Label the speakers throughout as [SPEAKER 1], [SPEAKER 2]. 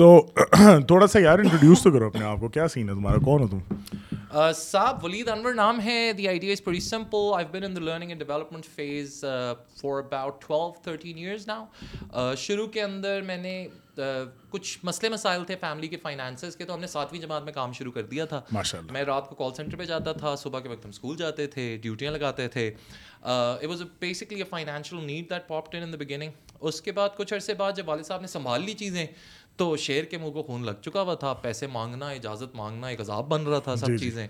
[SPEAKER 1] تو تھوڑا سا یار انٹروڈیوس تو کرو اپنے آپ کو کیا سین ہے تمہارا کون ہو
[SPEAKER 2] تم صاحب ولید انور نام ہے the idea is very simple I been in the learning and development phase for about twelve thirteen years now شروع کے اندر میں نے کچھ مسئلے مسائل تھے فیملی کے فائنانسز کے تو ہم نے ساتویں جماعت میں کام شروع کر دیا تھا میں رات کو کال سینٹر پہ جاتا تھا صبح کے وقت ہم اسکول جاتے تھے ڈیوٹیاں لگاتے تھے it was basically a financial need that popped in the beginning اس کے بعد کچھ عرصے بعد جب والد صاحب نے سنبھال لی چیزیں تو شیر کے منہ کو خون لگ چکا ہوا تھا پیسے مانگنا اجازت مانگنا ایک عذاب بن رہا تھا سب جی، جی۔ چیزیں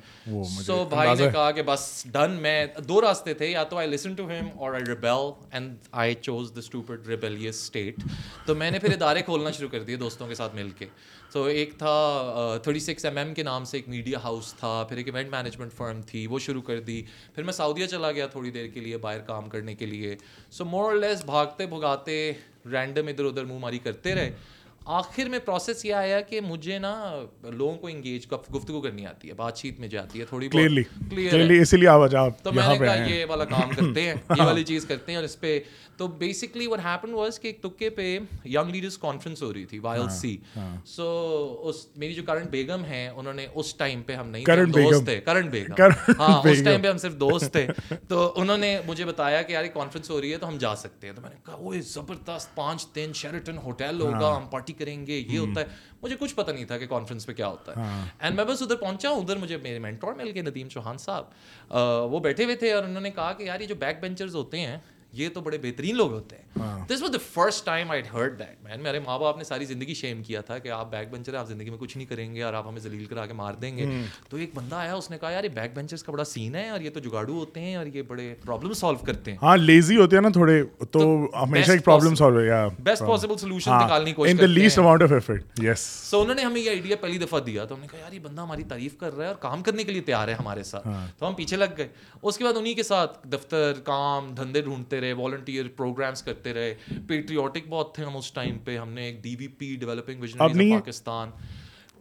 [SPEAKER 2] سو بھائی نے کہا کہ بس ڈن میں دو راستے تھے یا تو آئی لسن ٹو ہیم اور I rebel and I choose the stupid rebellious state تو میں نے پھر ادارے کھولنا شروع کر دیے دوستوں کے ساتھ مل کے سو ایک تھا تھرٹی سکس ایم ایم کے نام سے ایک میڈیا ہاؤس تھا پھر ایک ایونٹ مینجمنٹ فرم تھی وہ شروع کر دی پھر میں سعودیہ چلا گیا تھوڑی دیر کے لیے باہر کام کرنے کے لیے سو مور لیس بھاگتے بھگاتے رینڈم ادھر ادھر منہ ماری کرتے رہے آخر میں پروسیس یہ آیا کہ مجھے نا لوگوں کو انگیج گفتگو کرنی آتی ہے بات
[SPEAKER 1] چیت میں جاتی ہے تھوڑی کلیئرلی کلیئرلی اسی لیے آواز آپ تو میں نے کہا یہ والا کام کرتے ہیں یہ والی
[SPEAKER 2] چیز کرتے ہیں اور اس پہ تو بیسکلی وٹ ہیپن واز کہ ایک تکے پہ ینگ لیڈرس کانفرنس ہو رہی تھی وائل سی سو اس میری جو کرنٹ بیگم ہیں انہوں نے اس ٹائم پہ ہم نہیں کرنٹ دوست تھے کرنٹ بیگم ہاں اس ٹائم پہ ہم صرف دوست تھے تو انہوں نے مجھے بتایا کہ یار کانفرنس ہو رہی ہے تو ہم جا سکتے ہیں تو میں نے کہا وہ زبردست پانچ دن شیرٹن ہوٹل ہوگا ہاں۔ ہم پارٹی کریں گے یہ ہوتا ہے مجھے کچھ پتہ نہیں تھا کہ کانفرنس پہ کیا ہوتا ہے اینڈ ہاں۔ میں بس ادھر پہنچا ہوں ادھر مجھے میرے مینٹور مل گئے ندیم چوہان صاحب وہ بیٹھے ہوئے تھے اور انہوں نے کہا کہ یار یہ جو بیک بینچرز ہوتے ہیں یہ تو بڑے بہترین لوگ ہوتے ہیں this was the first time I heard that man میرے ماں باپ نے ساری زندگی شیم کیا تھا کہ آپ بیک بینچر آپ زندگی میں کچھ نہیں کریں گے اور آپ ہمیں زلیل کرا کے مار دیں گے تو ایک بندہ آیا اس نے کہا یار یہ بیک بینچرس کا بڑا سین ہے اور یہ تو جگاڑو ہوتے ہیں اور یہ بڑے
[SPEAKER 1] پرابلم سالو کرتے ہیں ہاں لیزی ہوتے ہیں نا تھوڑے تو ہمیشہ ایک پرابلم سالو ہے بیسٹ پاسبل
[SPEAKER 2] سولوشن نکالنے کی کوشش کرتے ہیں in the least amount of yes so انہوں نے ہمیں یہ آئیڈیا پہلی دفعہ دیا تو ہم نے کہا یار یہ بندہ ہماری تعریف کر رہا ہے اور کام کرنے کے لیے تیار ہے ہمارے ساتھ ہاں۔ تو ہم پیچھے لگ گئے اس کے بعد انہی کے ساتھ دفتر کام دھندے ڈھونڈتے رہے والنٹیئر پروگرامس کرتے رہے پیٹریوٹک بہت تھے ہم اس ٹائم پہ ہم نے ایک D V P developing vision Pakistan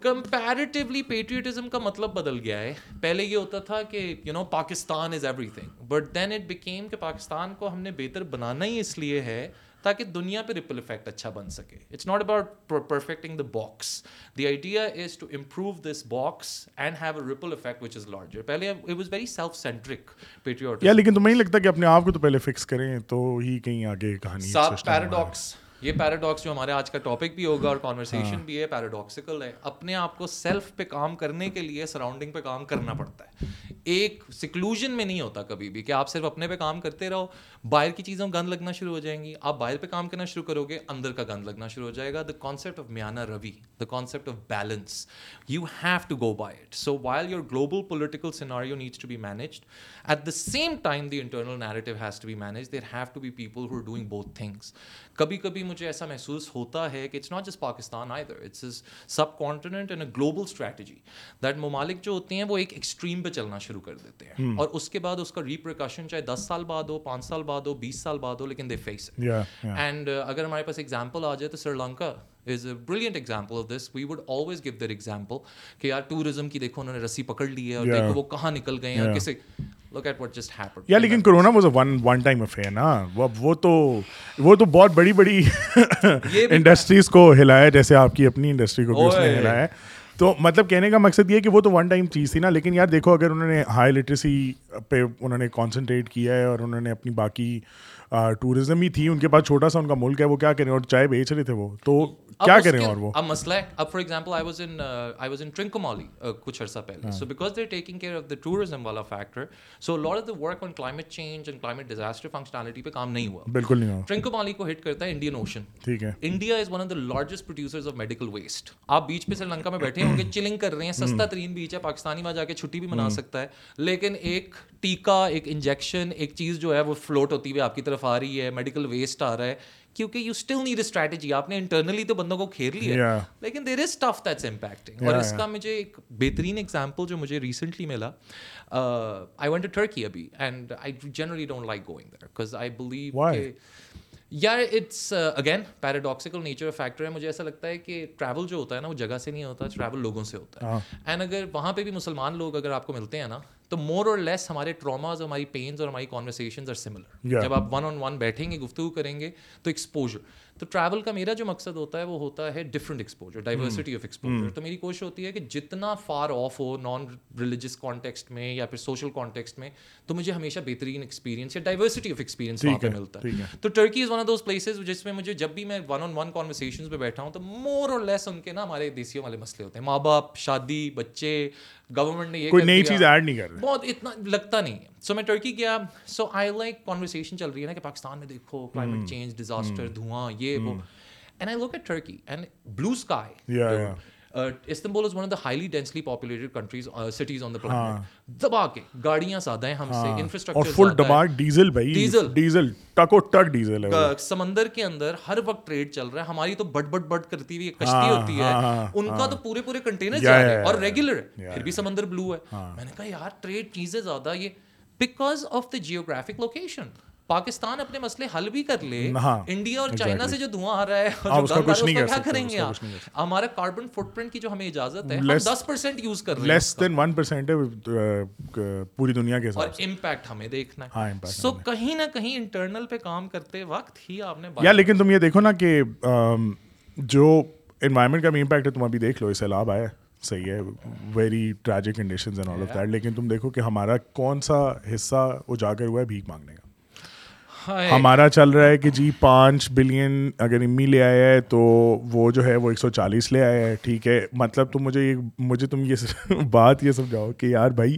[SPEAKER 2] comparatively patriotism کا مطلب بدل گیا ہے پہلے یہ ہوتا تھا کہ you know Pakistan is every thing but then it became کہ پاکستان کو ہم نے بہتر بنانا ہی اس لیے ہے تاکہ دنیا پہ ریپل افیکٹ اچھا بن سکے it's not about perfecting the box the idea is to improve this box and have a ripple effect which is larger پہلے it was very self centric patriot لیکن
[SPEAKER 1] تمہیں نہیں لگتا کہ اپنے آپ کو تو پہلے فکس کریں تو ہی کہیں آگے کہانی پیراڈاکس
[SPEAKER 2] یہ پیراڈاکس جو ہمارے آج کا ٹاپک بھی ہوگا اور کانورسیشن ہاں۔ بھی ہے پیراڈاکسیکل ہے اپنے آپ کو سیلف پہ کام کرنے کے لیے سراؤنڈنگ پہ کام کرنا پڑتا ہے ایک سکلوژن میں نہیں ہوتا کبھی بھی کہ آپ صرف اپنے پہ کام کرتے رہو باہر کی چیزوں گند لگنا شروع ہو جائیں گی آپ باہر پہ کام کرنا شروع کرو گے اندر کا گند لگنا شروع ہو جائے گا دا کانسیپٹ آف میانا روی the concept of balance you have to go by it so while your global political needs to be managed at the same time the internal narrative has to be manage there have to be people who doing both things کبھی کبھی مجھے ایسا محسوس ہوتا ہے کہ it's not just Pakistan I there it's is subcontinent and a global strategy that ممالک جو ہوتے ہیں وہ ایک ایکسٹریم پہ چلنا شروع کر دیتے ہیں hmm. اور اس کے بعد اس کا ریپریکاشن چاہے دس سال بعد ہو پانچ سال بعد ہو بیس سال بعد ہو لیکن دے فیس اینڈ اگر ہمارے پاس ایگزامپل آ جائے تو Sri Lanka is a brilliant example example of this we would always give کہ یار کی دیکھو دیکھو انہوں نے رسی پکڑ لی ہے اور وہ کہاں نکل گئے ہیں جیسے
[SPEAKER 1] کہنے کا مقصد یہ ٹوریزم ہی تھی ان کے پاس چھوٹا سا ان کا ملک ہے وہ کیا کریں اور چائے بیچ رہے تھے وہ تو کیا کریں اور وہ اب مسئلہ ہے اب for example I was in I was in Trincomalee
[SPEAKER 2] کچھ عرصہ پہلے so because they taking care of the tourism والا factor so lord of the work on climate change and climate disaster functionality
[SPEAKER 1] پہ کام نہیں ہوا بالکل نہیں ہوا ٹرنکو مالی کو
[SPEAKER 2] ہٹ کرتا ہے انڈین اوشن ٹھیک ہے India is one of the largest producers of medical waste آپ بیچ پہ سری لنکا میں بیٹھے ہوں گے چلنگ کر رہے ہیں سستا ترین بیچ ہے پاکستانی میں جا کے چھٹی بھی منا سکتا ہے لیکن ایک ٹیکا ایک انجیکشن ایک چیز جو ہے وہ فلوٹ ہوتی ہوئی آپ کی طرف آ رہی ہے میڈیکل ویسٹ آ رہا ہے کیونکہ یو اسٹل نیڈ اسٹریٹجی آپ نے انٹرنلی تو بندوں کو کھیر لی ہے لیکن دیر از ٹف دیٹس اور اس کا مجھے ایک بہترین ایگزامپل جو مجھے ریسنٹلی ملا آئی وانٹ ٹو ٹرکی ابھی and I generally don't like going because I believe یار it's again paradoxical nature factor ہے مجھے ایسا لگتا ہے کہ ٹریول جو ہوتا ہے نا وہ جگہ سے نہیں ہوتا ٹریول لوگوں سے ہوتا ہے اینڈ اگر وہاں پہ بھی مسلمان لوگ اگر آپ کو ملتے ہیں نا تو مور اور لیس ہمارے ٹراماز ہماری پینس اور ہماری آر سملر جب آپ ون آن ون بیٹھیں گے گفتگو کریں گے تو ایکسپوجر تو ٹریول کا میرا جو مقصد ہوتا ہے وہ ہوتا ہے different exposure exposure diversity of تو میری کوشش ہوتی ہے کہ جتنا فار آف ہو نان ریلیجیس کانٹیکسٹ میں یا پھر سوشل کانٹیکسٹ میں تو مجھے ہمیشہ بہترین ایکسپیرینس یا ڈائیورسٹی آف ایکسپیرینس وہاں پہ ملتا ہے تو Turkey is one of those places جس میں مجھے جب بھی میں ون آن ون کانورسیشنز پہ بیٹھا ہوں تو مور اور لیس ان کے نا ہمارے دیسیوں والے مسئلے ہوتے ہیں ماں باپ شادی بچے گورنمنٹ نے یہ کوئی نئی چیز
[SPEAKER 1] ایڈ نہیں کر رہی
[SPEAKER 2] بہت اتنا لگتا نہیں ہے سو میں ٹرکی گیا سو آئی لائک کانورسیشن چل رہی ہے نا کہ پاکستان میں دیکھو کلائمیٹ چینج ڈیزاسٹر دھواں یہ وہ and I look at Turkey and blue sky Istanbul is one of the highly densely populated countries cities on the planet دبا کے گاڑیاں زیادہ ہیں ہم سے انفراسٹرکچر فل ڈیمانڈ ڈیزل بھائی ڈیزل ڈیزل ٹکو ٹک ڈیزل ہے سمندر کے اندر ہر وقت ٹریڈ چل رہا ہے ہماری تو بٹ بٹ بٹ کرتی ہوئی کشتی ہاں، ہوتی ہے ہاں، ان کا ہاں۔ تو پورے پورے کنٹینر جا رہے ہیں اور ریگولر ہے پھر بھی سمندر بلو ہے میں نے کہا یار ٹریڈ چیزیں زیادہ یہ because of the geographic location Pakistan اپنے مسئلے حل بھی کر لے ہاں، انڈیا اور چائنا سے جو دھواں آ رہا ہے کیا کریں گے ہمارا کاربن فٹ پرنٹ کی جو ہمیں اجازت ہے دس پرسینٹ یوز کر لیس دین ون پرسینٹ پوری دنیا کے اور امپیکٹ ہمیں دیکھنا ہے سو ہاں، کہیں نہ کہیں انٹرنل پہ کام کرتے
[SPEAKER 1] وقت ہی آپ نے یا لیکن تم یہ دیکھو نا کہ جو انوائرمنٹ کا بھی امپیکٹ ہے تم ابھی دیکھ لو اس سیلاب آیا صحیح ہے very tragic conditions and all of that لیکن تم دیکھو کہ ہمارا کون سا حصہ اجاگر ہوا ہے بھیک مانگنے کا ہمارا چل رہا ہے کہ جی پانچ بلین اگر امی لے آیا ہے تو وہ جو ہے وہ ایک سو چالیس لے آیا ہے ٹھیک ہے مطلب تم مجھے مجھے تم یہ بات یہ سمجھاؤ کہ یار بھائی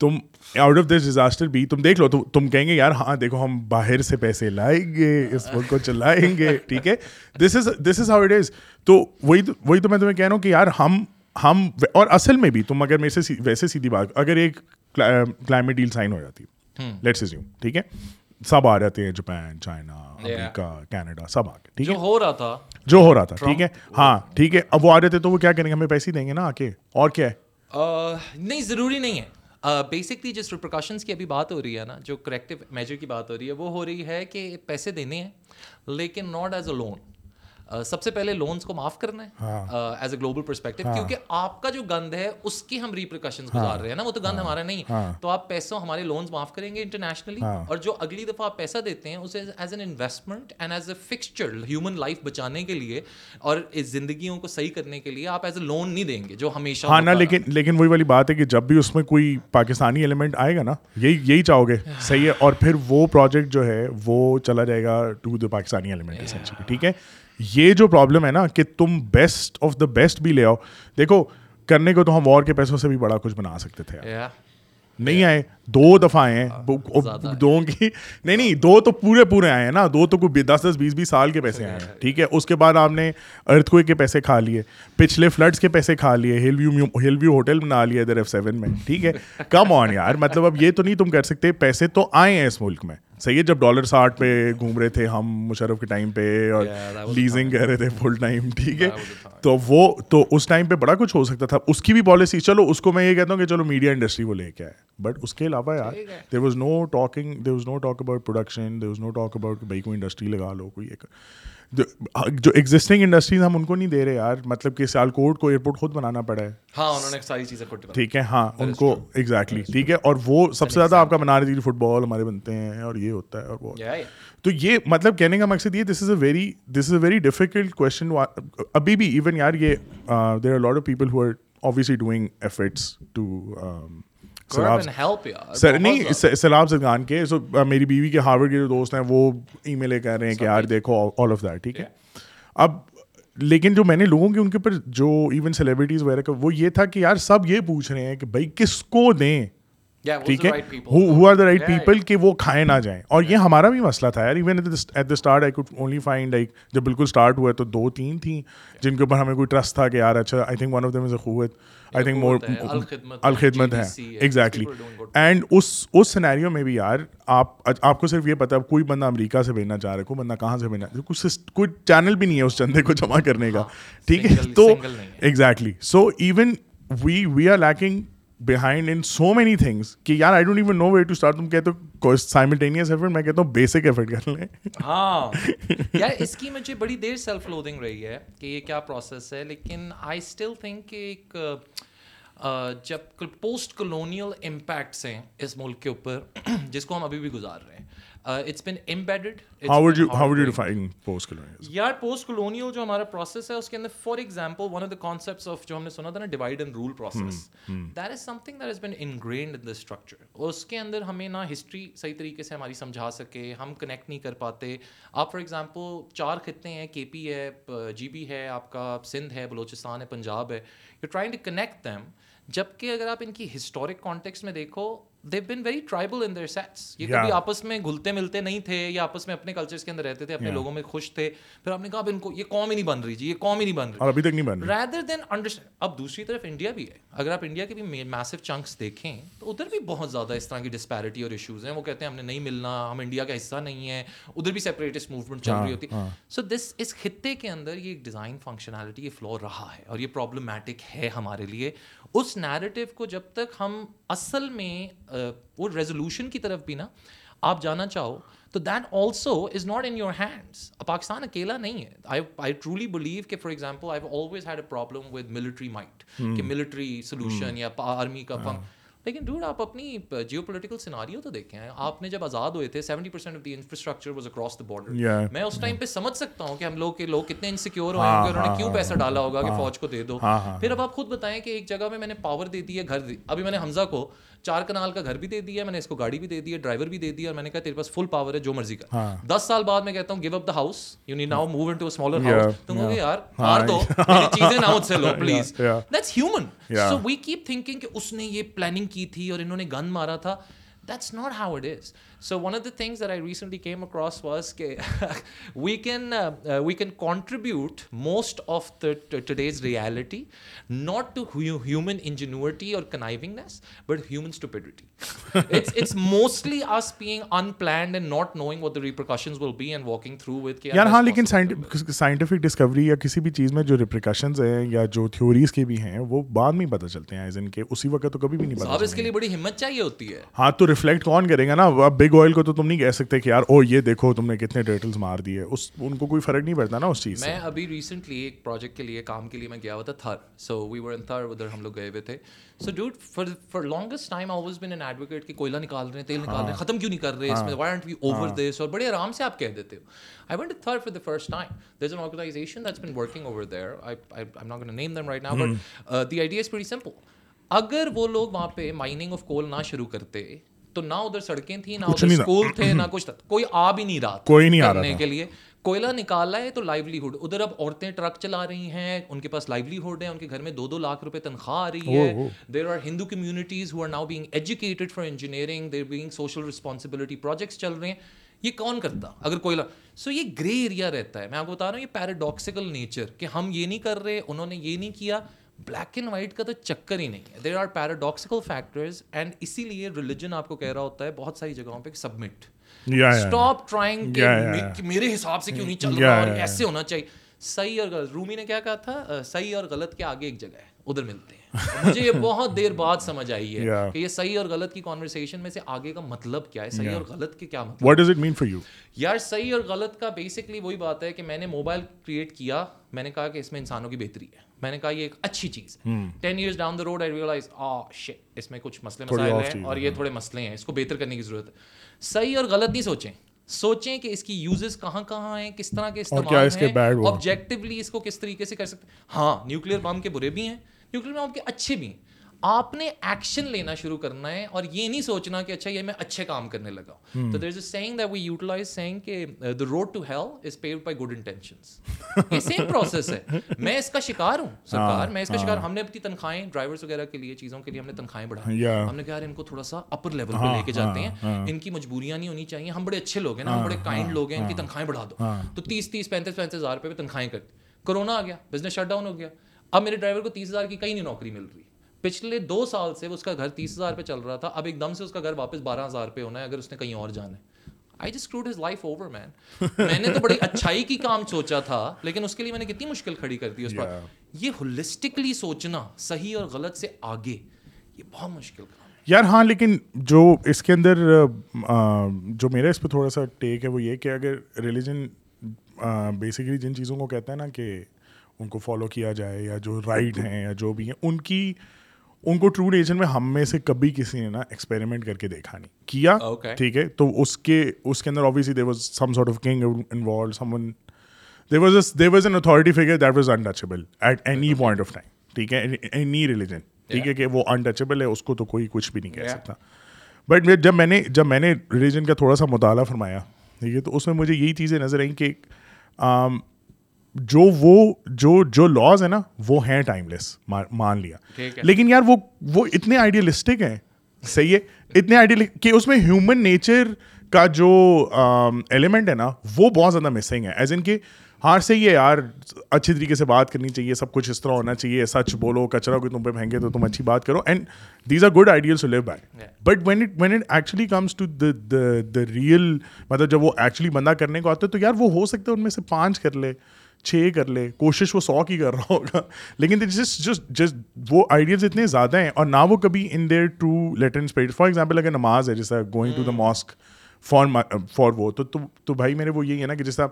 [SPEAKER 1] تم آؤٹ آف دس ڈیزاسٹر بھی تم دیکھ لو تم کہیں گے یار ہاں دیکھو ہم باہر سے پیسے لائیں گے اس ملک کو چلائیں گے ٹھیک ہے this this is is is how it تو وہی وہی تو میں تمہیں کہہ رہا ہوں کہ یار ہم ہم اور اصل میں بھی تم اگر میرے سے ویسے سیدھی بات اگر ایک کلائمیٹ ڈیل سائن ہو جاتی لیٹس ٹھیک ہے سب آ جاتے ہیں جاپان چائنا امریکہ کینیڈا سب آ ٹھیک تھا جو ہو رہا تھا ٹھیک ہے ہاں ٹھیک ہے اب وہ آ جاتے تو وہ کیا کریں گے ہمیں پیسے دیں گے نا آ کے اور کیا
[SPEAKER 2] ہے نہیں ضروری نہیں ہے بیسکلی جس پریکاشنس کی ابھی بات ہو رہی ہے نا جو میجر کی بات ہو رہی ہے وہ ہو رہی ہے کہ پیسے دینے ہیں لیکن ناٹ ایز اے لون سب سے پہلے لونس کو معاف کرنا ہے ایز اے گلوبل پرسپیکٹو کیونکہ آپ کا جو گند ہے اس کی ہم ریپریکشن ہاں۔ گزار رہے ہیں نا وہ تو گند ہاں۔ ہمارا نہیں ہاں۔ تو آپ پیسوں ہمارے لونس معاف کریں گے انٹرنیشنلی اور جو اگلی دفعہ آپ پیسہ دیتے ہیں اسے as an investment and as a fixture human life بچانے کے لیے اور اس زندگیوں کو صحیح کرنے کے لیے آپ ایز اے لون نہیں دیں گے جو ہمیشہ ہاں نا
[SPEAKER 1] لیکن لیکن وہی والی بات ہے کہ جب بھی اس میں کوئی پاکستانی ایلیمنٹ آئے گا نا یہی یہی چاہو گے صحیح ہے اور پھر وہ پروجیکٹ جو ہے وہ چلا جائے گا ٹو دا پاکستانی ایلیمنٹ ٹھیک ہے یہ جو پرابلم ہے نا کہ تم بیسٹ آف دا بیسٹ بھی لے آؤ دیکھو کرنے کو تو ہم وار کے پیسوں سے بھی بڑا کچھ بنا سکتے تھے نہیں آئے دو دفعہ آئے ہیں ah, دو کی نہیں نہیں دو تو پورے پورے آئے ہیں نا دو تو کوئی دس دس بیس بیس سال کے پیسے آئے ہیں ٹھیک ہے اس کے بعد آپ نے ارتھ ارتھوے کے پیسے کھا لیے پچھلے فلڈس کے پیسے کھا لیے ہل ویو ہل ویو ہوٹل بنا لیے ادھر ایف سیون میں ٹھیک ہے کم آن یار مطلب اب یہ تو نہیں تم کر سکتے پیسے تو آئے ہیں اس ملک میں صحیح ہے جب ڈالر ساٹھ پہ گھوم رہے تھے ہم مشرف کے ٹائم پہ اور لیزنگ کہہ رہے تھے فل ٹائم ٹھیک ہے تو وہ تو اس ٹائم پہ بڑا کچھ ہو سکتا تھا اس کی بھی پالیسی چلو اس کو میں یہ کہتا ہوں کہ چلو میڈیا انڈسٹری وہ لے کے آئے بٹ اس کے علاوہ یار there was no talking there was no talk about production there was no talk about بھائی کوئی انڈسٹری لگا لو کوئی ایک جو ایگزٹنگ انڈسٹریز ہم ان کو نہیں دے رہے یار مطلب کہ سیال کوٹ کو ایئرپورٹ خود بنانا پڑا ہے ہاں, ہاں، ان کو ایگزیکٹلی ٹھیک ہے اور وہ سب سے زیادہ آپ کا بنا رہے تھے فٹ بال ہمارے بنتے ہیں اور یہ ہوتا ہے اور تو یہ مطلب کہنے کا مقصد یہ this is a very this is a very difficult question ابھی بھی ایون یار یہ there are are lot of people who سیلاب زدگان کے سو میری بیوی کے ہارورڈ کے جو دوست ہیں وہ ای میلیں کر رہے ہیں کہ یار دیکھو آل آف دیٹ ٹھیک ہے اب لیکن جو میں نے لوگوں کی ان کے اوپر جو ایون سیلیبریٹیز وغیرہ کا وہ یہ تھا کہ یار سب یہ پوچھ رہے ہیں کہ بھائی کس کو دیں
[SPEAKER 2] ٹھیک ہے
[SPEAKER 1] who are the right people کہ وہ کھائے نہ جائیں اور یہ ہمارا بھی مسئلہ تھا یار even at the start I could only find like جب بالکل اسٹارٹ ہوا تو دو تین تھیں جن کے اوپر ہمیں کوئی ٹرسٹ تھا کہ یار اچھا I think one of them is a خوت آئی تھنک مور الخدمت جی ہے ایگزیکٹلی اینڈ اس اس سینیریو میں بھی یار آپ آپ کو صرف یہ پتا کوئی بندہ امریکہ سے بھیجنا چاہ رہے کو بندہ کہاں سے بھیجنا چاہ رہے کو چینل بھی نہیں ہے اس چندے کو جمع کرنے کا ہاں، ٹھیک ہے تو exactly so even we we are lacking behind in so many things کہ یار I don't even know way to start تم کہتے ہو سائملٹینیس ایفرٹ میں کہتا ہوں بیسک ایفرٹ کر لیں ہاں
[SPEAKER 2] یار اس کی مجھے بڑی دیر سیلف لوڈنگ رہی ہے کہ یہ کیا پروسیس ہے لیکن آئی اسٹل تھنک کہ ایک جب پوسٹ کلونیل امپیکٹس ہیں اس ملک کے اوپر جس کو ہم ابھی بھی گزار رہے ہیں اٹس بن امبیڈڈ
[SPEAKER 1] یار پوسٹ
[SPEAKER 2] کلونیل جو ہمارا پروسیس ہے اس کے اندر for example one of the concepts of جو ہم نے سنا تھا نا divide and rule process that is some thing that is been ingrained in the structure اس کے اندر ہمیں نہ ہسٹری صحیح طریقے سے ہماری سمجھا سکے ہم کنیکٹ نہیں کر پاتے آپ فار ایگزامپل چار خطے ہیں کے پی ہے جی بی ہے آپ کا سندھ ہے بلوچستان ہے پنجاب ہے you trying to connect them جبکہ اگر آپ ان کی ہسٹورک کانٹیکس میں دیکھو they've been very tribal in their sets یہ کبھی آپس میں گھلتے ملتے نہیں تھے یا آپس میں اپنے کلچرس کے اندر رہتے تھے اپنے لوگوں میں خوش تھے پھر آپ نے کہا اب ان کو یہ قوم
[SPEAKER 1] ہی نہیں بن رہی جی یہ قوم ہی نہیں بن رہی ابھی تک نہیں بن رہی ریدر دین انڈرسٹینڈ اب دوسری
[SPEAKER 2] طرف انڈیا بھی ہے اگر آپ انڈیا کے بھی میسو چنکس دیکھیں تو ادھر بھی بہت زیادہ اس طرح کی ڈسپیرٹی اور ایشوز ہیں وہ کہتے ہیں ہم نے نہیں ملنا ہم انڈیا کا حصہ نہیں ہے ادھر بھی سیپریٹسٹ موومنٹ چل رہی ہوتی ہے سو دس اس خطے کے اندر یہ ایک ڈیزائن فنکشنالٹی یہ فلور رہا ہے اور یہ پرابلمٹک ہے ہمارے لیے اس نیریٹو کو جب تک ہم اصل میں وہ ریزولوشن کی طرف بھی نا آپ جانا چاہو تو that also is not in your hands Pakistan اکیلا نہیں ہے آئی آئی ٹرولی بلیو کہ for example I always had a problem with military might کہ ملٹری سولوشن یا آرمی کا فنک ہاں۔ لیکن ڈوڈ آپ اپنی جیو پولیٹیکل سیناری تو دیکھے ہیں آپ نے جب آزاد ہوئے تھے seventy percent of the infrastructure was across the border میں اس ٹائم پہ سمجھ سکتا ہوں کہ ہم لوگ کے لوگ کتنے انسیکیور ہوئے ہاں، ہوں گے انہوں نے ہاں، کیوں پیسہ ہاں، ڈالا ہوگا کہ فوج کو دے دو پھر اب آپ خود بتائیں کہ ایک جگہ میں میں نے پاور دے دی ہے گھر دی ابھی میں نے حمزہ کو چار کنال کا گھر بھی دے دیا میں نے اس کو گاڑی بھی دے دی ہے ڈرائیور بھی دے دیا اور میں نے کہا تیرے پاس فل پاور ہے جو مرضی کا ہاں۔ دس سال بعد میں کہتا ہوں give up the house you need now move in to smaller house تم کہو یار ہاں۔ مار دو چیزیں نہ مجھ سے لو please that's human so we keep thinking کہ اس نے یہ پلاننگ کی تھی اور انہوں نے گن مارا تھا that's not how it is one of the things most of the today's reality not minority اور
[SPEAKER 1] کسی بھی چیز میں جو ریپریکشن ہیں یا جو تھیوریز کے بھی ہیں وہ بعد میں پتہ چلتے ہیں ایز ان کے اسی وقت تو کبھی بھی نہیں پتہ
[SPEAKER 2] اس کے لیے بڑی ہمت چاہیے ہوتی ہے
[SPEAKER 1] ہاں تو ریفلیکٹ کون کرے گا نا بگ بگ آئل کو تو تم نہیں کہہ سکتے کہ یار او یہ دیکھو تم نے کتنے ٹرٹلز مار دیے اس ان کو کوئی فرق نہیں پڑتا نا اس چیز میں ابھی ریسنٹلی ایک پروجیکٹ کے لیے کام کے لیے میں گیا ہوا تھا تھر
[SPEAKER 2] سو وی ور ان تھر ادھر ہم لوگ گئے ہوئے تھے so ڈیوٹ for for longest time I was been an advocate کہ کوئلہ نکال رہے ہیں تیل نکال رہے ہیں ہاں۔ ختم کیوں نہیں کر رہے ہیں اس میں why don't we over this اور بڑے آرام سے آپ کہہ دیتے ہو I want Thar for the first time there is an organization that's been working over there I I not gonna name them right now but the idea is very simple اگر وہ لوگ وہاں پہ مائننگ آف کول نہ شروع کرتے تو نہ ادھر سڑکیں تھیں نہ ادھر اسکول تھے نہ کچھ تھا کوئی آ بھی نہیں رہا کوئی نہیں آ رہا کے لیے کوئلہ نکالا ہے تو لائیولیہڈ ادھر اب عورتیں ٹرک چلا رہی ہیں ان کے پاس لائیولیہڈ ہے ان کے گھر میں دو دو لاکھ روپے تنخواہ آ رہی ہے there are Hindu communities who are now being educated for engineering there being social responsibility projects چل رہے ہیں یہ کون کرتا اگر کوئلہ سو یہ گرے ایریا رہتا ہے میں آپ کو بتا رہا ہوں یہ پیراڈاکسیکل نیچر کہ ہم یہ نہیں کر رہے انہوں نے یہ نہیں کیا بلیک اینڈ وائٹ کا تو چکر ہی نہیں ہے there are paradoxical factors and اسی لیے ریلیجن آپ کو کہہ رہا ہوتا ہے بہت ساری جگہوں پہ سبمٹ اسٹاپ ٹرائنگ میرے حساب سے کیوں نہیں چل رہا ایسے ہونا چاہیے صحیح اور غلط رومی نے کیا کہا تھا صحیح اور غلط کے آگے ایک جگہ ہے ادھر ملتے ہیں مجھے یہ بہت دیر بعد سمجھ آئی ہے yeah. کہ یہ صحیح اور غلط کی کانورسیشن میں سے آگے کا مطلب کیا ہے صحیح yeah. اور غلط کے کیا مطلب what does it mean for you یار صحیح اور غلط کا بیسکلی وہی بات ہے کہ میں نے موبائل کریٹ کیا میں نے کہا کہ اس میں انسانوں کی بہتری ہے میں نے کہا یہ ایک اچھی چیز ہے ten years down the road I realise اس میں کچھ مسئلے مسائل ہیں اور یہ ہاں۔ تھوڑے مسئلے ہیں اس کو بہتر کرنے کی ضرورت ہے صحیح اور غلط نہیں سوچیں سوچیں کہ اس کی یوزز کہاں کہاں ہیں کس طرح کے استعمال ہیں آبجیکٹولی اس کو کس طریقے سے کر سکتے ہیں ہاں نیوکلیئر بم کے برے بھی ہیں میں آپ کے اچھے بھی ہیں آپ نے ایکشن لینا شروع کرنا ہے اور یہ نہیں سوچنا کہ اچھا یہ میں اچھے کام کرنے لگا uh, میں اس کا شکار ہوں ہاں۔ سرکار میں اس کا ہاں۔ شکار ہم نے اپنی تنخواہیں ڈرائیور وغیرہ کے لیے چیزوں کے لیے ہم نے تنخواہیں بڑھائی ہم نے کہا یار ان کو تھوڑا سا اپر لیول پہ ہاں، لے کے جاتے ہیں ان کی مجبوریاں نہیں ہونی چاہیے ہم بڑے اچھے لوگ ہیں نا ہم بڑے کائنڈ لوگ ہیں ان کی تنخواہیں بڑھا دو تو تیس تیس پینتیس پینتیس ہزار روپے کر کرونا آ گیا بزنس شٹ ڈاؤن ہو گیا اب میرے ڈرائیور کو تیس ہزار کی کہیں نہیں نوکری مل رہی پچھلے دو سال سے اس کا گھر تیس ہزار پہ چل رہا تھا اب ایک دم سے اس کا گھر واپس بارہ ہزار پہ ہونا ہے اگر اس نے کہیں اور جانا ہے آئی جس کروڈ از لائف اوور مین میں نے تو بڑی اچھائی کی کام سوچا تھا لیکن اس کے لیے میں نے کتنی مشکل کھڑی کر دی اس پر یہ ہولسٹکلی سوچنا صحیح اور غلط سے آگے یہ بہت مشکل کام یار ہاں لیکن جو اس کے اندر جو میرا اس پہ تھوڑا سا ٹیک ہے وہ یہ کہ اگر ریلیجن بیسکلی جن چیزوں کو کہتا ہے نا کہ ان کو فالو کیا جائے یا جو رائٹ ہیں یا جو بھی ہیں ان کی ان کو ٹرو ریلیجن میں ہم میں سے کبھی کسی نے نا ایکسپیریمنٹ کر کے دیکھا نہیں کیا ٹھیک ہے تو اس کے اس کے اندر obviously was was was some some sort of king involve one an authority figure that was in at any point of time ٹھیک ہے اینی ریلیجن ٹھیک ہے کہ وہ ان ٹچبل ہے اس کو تو کوئی کچھ بھی نہیں کہہ سکتا بٹ جب میں نے جب میں نے ریلیجن کا تھوڑا سا مطالعہ فرمایا ٹھیک ہے تو اس میں مجھے یہی چیزیں نظر آئیں کہ جو وہ جو جو لاز ہیں نا وہ ہیں ٹائم لیس مان لیا لیکن یار وہ وہ اتنے آئیڈیلسٹک ہیں صحیح ہے اتنے آئیڈیل کہ اس میں ہیومن نیچر کا جو ایلیمنٹ ہے نا وہ بہت زیادہ مسنگ ہے ایز ان ہار سے یار اچھی طریقے سے بات کرنی چاہیے سب کچھ اس طرح ہونا چاہیے سچ بولو کچرا کوئی تم پہ پھینکے تو تم اچھی بات کرو and these are good ideal but when when it it actually comes to the the real مطلب جب وہ ایکچولی بندہ کرنے کو آتا ہے تو یار وہ ہو سکتا ہے ان میں سے پانچ کر لے چھ کر لے کوشش وہ سو کی کر رہا ہوگا لیکن وہ آئیڈیاز اتنے زیادہ ہیں اور نہ وہ کبھی in there to late speed for example اگر نماز ہے جیسا going to the mask for for وہ تو بھائی میرے وہ یہی ہے نا کہ جیسا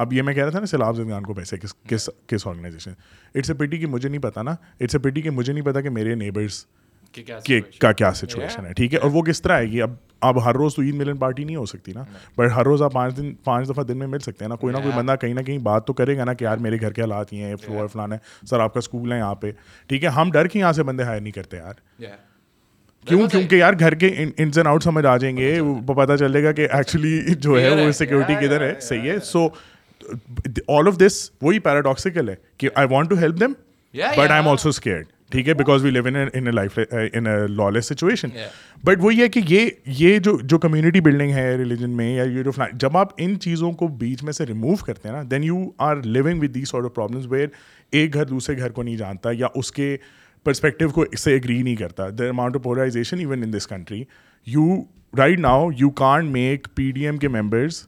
[SPEAKER 2] اب یہ میں کہہ رہا تھا نا سیلاب زندگان کو پیسے کس کس کس آرگنائزیشن اٹس اے پیٹی کہ مجھے نہیں پتا نا اٹس اے پیٹی کہ مجھے نہیں پتا کہ میرے نیبرس کہ کا کیا سچویشن ہے ٹھیک ہے اور وہ کس طرح آئے گی اب اب ہر روز تو عید ملن پارٹی نہیں ہو سکتی نا بٹ ہر روز آپ پانچ دن پانچ دفعہ دن میں مل سکتے ہیں نا کوئی نہ کوئی بندہ کہیں نہ کہیں بات تو کرے گا نا کہ یار میرے گھر کے حالات یہ ہیں فلور فلانا ہے سر آپ کا اسکول ہے یہاں پہ ٹھیک ہے ہم ڈر کے یہاں سے بندے ہائر نہیں کرتے یار کیوں کیونکہ یار گھر کے انس
[SPEAKER 3] اینڈ آؤٹ سمجھ آ جائیں گے پتا چلے گا کہ ایکچولی جو ہے وہ سیکورٹی کدھر ہے صحیح ہے سو آل آف دس وہی پیراڈاکسیکل ہے کہ I want to help them but I am also scared ٹھیک ہے because we live in life lawless situation but وہ یہ کہ یہ یہ جو جو کمیونٹی بلڈنگ ہے ریلیجن میں یا یہ جو جب آپ ان چیزوں کو بیچ میں سے ریموو کرتے ہیں نا then you are living with this horde of problems where ایک گھر دوسرے گھر کو نہیں جانتا یا اس کے پرسپیکٹو کو اس سے ایگری نہیں کرتا the amount of polarization even in this country you right now you can make P D M کے ممبرس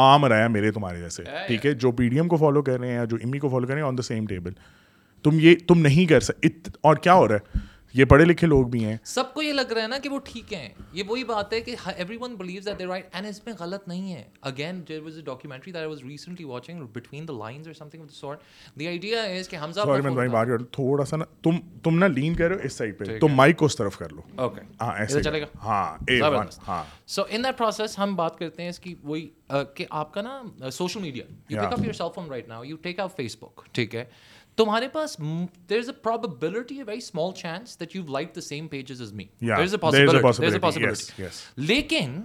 [SPEAKER 3] عام رہا میرے تمہارے جیسے ٹھیک ہے جو پی ڈی ایم کو فالو کر رہے ہیں یا جو امی کو فالو کر رہے ہیں آن دا سیم ٹیبل تم یہ تم نہیں کر سکتے اور کیا ہو رہا ہے یہ پڑھے لکھے لوگ بھی ہیں سب کو یہ لگ رہا ہے نا کہ وہ ٹھیک ہیں یہ وہی بات ہے کہ everyone believes that they right and اس میں غلط نہیں ہے again there was a documentary that I was recently watching between the lines اور something of the sort the idea is کہ حمزہ سوری میں بھائی بات کر تھوڑا سا نا تم تم نا لین کر رہے ہو اس سائیڈ پہ تو مائک کو اس طرف کر لو اوکے ہاں ایسے چلے گا ہاں اے ون ہاں سو ان دیٹ پروسیس ہم بات کرتے ہیں اس کی وہی کہ آپ کا نا social media you take up your cell phone right now you take up Facebook ٹھیک ہے تمہارے پاس there is a probability a very small chance that you like me there is a possibility لیکن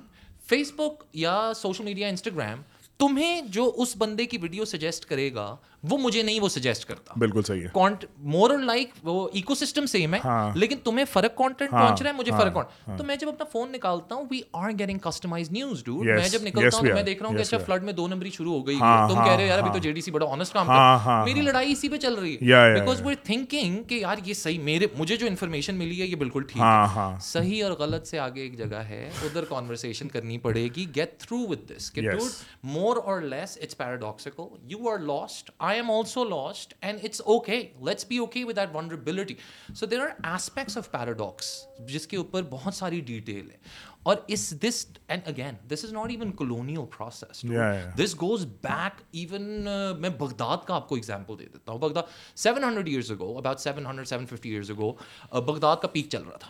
[SPEAKER 3] Facebook یا social media Instagram تمہیں جو اس بندے کی ویڈیو سجیسٹ کرے گا وہ مجھے نہیں وہ سجیسٹ کرتا بالکل صحیح ہے مور مورل لائک وہ ایکو سسٹم سیم ہے ہاں۔ لیکن تمہیں فرق کانٹینٹ ہاں۔ پہنچ رہا ہے مجھے ہاں۔ فرق تو میں جب اپنا فون نکالتا ہوں we are getting customize news do میں جب نکلتا ہوں میں دیکھ رہا ہوں کہ اچھا فلڈ میں دو نمبری شروع ہو گئی تم کہہ رہے ہو یار ابھی تو جے ڈی سی بڑا آنےسٹ کام کر میری لڑائی اسی پہ چل رہی ہے بیکاز وی تھنکنگ کہ یار یہ صحیح میرے مجھے جو انفارمیشن ملی ہے یہ بالکل ٹھیک ہے صحیح اور غلط سے آگے ایک جگہ ہے ادھر کانورسیشن کرنی پڑے گی گیٹ تھرو وتھ دس کہ مور اور less it's paradoxical you are lost I I am also lost and it's okay let's be okay with that vulnerability so there are aspects of paradox جس کے اوپر بہت ساری detail ہے اور اس this and again this is not even colonial process this goes back even میں Baghdad کا آپ کو ایگزامپل دے دیتا ہوں Baghdad seven hundred years ago about seven hundred seven fifty years ago Baghdad کا پیک چل رہا تھا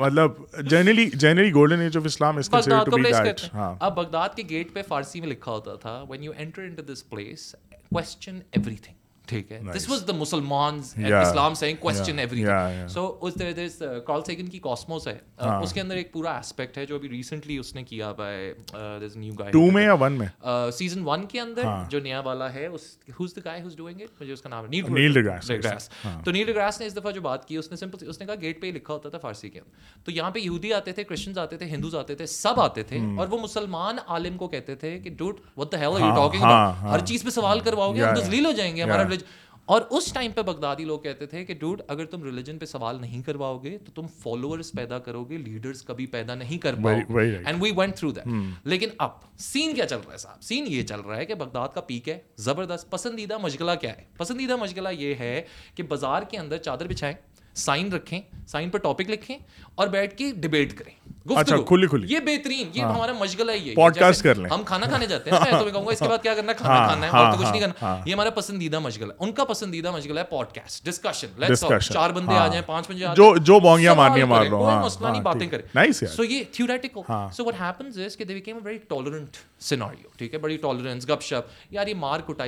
[SPEAKER 3] مطلب generally generally golden age of Islam ہاں اب بغداد کے گیٹ پہ فارسی میں لکھا ہوتا تھا when you place place everything ٹھیک ہے ہے ہے ہے دس واز دا دا مسلمان اسلام سینگ کوشچن ایوری سو اس اس اس اس اس کال سیگن کی کاسموس کے کے اندر اندر ایک پورا اسپیکٹ جو جو ابھی ریسنٹلی نے کیا نیو گائے گائے میں میں یا سیزن نیا والا ڈوئنگ اٹ مجھے کا نام نیل نیل گراس تو نیل گراس نے نے نے اس اس اس دفعہ جو بات کی سمپل کہا گیٹ پہ لکھا ہوتا تھا فارسی کے اندر تو یہاں پہ یہودی آتے آتے تھے کرسچنز تھے ہندوز آتے تھے سب آتے تھے اور وہ مسلمان عالم کو کہتے تھے کہ doubt the hell you talking ہر چیز پہ سوال کرواؤ گے گے ہم ہو جائیں ہمارا اور اس ٹائم پہ بغدادی لوگ کہتے تھے کہ ڈوڈ اگر تم ریلیجن پہ سوال نہیں کرواؤ گے تو تم فالوورس پیدا کرو گے لیڈرس کبھی پیدا نہیں کر گے and we went through that لیکن اب سین کیا چل رہا ہے صاحب سین یہ چل رہا ہے کہ بغداد کا پیک ہے زبردست پسندیدہ مشغلہ کیا ہے پسندیدہ مشغلہ یہ ہے کہ بازار کے اندر چادر بچھائیں سائن سائن رکھیں ٹاپک لکھیں اور بیٹھ کے ڈبیٹ کریں چار بندے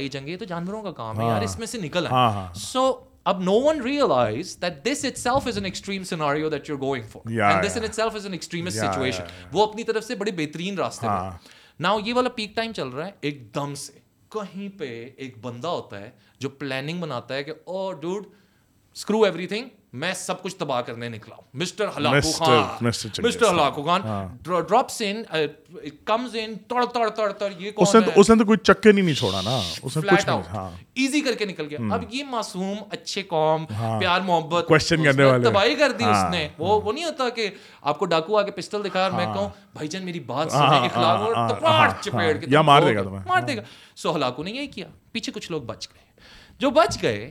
[SPEAKER 3] جنگ یہ تو جانوروں کا کام ہے ہاں۔ سو اب no one realize that this itself is an extreme scenario that you N going situation وہ اپنی طرف سے بڑے بہترین راستے ہیں ناؤ یہ والا پیک ٹائم چل رہا ہے ایک دم سے کہیں پہ ایک بندہ ہوتا ہے جو پلاننگ بناتا ہے کہ oh dude screw every thing میں سب کچھ تباہ کرنے نکلا ہوں mister Hulagu Khan mister Hulagu Khan drops in comes in تڑ تڑ تڑ تڑ یہ
[SPEAKER 4] اس نے اس نے تو کوئی چکے نہیں چھوڑا نا اس نے کچھ نہیں ایزی ہاں۔ کر کے نکل گیا اب
[SPEAKER 3] یہ معصوم اچھے قوم ہاں۔ پیار محبت
[SPEAKER 4] کوسچن کرنے والے تباہی کر
[SPEAKER 3] دی ہاں۔ اس نے وہ وہ نہیں ہوتا کہ آپ کو ڈاکو آ کے پسٹل دکھا اور میں کہوں بھائی جان میری بات سنیں اخلاق اور تپاڑ چپیڑ کے یا مار دے
[SPEAKER 4] گا تمہیں
[SPEAKER 3] مار دے گا سو ہلاکو نے یہی کیا پیچھے کچھ لوگ بچ گئے جو بچ گئے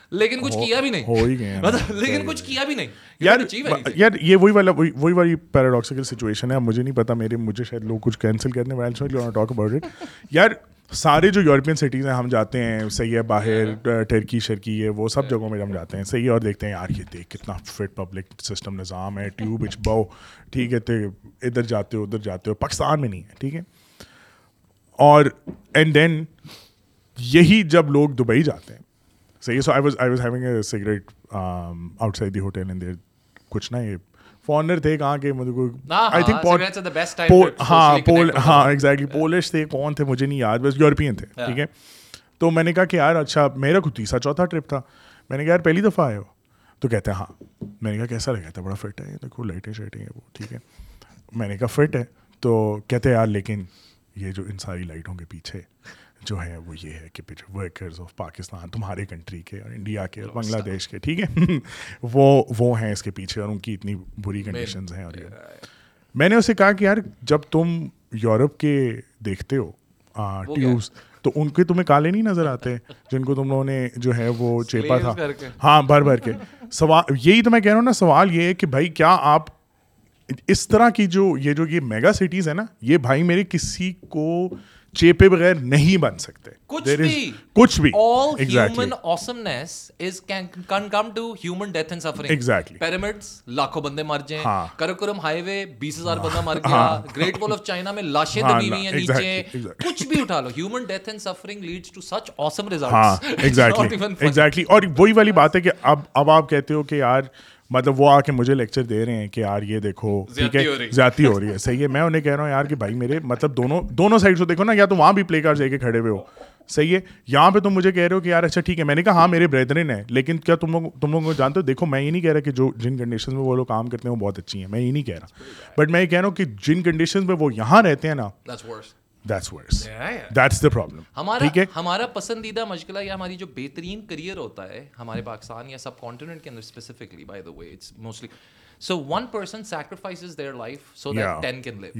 [SPEAKER 3] مطلب لیکن کچھ کیا بھی نہیں ہو ہی گیا کچھ کیا بھی نہیں یار
[SPEAKER 4] یار یہ پیراڈاکسیکل سچویشن ہے مجھے نہیں پتا میرے مجھے شاید لوگ کچھ کینسل کرنے والے ٹاک اباؤٹ اٹ یار سارے جو یورپین سٹیز ہیں ہم جاتے ہیں صحیح ہے باہر ٹرکی شرکی ہے وہ سب جگہوں میں ہم جاتے ہیں صحیح ہے اور دیکھتے ہیں یار یہ دیکھ کتنا فٹ پبلک سسٹم نظام ہے ٹیوب اچ بو ٹھیک ہے ادھر جاتے ہو ادھر جاتے ہو پاکستان میں نہیں ہے ٹھیک ہے اور اینڈ دین یہی جب لوگ دبئی جاتے ہیں صحیح so I was I was having a cigarette outside the hotel and there کچھ نہ یہ فارنر تھے کہاں کے مجھے کوئی آئی تھنک ہاں پول ہاں ایگزیکٹلی پولش تھے کون تھے مجھے نہیں یاد بس یورپین تھے ٹھیک ہے تو میں نے کہا کہ یار اچھا میرا خود تیسرا چوتھا ٹرپ تھا میں نے کہا یار پہلی دفعہ آئے ہو تو کہتے ہیں ہاں میں نے کہا کیسا لگا تھا بڑا فٹ ہے دیکھو لائٹیں شائٹیں وہ ٹھیک ہے میں نے کہا فٹ ہے تو کہتے ہیں یار لیکن یہ جو ان ساری لائٹوں کے پیچھے جو ہے وہ یہ ہے کہ پھر ورکرز آف پاکستان تمہارے کنٹری کے اور انڈیا کے اور بنگلہ دیش کے ٹھیک ہے وہ وہ ہیں ہیں اس کے پیچھے اور اور ان کی اتنی بری کنڈیشنز میں نے اسے کہا کہ یار جب تم یورپ کے دیکھتے ہو ٹیوبس تو ان کے تمہیں کالے نہیں نظر آتے جن کو تم لوگوں نے جو ہے وہ چیپا تھا ہاں بھر بھر کے سوال یہی تو میں کہہ رہا ہوں نا سوال یہ ہے کہ بھائی کیا آپ اس طرح کی جو یہ جو یہ میگا سٹیز ہے نا یہ بھائی میرے کسی کو نہیں بن سکتے
[SPEAKER 3] لاکھوں بندے مر جائیں کرکورم ہائی وے بیس ہزار بندہ مر گیا گریٹ وال آف چائنا میں لاشیں کچھ بھی اٹھا لو سفرنگلی
[SPEAKER 4] اور وہی والی بات ہے کہ اب اب آپ کہتے ہو کہ یار مطلب وہ آ کے مجھے لیکچر دے رہے ہیں کہ یار یہ دیکھو ٹھیک ہے زیادتی ہو رہی ہے صحیح ہے میں انہیں کہہ رہا ہوں یار کہ بھائی میرے مطلب دونوں دونوں سائڈ سے دیکھو نا یا تو وہاں بھی پلے کارڈ لے کے کھڑے ہوئے ہو صحیح ہے یہاں پہ تم مجھے کہہ رہے ہو کہ یار اچھا ٹھیک ہے میں نے کہا ہاں میرے بریدرن ہے لیکن کیا تم لوگ تم لوگوں کو جانتے ہو دیکھو میں یہ نہیں کہہ رہا کہ جو جن کنڈیشن میں وہ لوگ کام کرتے ہیں وہ بہت اچھی ہیں میں یہ نہیں کہہ رہا بٹ میں یہ کہہ رہا ہوں کہ جن کنڈیشن میں وہ یہاں رہتے ہیں نا
[SPEAKER 3] پرابلم ہمارا پسندیدہ مشغلہ یا ہماری جو بہترین کریئر ہوتا ہے ہمارے پاکستان یا سب کانٹیننٹ کے اندر specifically by the way it's mostly so one person sacrifice life so that ten can live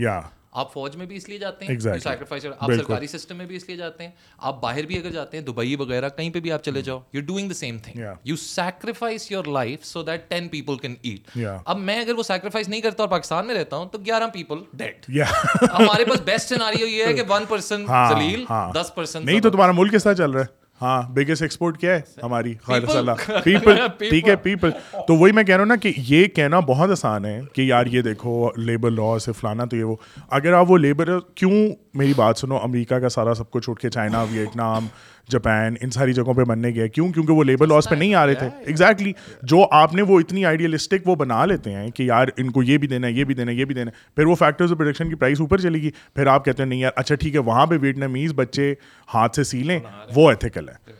[SPEAKER 3] آپ فوج میں بھی اس لیے جاتے ہیں سیکریفائس آپ سرکاری سسٹم میں بھی اس لیے جاتے ہیں آپ باہر بھی اگر جاتے ہیں دبئی وغیرہ کہیں پہ بھی آپ چلے hmm. جاؤ you doing the same thing you sacrifice your life so that ten people can eat اب میں اگر وہ سیکریفائس نہیں کرتا اور پاکستان میں رہتا ہوں تو گیارہ پیپل ڈیٹ ہمارے پاس بیسٹ یہ ہے کہ ون پرسن پرسن دس نہیں تو تمہارا
[SPEAKER 4] ملک چل رہا ہے ہاں بگیسٹ ایکسپورٹ کیا ہے ہماری خالص اللہ پیپل ٹھیک ہے پیپل تو وہی میں کہہ رہا ہوں نا کہ یہ کہنا بہت آسان ہے کہ یار یہ دیکھو لیبر لا سے فلانا تو یہ وہ اگر آپ وہ لیبر کیوں میری بات سنو امریکہ کا سارا سب کچھ اٹھ کے چائنا ویٹنام جاپان ان ساری جگہوں پہ بننے گئے کیوں کیونکہ وہ لیبر لاس پہ نہیں آ رہے تھے ایگزیکٹلی جو آپ نے وہ اتنی آئیڈیلسٹک وہ بنا لیتے ہیں کہ یار ان کو یہ بھی دینا ہے یہ بھی دینا ہے یہ بھی دینا ہے پھر وہ فیکٹریز آف پروڈکشن کی پرائز اوپر چلے گی پھر آپ کہتے ہیں نہیں یار اچھا ٹھیک ہے وہاں پہ ویٹنامیز بچے ہاتھ سے سی لیں وہ ایتھیکل ہے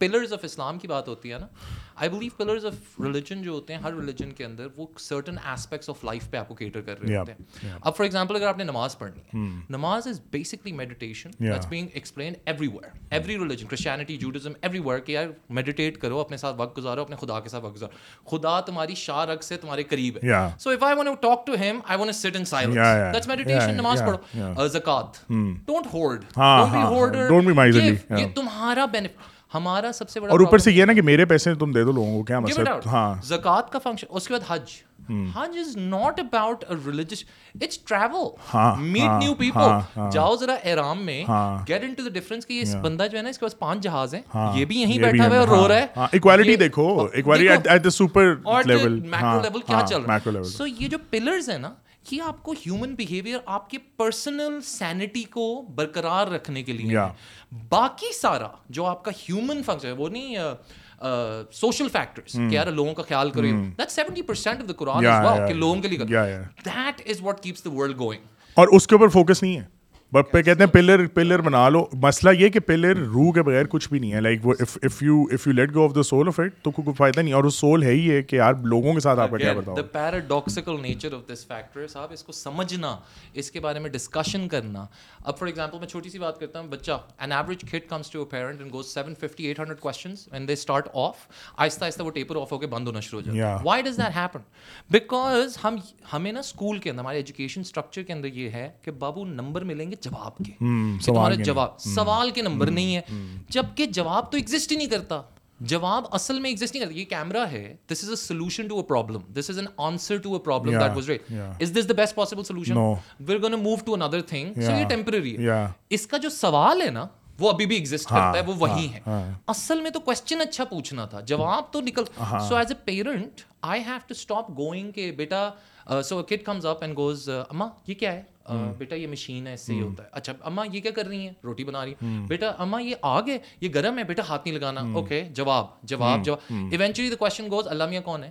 [SPEAKER 3] پلرز آف اسلام کی بات ہوتی ہے نا I believe pillars of religion جو ہوتے ہیں ہر ریلیجن کے اندر وہ سرٹن ایسپیکٹس آف لائف پہ آپ کو کیٹر کر رہے ہوتے ہیں اب فار ایگزامپل اگر آپ نے نماز پڑھنی ہے hmm. نماز is basically meditation being explain everywhere every religion Christianity Judaism everywhere کہ یار میڈیٹیٹ کرو اپنے ساتھ وقت گزارو اپنے خدا کے ساتھ وقت گزارو خدا تمہاری شاہ رگ سے تمہارے قریب ہے so if I want talk to him I want sit in silence meditation نماز پڑھو زکات don't hold
[SPEAKER 4] don't be holder یہ تمہارا بینیفٹ ہمارا سب سے بڑا اور اوپر سے یہ نا کہ میرے پیسے تم دے دو لوگوں کو کیا مسئلہ ہاں زکات
[SPEAKER 3] کا فنکشن اس کے بعد حج حج is not about religious it's travel meet new people جاؤ ذرا احرام میں get in to the difference کہ یہ بندہ جو ہے نا اس کے پاس پانچ جہاز ہیں ہاں، یہ بھی یہیں بیٹھا ہوا ہے اور رو
[SPEAKER 4] ہاں، رہا ہے ایکوالٹی ہاں۔ دیکھو equality at the super
[SPEAKER 3] level macro level کیا چل رہا ہے سو یہ جو پلرز ہیں نا آپ کو ہیومن بہیویئر آپ کے پرسنل سینٹی کو برقرار رکھنے کے لیے باقی سارا جو آپ کا ہیومن ہے وہ نہیں سوشل فیکٹرس hmm. کہ یار لوگوں کا خیال that seventy percent of the Quran لوگوں کے لیے that is what keeps the world going
[SPEAKER 4] اور اس کے اوپر فوکس نہیں ہے بٹ پہ کہتے ہیں پلر پلر بنا لو مسئلہ یہ کہ پلر روح کے بغیر کچھ بھی نہیں ہے لائک وہ if you if you let go of the soul of it تو کوئی فائدہ نہیں اور وہ سول ہے ہی ہے کہ یار لوگوں کے ساتھ آپ کا کیا
[SPEAKER 3] بتاؤ the paradoxical nature of this factor صاحب اس کو سمجھنا اس کے بارے میں ڈسکشن کرنا اب فار ایگزامپل میں چھوٹی سی بات کرتا ہوں بچہ an average kid comes to parent and goes seven fifty eight hundred questions and they start off آہستہ آہستہ وہ ٹیپر آف ہو کے بند ہونا شروع ہو جائے why does that happen because ہم ہمیں نا اسکول کے اندر ہمارے ایجوکیشن اسٹرکچر کے اندر یہ ہے کہ بابو نمبر ملیں گے کے جواب کے تمہارے جواب سوال کے نمبر نہیں ہے جبکہ جواب تو ایگزٹ ہی نہیں کرتا جواب اصل میں ایگزٹ نہیں کرتا یہ کیمرا ہے this is a solution to a problem this is an answer to a problem that was right is this the best possible solution we are gonna move to another thing so یہ temporary ہے اس کا جو سوال ہے نا وہ ابھی بھی ایگزٹ کرتا ہے وہ وہی ہے اصل میں تو کوشچن اچھا پوچھنا تھا جواب تو نکل so as a parent I have to stop going کہ بیٹا so kid comes up and goes اما یہ کیا ہے بیٹا یہ مشین ہے اس سے یہ ہوتا ہے اچھا کیا کر رہی ہیں روٹی بنا رہی ہیں بیٹا بیٹا یہ یہ آگ ہے ہے ہے گرم ہاتھ نہیں لگانا اوکے جواب جواب جواب ایونچولی دا کوشچن گوز اللہ میاں کون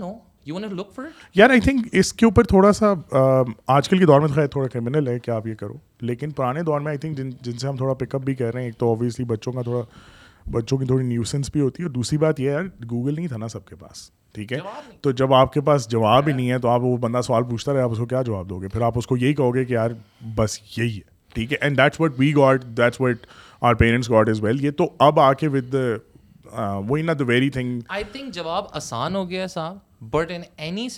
[SPEAKER 3] نو
[SPEAKER 4] لک تھنک اس کے اوپر تھوڑا سا آج کل کے دور میں تھوڑا ہے کہ آپ یہ کرو لیکن پرانے دور میں آئی تھنک جن جن سے ہم تھوڑا پک اپ بھی کر رہے ہیں ایک تو آبویسلی بچوں کا تھوڑا بچوں کی تھوڑی نیوسنس بھی ہوتی ہے اور دوسری بات یہ یار گوگل نہیں تھا نا سب کے پاس ٹھیک ہے تو جب آپ کے پاس جواب ہی نہیں ہے تو آپ وہ بندہ سوال پوچھتا رہے آپ اس کو کیا جواب دو گے پھر آپ اس کو یہی کہو گے کہ یار بس یہی ہے ٹھیک ہے and that's what we God that's what our parents got is well یہ تو اب آ کے ود وہی
[SPEAKER 3] نا ویری تھنگ آئی تھنک جواب آسان ہو گیا صاحب بٹ ان اینی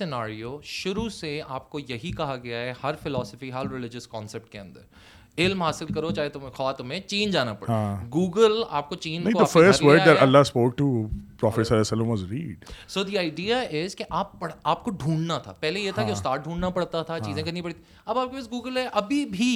[SPEAKER 3] شروع سے آپ کو یہی کہا گیا ہے ہر فلاسفی ہر ریلیجیس کانسیپٹ کے اندر علم حاصل کرو چاہے تمہیں خواہ تمہیں چین جانا پڑے گوگل ہاں۔ آپ کو
[SPEAKER 4] chances professor read
[SPEAKER 3] so the idea is کہ آپ آپ کو ڈھونڈنا تھا پہلے یہ تھا کہ استاد ڈھونڈنا پڑتا تھا چیزیں کرنی پڑتی اب آپ کے پاس گوگل ہے ابھی بھی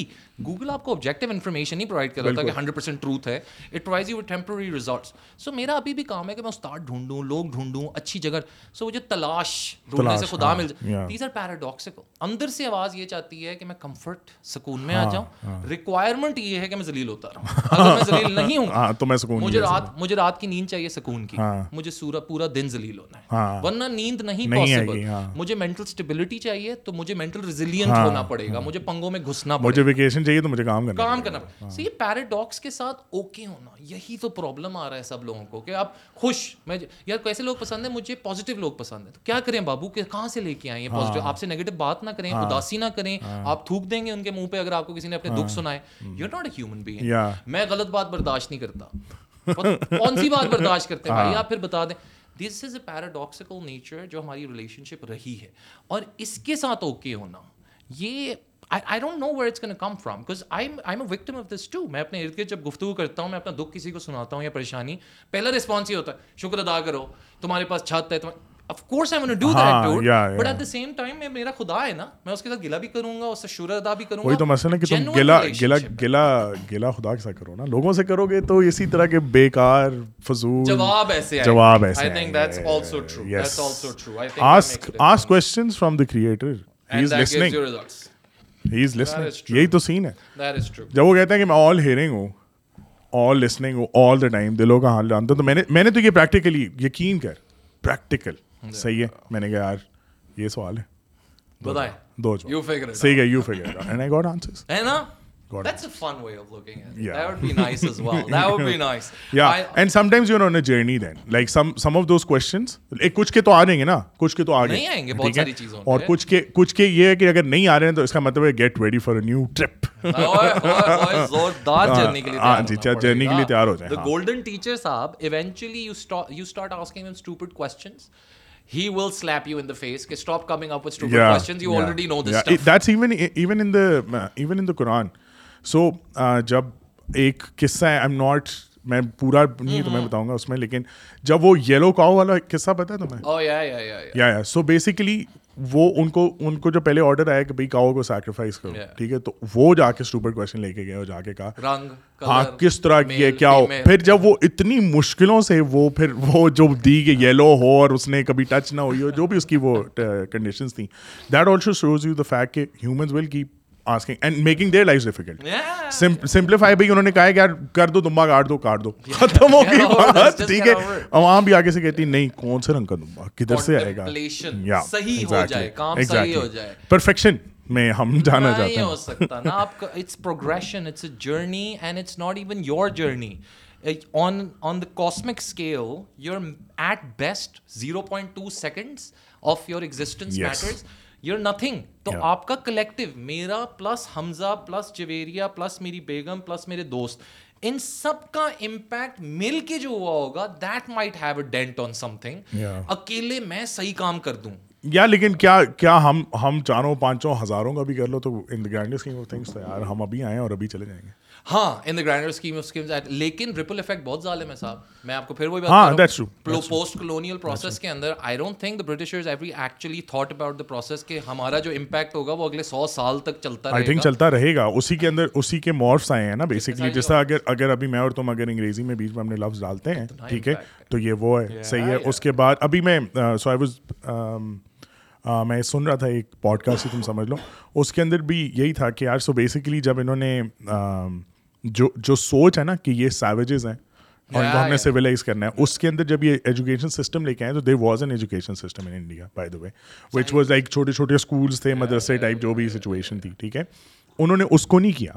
[SPEAKER 3] گوگل آپ کو آبجیکٹو انفارمیشن نہیں پرووائڈ کر رہا تھا کہ ہنڈریڈ پرسینٹ ٹروتھ ہے it provides you temporary resorts so میرا ابھی بھی کام ہے کہ میں استاد ڈھونڈوں لوگ ڈھونڈوں اچھی جگہ سو وہ جو تلاش ڈھونڈنے سے خدا مل جائے دیز آر پیراڈاکسیکل اندر سے آواز یہ چاہتی ہے کہ میں کمفرٹ سکون میں آ جاؤں ریکوائرمنٹ یہ ہے کہ میں ذلیل ہوتا رہا ہوں اگر میں ذلیل نہیں ہوں تو میں سکون مجھے رات مجھے رات کی نیند چاہیے سکون کی
[SPEAKER 4] مجھے سورا پورا دن ذلیل ہونا ہے ہاں۔ ورنہ نیند نہیں پاسبل ہاں۔ مجھے مینٹل اسٹیبلٹی چاہیے تو مجھے مینٹل ریزیلینٹ ہاں، ہونا پڑے گا مجھے پنگوں میں گھسنا پڑے مجھے ویکیشن چاہیے تو مجھے کام کرنا کام کرنا پڑے سو یہ پیراڈاکس کے ساتھ اوکے ہونا یہی تو پرابلم آ رہا ہے سب لوگوں کو کہ آپ
[SPEAKER 3] خوش میں یار کیسے لوگ پسند ہیں مجھے پازیٹیو لوگ پسند ہیں تو کیا کریں بابو کہ کہاں سے لے کے آئیں پازیٹیو آپ سے نیگیٹو بات نہ کریں اداسی نہ کریں آپ تھوک دیں گے ان کے منہ پہ اگر آپ کو کسی نے اپنے دکھ سنائے you are not a human being میں غلط بات برداشت نہیں کرتا کون سی بات برداشت کرتے ہیں ہاں۔ آپ پھر بتا دیں دس از اے پیراڈاکسیکل نیچر جو ہماری ریلیشن شپ رہی ہے اور اس کے ساتھ اوکے ہونا یہ I don't know words can come from because I am a victim of this too میں اپنے ارد گرد جب گفتگو کرتا ہوں میں اپنا دکھ کسی کو سناتا ہوں یا پریشانی پہلا رسپانس یہ ہوتا ہے شکر ادا کرو تمہارے پاس چھت ہے تمہارے ہاں،
[SPEAKER 4] تم گلا گلا خدا کرو نا لوگوں سے کرو گے تو اسی طرح کے نے میں نے تو یہ پریکٹیکلی یقین کر پریکٹیکل
[SPEAKER 3] صحیح ہے میں نے کہا یار یہ سوال ہے کچھ
[SPEAKER 4] کے تو آ جائیں گے نا
[SPEAKER 3] کچھ کے تو
[SPEAKER 4] یہ اگر نہیں آ رہے ہیں تو اس کا مطلب گیٹ ریڈی
[SPEAKER 3] فارپنی
[SPEAKER 4] جرنی کے لیے تیار ہو جائے
[SPEAKER 3] golden teacher he will slap you You in in in the the the face. stop coming up with stupid yeah, yeah, yeah. questions. already know this stuff. It, that's even even even uh,
[SPEAKER 4] Quran. So so جب ایک not میں پورا نہیں تمہیں بتاؤں گا اس میں لیکن جب وہ یلو
[SPEAKER 3] کاؤ والا قصہ پتا ہے تمہیں سو کالی وہ ان
[SPEAKER 4] کو ان کو جو پہلے آرڈر آیا کہ بھائی کاؤ کو سیکریفائز کرو ٹھیک ہے تو وہ جا
[SPEAKER 3] کے سٹوپر کوشچن لے کے گئے اور جا کے کہا ہاں کس طرح کی ہے کیا ہو پھر جب وہ
[SPEAKER 4] اتنی مشکلوں سے وہ پھر وہ جو دی کہ یلو ہو اور اس نے کبھی ٹچ نہ ہوئی ہو جو بھی اس کی وہ کنڈیشنز تھیں that also shows you the fact کہ humans will keep asking and making their life difficult simplify بھائی انہوں نے کہا کہ یار کر دو دمبا کاٹ دو کاٹ دو ختم ہو گئی بات ٹھیک ہے عوام بھی آگے سے کہتی نہیں کون سے رنگ کا دمبا کدھر سے آئے گا صحیح ہو جائے کام صحیح ہو جائے پرفیکشن
[SPEAKER 3] میں ہم جانا چاہتے ہیں ہو سکتا نا آپ کا it's progression it's a journey and it's not even your journey on on the cosmic scale your at best zero point two seconds of your existence matters you are nothing تو آپ کا کلیکٹو میرا plus Hamza plus Javeria plus میری بیگم plus میرے دوست ان سب کا impact مل کے جو ہوا ہوگا that might have a dent on something اکیلے میں صحیح کام کر دوں
[SPEAKER 4] یا لیکن کیا کیا ہم ہم چاروں پانچوں ہزاروں کا بھی کر لو تو in the grand of things تو یار ہم ابھی آئیں اور ابھی چلے جائیں گے ہاں in the grander scheme of schemes at لیکن ریپل افیکٹ بہت
[SPEAKER 3] ظالم ہے صاحب میں آپ کو پھر وہی بات پوسٹ کلونیل پروسیس کے اندر I don't think the Britishers ever actually thought about the process کہ ہمارا جو امپیکٹ ہوگا وہ اگلے سو سال تک چلتا آئی تھنک چلتا رہے گا اسی کے اندر اسی کے مارفس آئے ہیں نا بیسکلی جیسا
[SPEAKER 4] اگر اگر ابھی میں اور تم اگر انگریزی میں بیچ میں ہم نے لفظ ڈالتے ہیں ٹھیک ہے تو یہ وہ ہے صحیح ہے اس کے بعد ابھی میں سو آئی واز میں سن رہا تھا ایک پوڈ کاسٹ ہی تم سمجھ لو اس کے اندر بھی یہی تھا کہ یار سو بیسکلی جب انہوں نے جو جو سوچ ہے نا کہ یہ سیویجز ہیں اور ان کو ہم نے سویلائز کرنا ہے اس کے اندر جب یہ ایجوکیشن سسٹم لے کے آئے تو there was an education system in India by the way which was like چھوٹے چھوٹے اسکولس تھے مدرسے ٹائپ جو بھی سچویشن تھی ٹھیک ہے انہوں نے اس کو نہیں کیا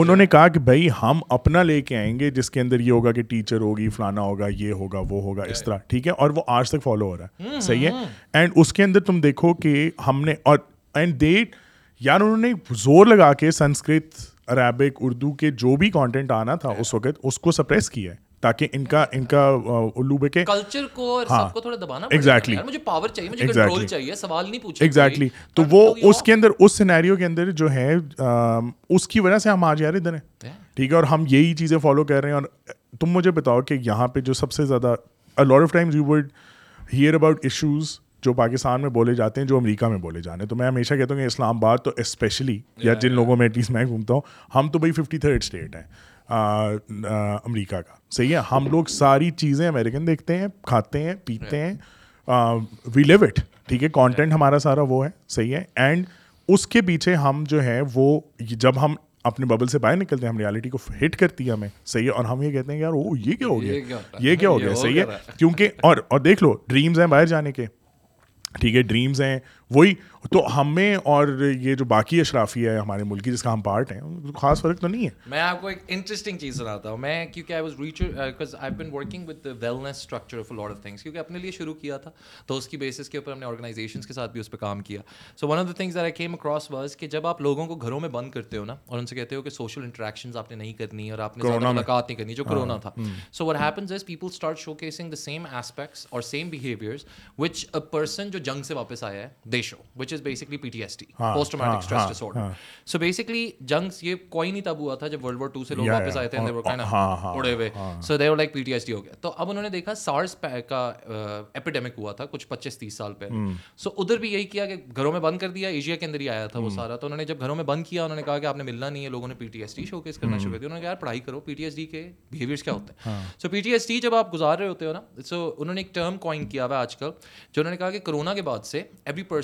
[SPEAKER 4] انہوں نے کہا کہ بھائی ہم اپنا لے کے آئیں گے جس کے اندر یہ ہوگا کہ ٹیچر ہوگی فلانا ہوگا یہ ہوگا وہ ہوگا اس طرح ٹھیک ہے اور وہ آج تک فالو ہو رہا ہے صحیح ہے اینڈ mm-hmm. اس کے اندر تم دیکھو کہ ہم نے اور اینڈ دیٹ یار یعنی انہوں نے زور لگا کے سنسکرت عربک اردو کے جو بھی کانٹینٹ آنا تھا اس وقت اس کو سپریس کیا ہے تاکہ ان کا ان کا الو
[SPEAKER 3] کے کلچر کو اور ہاں، سب کو تھوڑا دبانا ایگزیکٹلی مجھے پاور چاہیے مجھے کنٹرول چاہیے سوال نہیں پوچھے ایگزیکٹلی تو وہ اس کے اندر اس سینیریو کے اندر جو ہے اس کی وجہ سے ہم آج یار ادھر ہیں ٹھیک ہے اور ہم یہی چیزیں فالو کر رہے ہیں اور تم مجھے بتاؤ کہ یہاں پہ جو سب سے زیادہ lot of times you would hear about issues جو پاکستان میں بولے جاتے ہیں جو امریکہ میں بولے جانے تو میں ہمیشہ کہتا ہوں کہ اسلام آباد تو اسپیشلی یا جن لوگوں میں ایٹ لیسٹ میں گھومتا ہوں ہم تو بھائی ففٹی تھرڈ اسٹیٹ ہیں امریکہ کا صحیح ہے ہم لوگ ساری چیزیں امیریکن دیکھتے ہیں کھاتے ہیں پیتے ہیں وی لیو اٹ ٹھیک ہے کانٹینٹ ہمارا سارا وہ ہے صحیح ہے اینڈ اس کے پیچھے ہم جو ہے وہ جب ہم اپنے ببل سے باہر نکلتے ہیں ہم ریالٹی کو ہٹ کرتی ہے ہمیں صحیح ہے اور ہم یہ کہتے ہیں یار وہ یہ کیا ہو گیا یہ کیا ہو گیا صحیح ہے کیونکہ اور اور دیکھ لو ڈریمز ہیں باہر جانے کے ٹھیک ہے ڈریمز ہیں وہی تو ہمیں اور یہ جو باقی اشرافیہ ہے ہمارے ملک کی جس کا ہم پارٹ ہیں خاص فرق تو نہیں ہے میں آپ کو ایک انٹرسٹنگ چیز سناتا ہوں میں کیونکہ I was reach because I been working with wellness structure of lot of things کیونکہ اپنے لیے شروع کیا تھا تو اس کی بیسس کے اوپر ہم نے آرگنائزیشن کے ساتھ بھی اس پہ کام کیا so one of the things are I came across was کہ جب آپ لوگوں کو گھروں میں بند کرتے ہو نا اور ان سے کہتے ہو کہ سوشل انٹریکشن آپ نے نہیں کرنی اور آپ نے ملاقات نہیں کرنی جو کرونا ہاں، تھا so what happens is people start showcasing the same aspects اور same behaviours which a person جو جنگ سے واپس آیا ہے they show which is basically P T S T post stress disorder so basically جنگس یہ کوئی نہیں تب ہوا تھا جب ورلڈ وار ٹو سے لوگ واپس آئے تھے اڑے ہاں، ہاں، ہوئے so they like P T S T ہو گیا تو اب انہوں نے دیکھا سارس کا ایپیڈیمک ہوا تھا کچھ پچیس تیس سال پہلے سو ادھر بھی یہی کیا کہ گھروں میں بند کر دیا ایشیا کے اندر ہی آیا تھا وہ سارا تو انہوں نے جب گھروں میں بند کیا انہوں نے کہا کہ آپ نے ملنا نہیں ہے لوگوں نے P T S T showcase کرنا شروع کر دیا انہوں نے کہا یار پڑھائی کرو پی ٹی ایس ڈی کے بہیویئرس کیا ہوتے ہیں so P T S T جب آپ گزار رہے ہوتے ہو نا سو انہوں نے ایک ٹرم کوائن کیا ہوا ہے آج کل جو انہوں نے کہا کہ کرونا کے بعد سے every person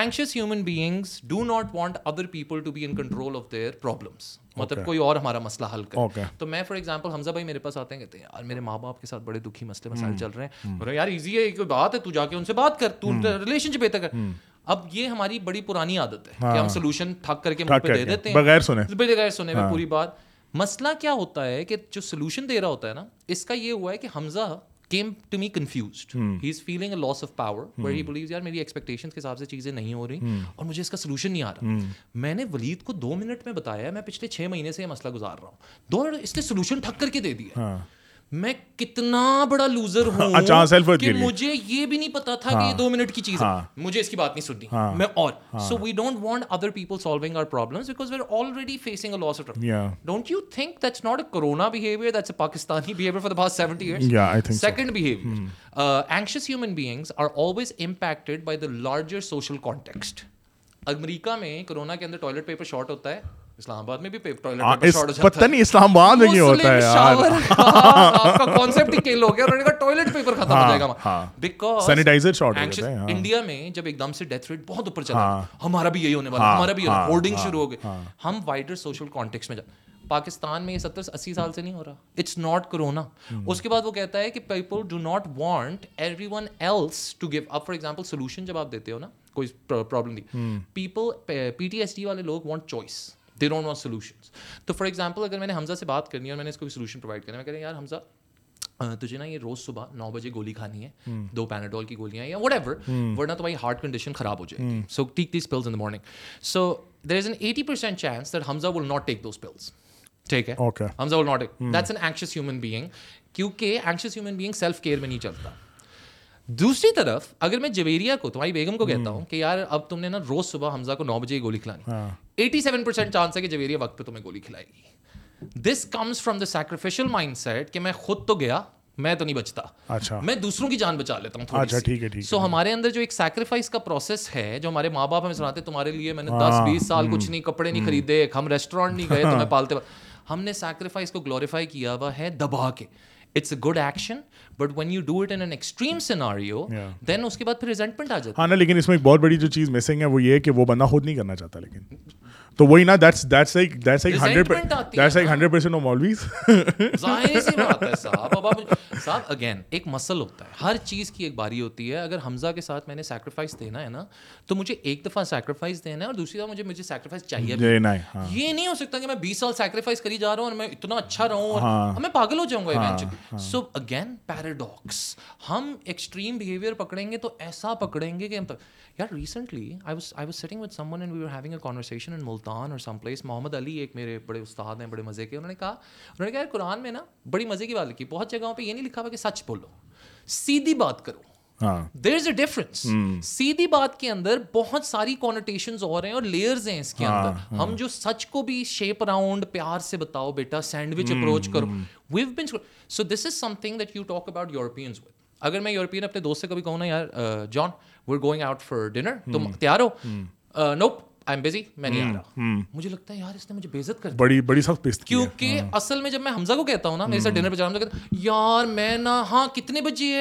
[SPEAKER 3] anxious human beings do not want other people to be in control of their problems مطلب کوئی اور ہمارا مسئلہ حل کرے تو میں فار ایگزامپل حمزہ بھائی میرے پاس آتے ہیں کہتے ہیں یار میرے ماں باپ کے ساتھ بڑے دکھی مسئلے مسائل چل رہے ہیں یار ایزی ہے کوئی بات ہے تو جا کے ان سے بات کر تو ریلیشن شپ بہتر کر اب یہ ہماری بڑی پرانی عادت ہے کہ ہم سولوشن تھک کر کے مجھ پہ دے دیتے ہیں بغیر سنے بغیر سنے میں پوری بات مسئلہ کیا ہوتا ہے کہ جو سولوشن دے رہا ہوتا ہے نا اس کا یہ ہوا ہے کہ Hamza came to me confused he is feeling a loss of power believes یار میری ایکسپیکٹیشن کے حساب سے چیزیں نہیں ہو رہی اور مجھے اس کا سولوشن نہیں آ رہا میں نے ولید کو دو منٹ میں بتایا میں پچھلے چھ مہینے سے یہ مسئلہ گزار رہا ہوں دو منٹ اس نے سولوشن ٹھک کر کے دے دیا میں کتنا بڑا لوزر ہاں، ہوں اچھا، ہاں، کہ مجھے یہ بھی نہیں پتا تھا کہ یہ ہاں، دو منٹ کی چیز ہے مجھے اس کی بات نہیں سننی میں اور so we don't want other people solving our problems because we are already facing loss of don't you think that's not a corona behaviour that's a Pakistani behaviour for the past seventy years second behaviour anxious human beings are always impacted by the larger social context امریکہ میں corona کے اندر toilet paper short ہوتا ہے جب ایک
[SPEAKER 5] دم سے ڈیتھ ریٹ بہت اوپر چلا ہاں۔ ہمارا ہمارا بھی بھی یہی ہونے والا ہاں، ہاں، شروع ہو ہم سوشل میں پاکستان میں یہ ستر اسی سال سے نہیں ہو رہا اٹس ناٹ کرونا اس کے بعد وہ کہتا ہے کہ people people do not want want everyone else to give for example solution جب آپ دیتے ہو نا کوئی پرابلم نہیں پی ٹی ایس والے لوگ choice they don't want solutions تو فار ایگزامپل اگر میں نے حمزہ سے بات کرنی ہے اور میں نے اس کو بھی سولوشن پرووائڈ کرنا ہے میں کہہ رہا یار حمزہ تجھے نا یہ روز صبح نو بجے گولی کھانی ہے دو پیناڈول کی گولیاں یا وٹ ایور ورنہ تمہاری ہارٹ کنڈیشن خراب ہو جائے so take these pills in morning so there is an eighty percent chance that Hamza will not take those pills ٹھیک ہے Hamza will not take that's an anxious human being کیونکہ anxious human being self care میں نہیں چلتا دوسری طرف اگر میں جویریا کو تمہاری بیگم کو کہتا ہوں کہ یار اب تم نے نا روز صبح حمزہ کو نو بجے گولی کھلانی ایٹی سیون پرسینٹ چانس ہے کہ جویریا وقت پہ تمہیں گولی کھلائے گی this from the sacrificial mindset کہ میں خود تو گیا میں تو نہیں بچتا اچھا۔ میں دوسروں کی جان بچا لیتا ہوں اچھا، سو ہمارے اندر جو ایک سیکریفائس کا پروسیس ہے جو ہمارے ماں باپ ہمیں سناتے تمہارے لیے میں نے ہاں۔ دس بیس سال کچھ نہیں کپڑے نہیں خریدے ہم ریسٹورینٹ نہیں گئے ہاں۔ تو میں پالتے ہم نے سیکریفائس کو گلوریفائی کیا ہوا ہے دبا کے it's a good action but when you do it N کے بعد پھر ریزنٹمنٹ آ جاؤ لیکن اس میں ایک بہت بڑی جو چیز مسنگ ہے وہ یہ کہ وہ بندہ خود نہیں کرنا چاہتا لیکن تو وہی نا that's that's like that's like 100 that's like 100% of مولویز ظاہر سی بات ہے صاحب اب صاحب اگین ایک مسل ہوتا ہے ہر چیز کی ایک باری ہوتی ہے اگر حمزہ کے ساتھ میں نے سیکریفائس دینا ہے نا تو مجھے ایک دفعہ سیکریفائس دینا ہے اور دوسری دفعہ مجھے مجھے سیکریفائس چاہیے دینا ہے ہاں۔ یہ نہیں ہو سکتا کہ میں 20 سال سیکریفائس کری جا رہا ہوں اور میں اتنا اچھا رہوں اور ہاں۔ میں پاگل ہو جاؤں گا ایونچولی سو اگین پیراڈاکس ہم ایکسٹریم بیہیویئر پکڑیں گے تو ایسا پکڑیں گے کہ یار recently I was I was sitting with someone and we were having a conversation in mall Multan اور سم پلیس محمد علی ایک میرے بڑے استاد ہیں بڑے مزے کے انہوں نے کہا انہوں نے کہا قرآن میں نا بڑی مزے کی بات لکھی بہت جگہوں پہ یہ نہیں لکھا ہوا کہ سچ بولو سیدھی بات کرو دیر از اے ڈفرنس سیدھی بات کے اندر بہت ساری کانوٹیشن اور ہیں اور لیئرز ہیں اس کے ہاں، اندر ہاں۔ ہم جو سچ کو بھی شیپ اراؤنڈ پیار سے بتاؤ بیٹا سینڈوچ اپروچ کرو we've been so this is some thing that you talk about Europeans with اگر میں یورپین اپنے دوست سے کبھی کہوں نا یار جان we're going out for dinner تم تیار ہو نوپ مجھے لگتا ہے مجھے بےزت کر کیونکہ ہاں۔ اصل میں جب میں حمزہ کو کہتا ہوں نا میرے ساتھ ڈنر پہ جانا یار میں نا ہاں کتنے بجے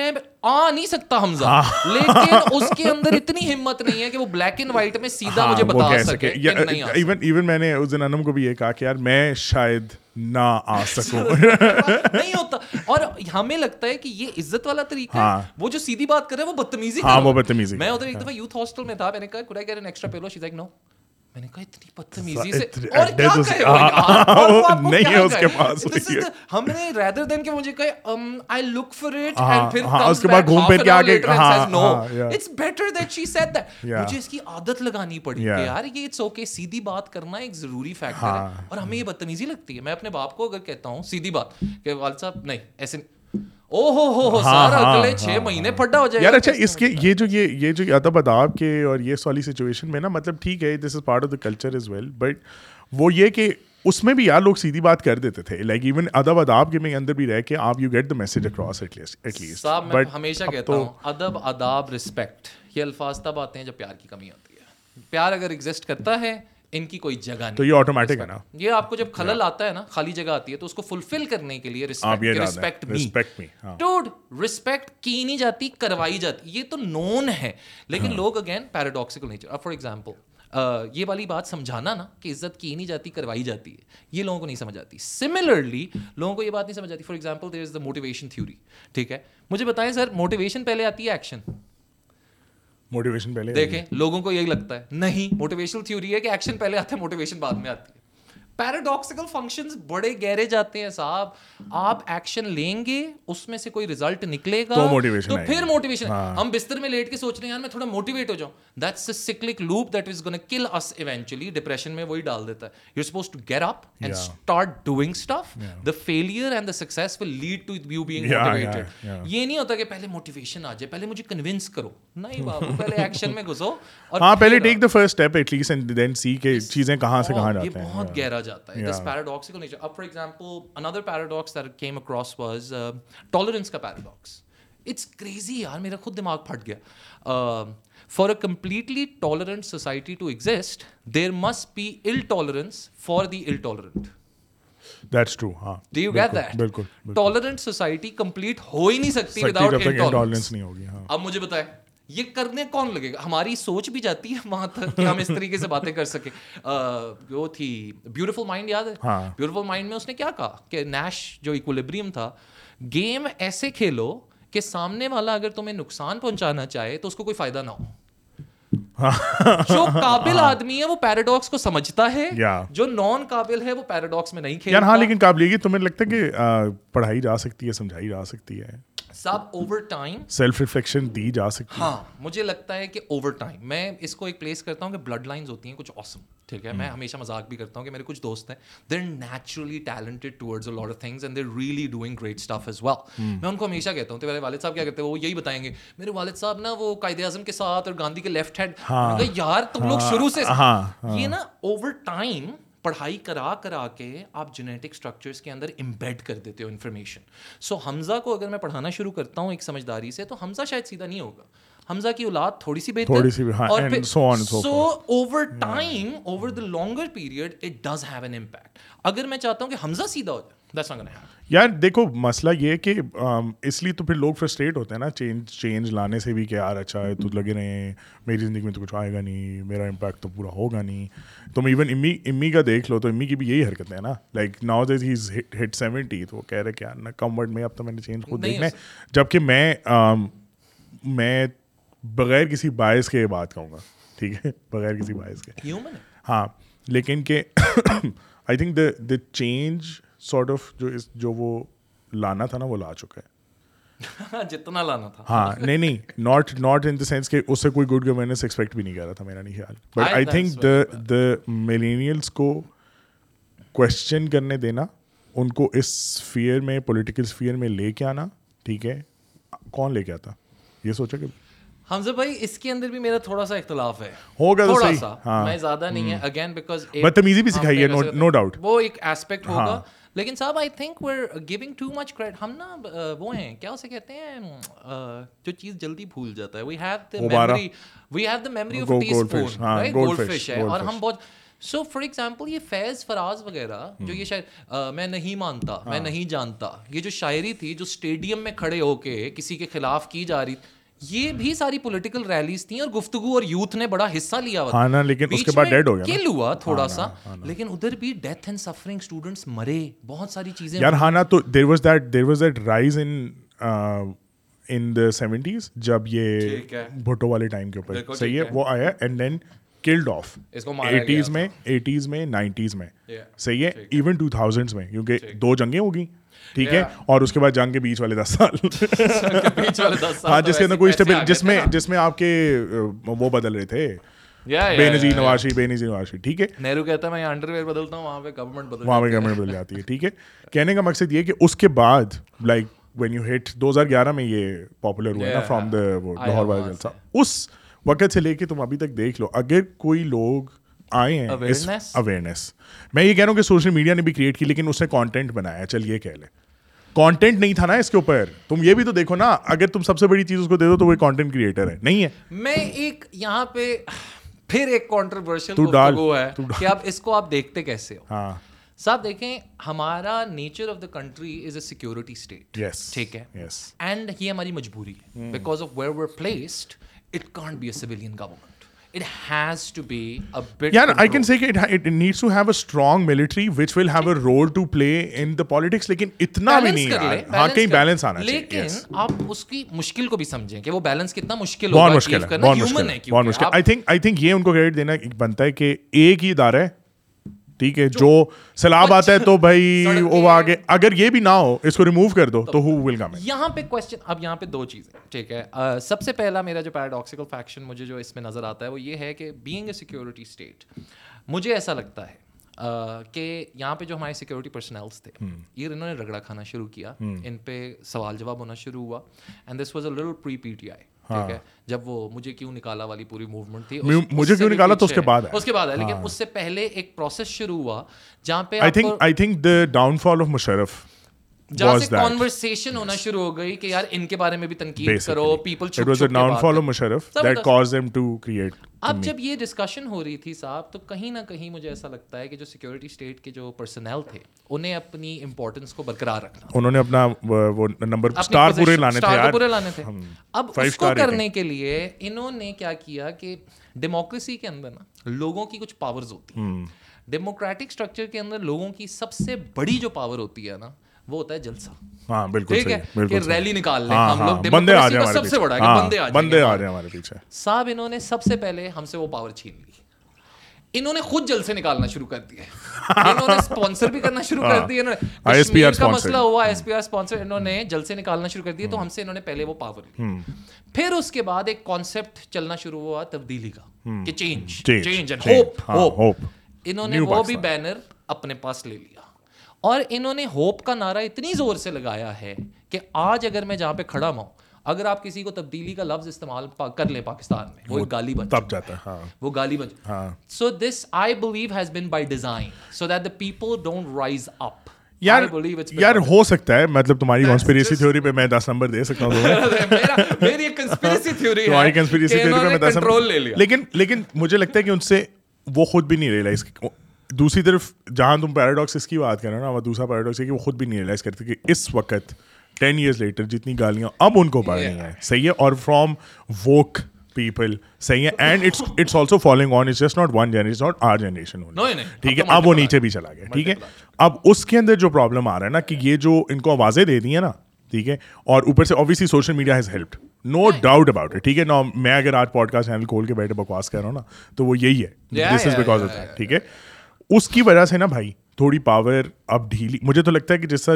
[SPEAKER 5] آ نہیں سکتا حمزہ ہاں۔ لیکن اس کے اندر اتنی ہمت نہیں ہے کہ وہ بلیک اینڈ وائٹ میں سیدھا ہاں، مجھے بتا سکے ایون ایون میں نے اس دن انم کو بھی یہ کہا کہ یار میں شاید نہ آ سکوں نہیں ہوتا اور ہمیں لگتا ہے کہ یہ عزت والا طریقہ ہے ہاں۔ وہ جو سیدھی بات کر رہے ہیں وہ بدتمیزی ہاں وہ بدتمیزی میں ادھر ایک دفعہ یوتھ ہاسٹل میں تھا میں نے کہا could I get an extra pillow she's like no میں نے کہا اتنی بدتمیزی سے اور کیا کہے گا نہیں ہے اس کے پاس ہم نے ریدر دن کہ مجھے کہے آئی لک فر ایٹ پھر ہاں، اس کے بعد گھوم پھر کے آگے it's better that she said that مجھے اس کی عادت لگانی پڑی کہ یار یہ اٹس اوکے سیدھی بات کرنا ایک ضروری فیکٹر ہے ہاں۔ اور ہمیں یہ بدتمیزی لگتی ہے میں اپنے باپ کو اگر کہتا ہوں سیدھی بات کہ والد صاحب نہیں ایسے یہ جو یہ جو ادب اداب کے اور مطلب یہ کہ اس میں بھی یار لوگ سیدھی بات کر دیتے تھے لائک ایون ادب اداب کے میں اندر بھی رہ کے آپ you get the message across at least ہمیشہ
[SPEAKER 6] کہتا ہوں ادب اداب رسپیکٹ یہ الفاظ تب آتے ہیں جب پیار کی کمی ہوتی ہے پیار اگر کرتا ہے ان کی کوئی جگہ نہیں تو یہ آٹومیٹک ہے نا یہ آپ کو جب خلل آتا ہے نا خالی جگہ آتی ہے تو اس کو فلفل کرنے کے لیے ریسپیکٹ ریسپیکٹ می ٹوڈ ریسپیکٹ کی نہیں جاتی کروائی جاتی یہ تو نون ہے لیکن ہاں۔ لوگ اگین پیراڈاکسیکل نہیں چاہتے فار ایگزامپل یہ والی بات سمجھانا نا کہ عزت کی نہیں جاتی کروائی جاتی ہے یہ لوگوں کو نہیں سمجھ آتی سملرلی لوگوں کو یہ بات نہیں سمجھ آتی for example there is the motivation theory ٹھیک ہے مجھے بتائیں سر موٹیویشن پہلے آتی ہے ایکشن
[SPEAKER 5] موٹیویشن پہلے
[SPEAKER 6] دیکھیں لوگوں کو یہی لگتا ہے نہیں موٹیویشنل تھیوری ہے کہ ایکشن پہلے آتا ہے موٹیویشن بعد میں آتی ہے پیراڈاکسیکل فنکشن بڑے گہرے جاتے ہیں صاحب آپ ایکشن لیں گے اس میں سے کوئی ریزلٹ نکلے گا تو پھر موٹیویشن ہاں۔ ہم بستر میں لیٹ کے سوچ رہے ہیں یار میں تھوڑا موٹیویٹ ہو جاؤں that's a cyclic loop that is gone kill اس ایونچولی ڈپریشن میں وہی ڈال دیتا ہے you suppose to get up and start doing stuff the failure and the success will lead to you being motivated یہ نہیں ہوتا کہ پہلے موٹیویشن آ جائے پہلے مجھے کنوینس کرو
[SPEAKER 5] نہیں بابا پہلے ایکشن میں گھسو ہاں پہلے take the first step at least and then see کہ چیزیں کہاں سے ہاں، کہاں جاتے ہیں بہت گہرا جاتا ہے دس پیراڈاکسیکل نیچر اب فار ایگزامپل اندر paradox that came across
[SPEAKER 6] was tolerance کا پیراڈاکس اٹس کریزی یار میرا خود دماغ پھٹ گیا for a completely tolerant society to exist there must be ال ٹالرنس فار دی ال ٹالرنٹ ٹالرنٹ سوسائٹی کمپلیٹ ہو ہی نہیں سکتی اب مجھے بتائیں یہ کرنے کون لگے گا ہماری سوچ بھی جاتی ہے وہاں تک کہ ہم اس طریقے سے باتیں کر سکے وہ تھی بیوٹیفل مائنڈ یاد ہے بیوٹیفل ہاں۔ مائنڈ میں اس نے کیا کہا کہ نیش جو اکولیبریم تھا گیم ایسے کھیلو کہ سامنے والا اگر تمہیں نقصان پہنچانا چاہے تو اس کو کوئی فائدہ نہ ہو جو قابل آدمی ہے وہ پیراڈاکس کو سمجھتا ہے جو نان قابل ہے وہ پیراڈاکس میں نہیں ہاں، کھیلتا ہاں
[SPEAKER 5] لیکن قابل یہ تمہیں لگتا ہے کہ پڑھائی جا سکتی ہے سمجھائی جا سکتی ہے سب اوور ٹائم سیلف ریفلیکشن
[SPEAKER 6] دی جا سکتی ہاں مجھے لگتا ہے کہ اوور ٹائم میں اس کو ایک پلیس کرتا ہوں کہ بلڈ لائنز ہوتی ہیں کچھ آسم ٹھیک ہے میں ہمیشہ مذاق بھی کرتا ہوں کہ میرے کچھ دوست ہیں they are naturally talented towards a lot of things and they really doing great stuff as well میں ان کو ہمیشہ کہتا ہوں تو میرے والد صاحب کیا کرتے ہیں وہ یہی بتائیں گے میرے والد صاحب نا وہ قائد اعظم کے ساتھ اور گاندھی کے لیفٹ ہینڈ ہاں۔
[SPEAKER 5] یار تم لوگ ہاں۔ شروع سے ہاں۔ یہ نا اوور
[SPEAKER 6] ٹائم پڑھائی کرا کرا کے آپ جینیٹک اسٹرکچرس کے اندر امبیڈ کر دیتے ہو انفارمیشن سو حمزہ کو اگر میں پڑھانا شروع کرتا ہوں ایک سمجھداری سے تو حمزہ شاید سیدھا نہیں ہوگا حمزہ کی اولاد تھوڑی سی بہتر ہاں، اور so over over time the longer period it does have an impact اگر میں چاہتا ہوں کہ حمزہ سیدھا ہو جائے گا
[SPEAKER 5] یار دیکھو مسئلہ یہ کہ اس لیے تو پھر لوگ فرسٹریٹ ہوتے ہیں نا چینج چینج لانے سے بھی کہ یار اچھا ہے تو لگے رہے ہیں میری زندگی میں تو کچھ آئے گا نہیں میرا امپیکٹ تو پورا ہوگا نہیں تم ایون امی امی کا دیکھ لو تو امی کی بھی یہی حرکت ہے نا like now these hit seventy وہ کہہ رہے کہ یار نا کم ورڈ میں اب تو میں نے چینج خود دیکھنا ہے جب کہ میں میں بغیر کسی باعث کے بات کہوں گا ٹھیک ہے بغیر کسی باعث
[SPEAKER 6] کے
[SPEAKER 5] ہاں لیکن کہ I think the the change sort of جو اس جو وہ لانا تھا نا وہ لا چکا ہے جتنا لانا تھا ہاں نہیں نہیں not not in the sense کہ اس سے کوئی گڈ گورننس ایکسپیکٹ بھی نہیں کر رہا تھا میرا نہیں خیال but I think the the millennials کو کوشچن کرنے دینا ان کو اس فیئر میں پولیٹیکل فیئر میں لے کے آنا ٹھیک ہے کون لے کے آتا یہ سوچا کہ حمزہ بھائی
[SPEAKER 6] اس کے اندر بھی میرا تھوڑا سا اختلاف ہے ہوگا تو صحیح ہاں۔ میں زیادہ نہیں ہے اگین بیکاز بدتمیزی
[SPEAKER 5] بھی سکھائی ہے نو ڈاؤٹ وہ ایک اسپیکٹ ہاں۔ ہوگا لیکن صاحب I think we're giving too much
[SPEAKER 6] کریڈ ہم نا وہ ہیں کیا اسے کہتے ہیں جو چیز جلدی بھول جاتا ہے we have the memory we have the memory of test phone goldfish ہے اور ہم بہت سو فار ایگزامپل یہ فیض فراز وغیرہ جو یہ شاعر میں نہیں مانتا میں ہاں. نہیں جانتا یہ جو شاعری تھی جو اسٹیڈیم میں کھڑے ہو کے کسی کے خلاف کی جا رہی تھی یہ بھی ساری پولیٹیکل ریلیز تھیں اور گفتگو اور یوتھ
[SPEAKER 5] نے بڑا حصہ لیا ہوا ہاں تھا لیکن اس کے بعد ڈیڈ ہو
[SPEAKER 6] گیا کل ہوا ہاں تھوڑا سا ہاں لیکن ادھر بھی ڈیتھ اینڈ سفرنگ اسٹوڈنٹس مرے بہت ساری چیزیں یار ہانا تو there was that there was that rise in in the seventies جب یہ بھٹو والے ٹائم کے اوپر صحیح ہے وہ آیا and then killed of eighties میں ایٹیز میں نائنٹیز میں صحیح ہے ایون ٹو تھاؤزینڈس میں کیونکہ دو جنگیں
[SPEAKER 5] ہو گئیں ٹھیک ہے اور اس کے بعد جنگ کے بیچ والے دس سال ہاں جس کے اندر کوئی جس میں جس میں آپ کے وہ بدل رہے
[SPEAKER 6] تھے وہاں پہ گورنمنٹ بدل
[SPEAKER 5] جاتی ہے کہنے کا مقصد یہ کہ اس کے بعد لائک وین یو ہٹ دو ہزار گیارہ میں یہ پاپولر ہوا نا فرام دا لاہور اس وقت سے لے کے تم ابھی تک دیکھ لو اگر کوئی لوگ آئے ہیں اویئرنیس میں یہ کہہ رہا ہوں کہ سوشل میڈیا نے بھی کریٹ کی لیکن اس نے کانٹینٹ بنایا چل یہ کہہ لیں کانٹینٹ نہیں تھا نا اس کے اوپر تم یہ بھی تو دیکھو نا اگر تم سب سے بڑی چیز اس کو دے دو تو وہ کانٹینٹ کریٹر ہے نہیں ہے میں ایک یہاں پہ پھر ایک کانٹروورشل ہے کہ آپ اس کو آپ دیکھتے کیسے ہو ہاں صاحب دیکھیں ہمارا nature of the country is a security state ٹھیک ہے اینڈ یہ ہماری مجبوری ہے because of where where placed it can't be a civilian government it it, it has to to be a a bit. Yeah, no, I can say needs have strong military strong military which will have اول to play in politics لیکن اتنا بھی نہیں ہاں کہیں balance آنا
[SPEAKER 6] آپ اس کی مشکل کو بھی سمجھیں کہ وہ
[SPEAKER 5] بیلنس کتنا یہ ان کو بنتا ہے کہ ایک ہی ادارہ ہے ٹھیک ہے جو سیلاب آتا ہے تو بھائی وہ آگے اگر یہ بھی نہ ہو اس کو ریموو کر دو تو ہو ول کم یہاں پہ کوشچن اب یہاں پہ دو چیزیں
[SPEAKER 6] ٹھیک ہے سب سے پہلا میرا جو پیراڈاکسیکل فیکشن مجھے جو اس میں نظر آتا ہے وہ یہ ہے کہ بینگ اے سیکیورٹی اسٹیٹ مجھے ایسا لگتا ہے کہ یہاں پہ جو ہمارے سیکورٹی پرسنلس تھے یہ انہوں نے رگڑا کھانا شروع کیا ان پہ سوال جواب ہونا شروع ہوا and this was a little pre P T I ہاں۔ جب وہ مجھے کیوں نکالا والی پوری موومنٹ تھی
[SPEAKER 5] مجھے کیوں نکالا تو اس کے بعد اس کے
[SPEAKER 6] بعد لیکن ہاں۔ اس سے پہلے ایک پروسیس شروع ہوا جہاں
[SPEAKER 5] think I think the downfall of Musharraf
[SPEAKER 6] جب کانور ہونا شروع ہو گئی کہ یار ان کے بارے میں بھی تنقید کرو
[SPEAKER 5] پیپلو ٹوٹ
[SPEAKER 6] اب جب یہ ڈسکشن ہو رہی تھی صاحب تو کہیں نہ کہیں ایسا لگتا ہے
[SPEAKER 5] اب اس کو
[SPEAKER 6] کرنے کے لیے انہوں نے کیا کیا کہ ڈیموکریسی کے اندر نا لوگوں کی کچھ پاورز ہوتی ڈیموکریٹک اسٹرکچر کے اندر لوگوں کی سب سے بڑی جو پاور ہوتی ہے نا وہ ہوتا ہے جلسہ ہاں بالکل ٹھیک ہے کہ ریلی نکال لیں ہاں، ہم لوگ ہاں، بندے آ
[SPEAKER 5] جائیں
[SPEAKER 6] سب سے بڑا کہ ہاں، بندے آ
[SPEAKER 5] جائیں بندے آ جائیں ہمارے
[SPEAKER 6] پیچھے صاحب انہوں نے سب سے پہلے ہم سے وہ پاور چھین لی انہوں نے خود جلسے نکالنا شروع کر دیے انہوں نے سپانسر بھی کرنا شروع کر دیے
[SPEAKER 5] کشمیر کا مسئلہ ہوا ایس پی آر
[SPEAKER 6] سپانسر انہوں نے جلسے نکالنا شروع کر دیے تو ہم سے انہوں نے پہلے وہ پاور لی پھر اس کے بعد ایک کانسیپٹ چلنا شروع ہوا تبدیلی کا کہ change change and hope hope انہوں نے وہ بھی بینر اپنے پاس لے لی اور انہوں نے ہوپ کا نعرہ اتنی زور سے لگایا ہے کہ آج اگر میں جہاں پہ کھڑا ہوں اگر آپ کسی کو تبدیلی کا لفظ استعمال کر لیں پاکستان میں وہ گالی بن تب جاتا ہے ہاں۔ وہ گالی بن so this I believe has been by design so that the people don't rise up یار یار ہو سکتا ہے مطلب تمہاری کنسپریسی تھیوری پہ میں دس نمبر دے سکتا ہوں تمہاری کنسپریسی تھیوری پہ میں دس لیکن لیکن مجھے لگتا ہے کہ ان
[SPEAKER 5] سے وہ خود بھی نہیں ریئلائز دوسری طرف جہاں تم پیراڈاکس اس کی بات کر رہے ہو نا دوسرا پیراڈاکس کہ وہ خود بھی نہیں ریئلائز کرتے کہ اس وقت ٹین ایئرس لیٹر جتنی گالیاں اب ان کو پڑھ رہی ہیں صحیح ہے اور فرام ووک پیپل صحیح ہے and it's it's also following on just not not one generation or generation
[SPEAKER 6] ٹھیک ہے
[SPEAKER 5] اب وہ نیچے بھی چلا گیا ٹھیک ہے اب اس کے اندر جو پرابلم آ رہا ہے نا کہ یہ جو ان کو آوازیں دے دی ہیں نا ٹھیک ہے اور اوپر سے social media has helped no doubt about ٹھیک ہے نا میں اگر آج پوڈ کاسٹ چینل کھول کے بیٹھے بکواس کر رہا ہوں نا تو وہ یہی ہے this is because of that ٹھیک ہے اس کی وجہ سے نا بھائی تھوڑی پاور اب ڈھیلی مجھے تو لگتا ہے کہ جس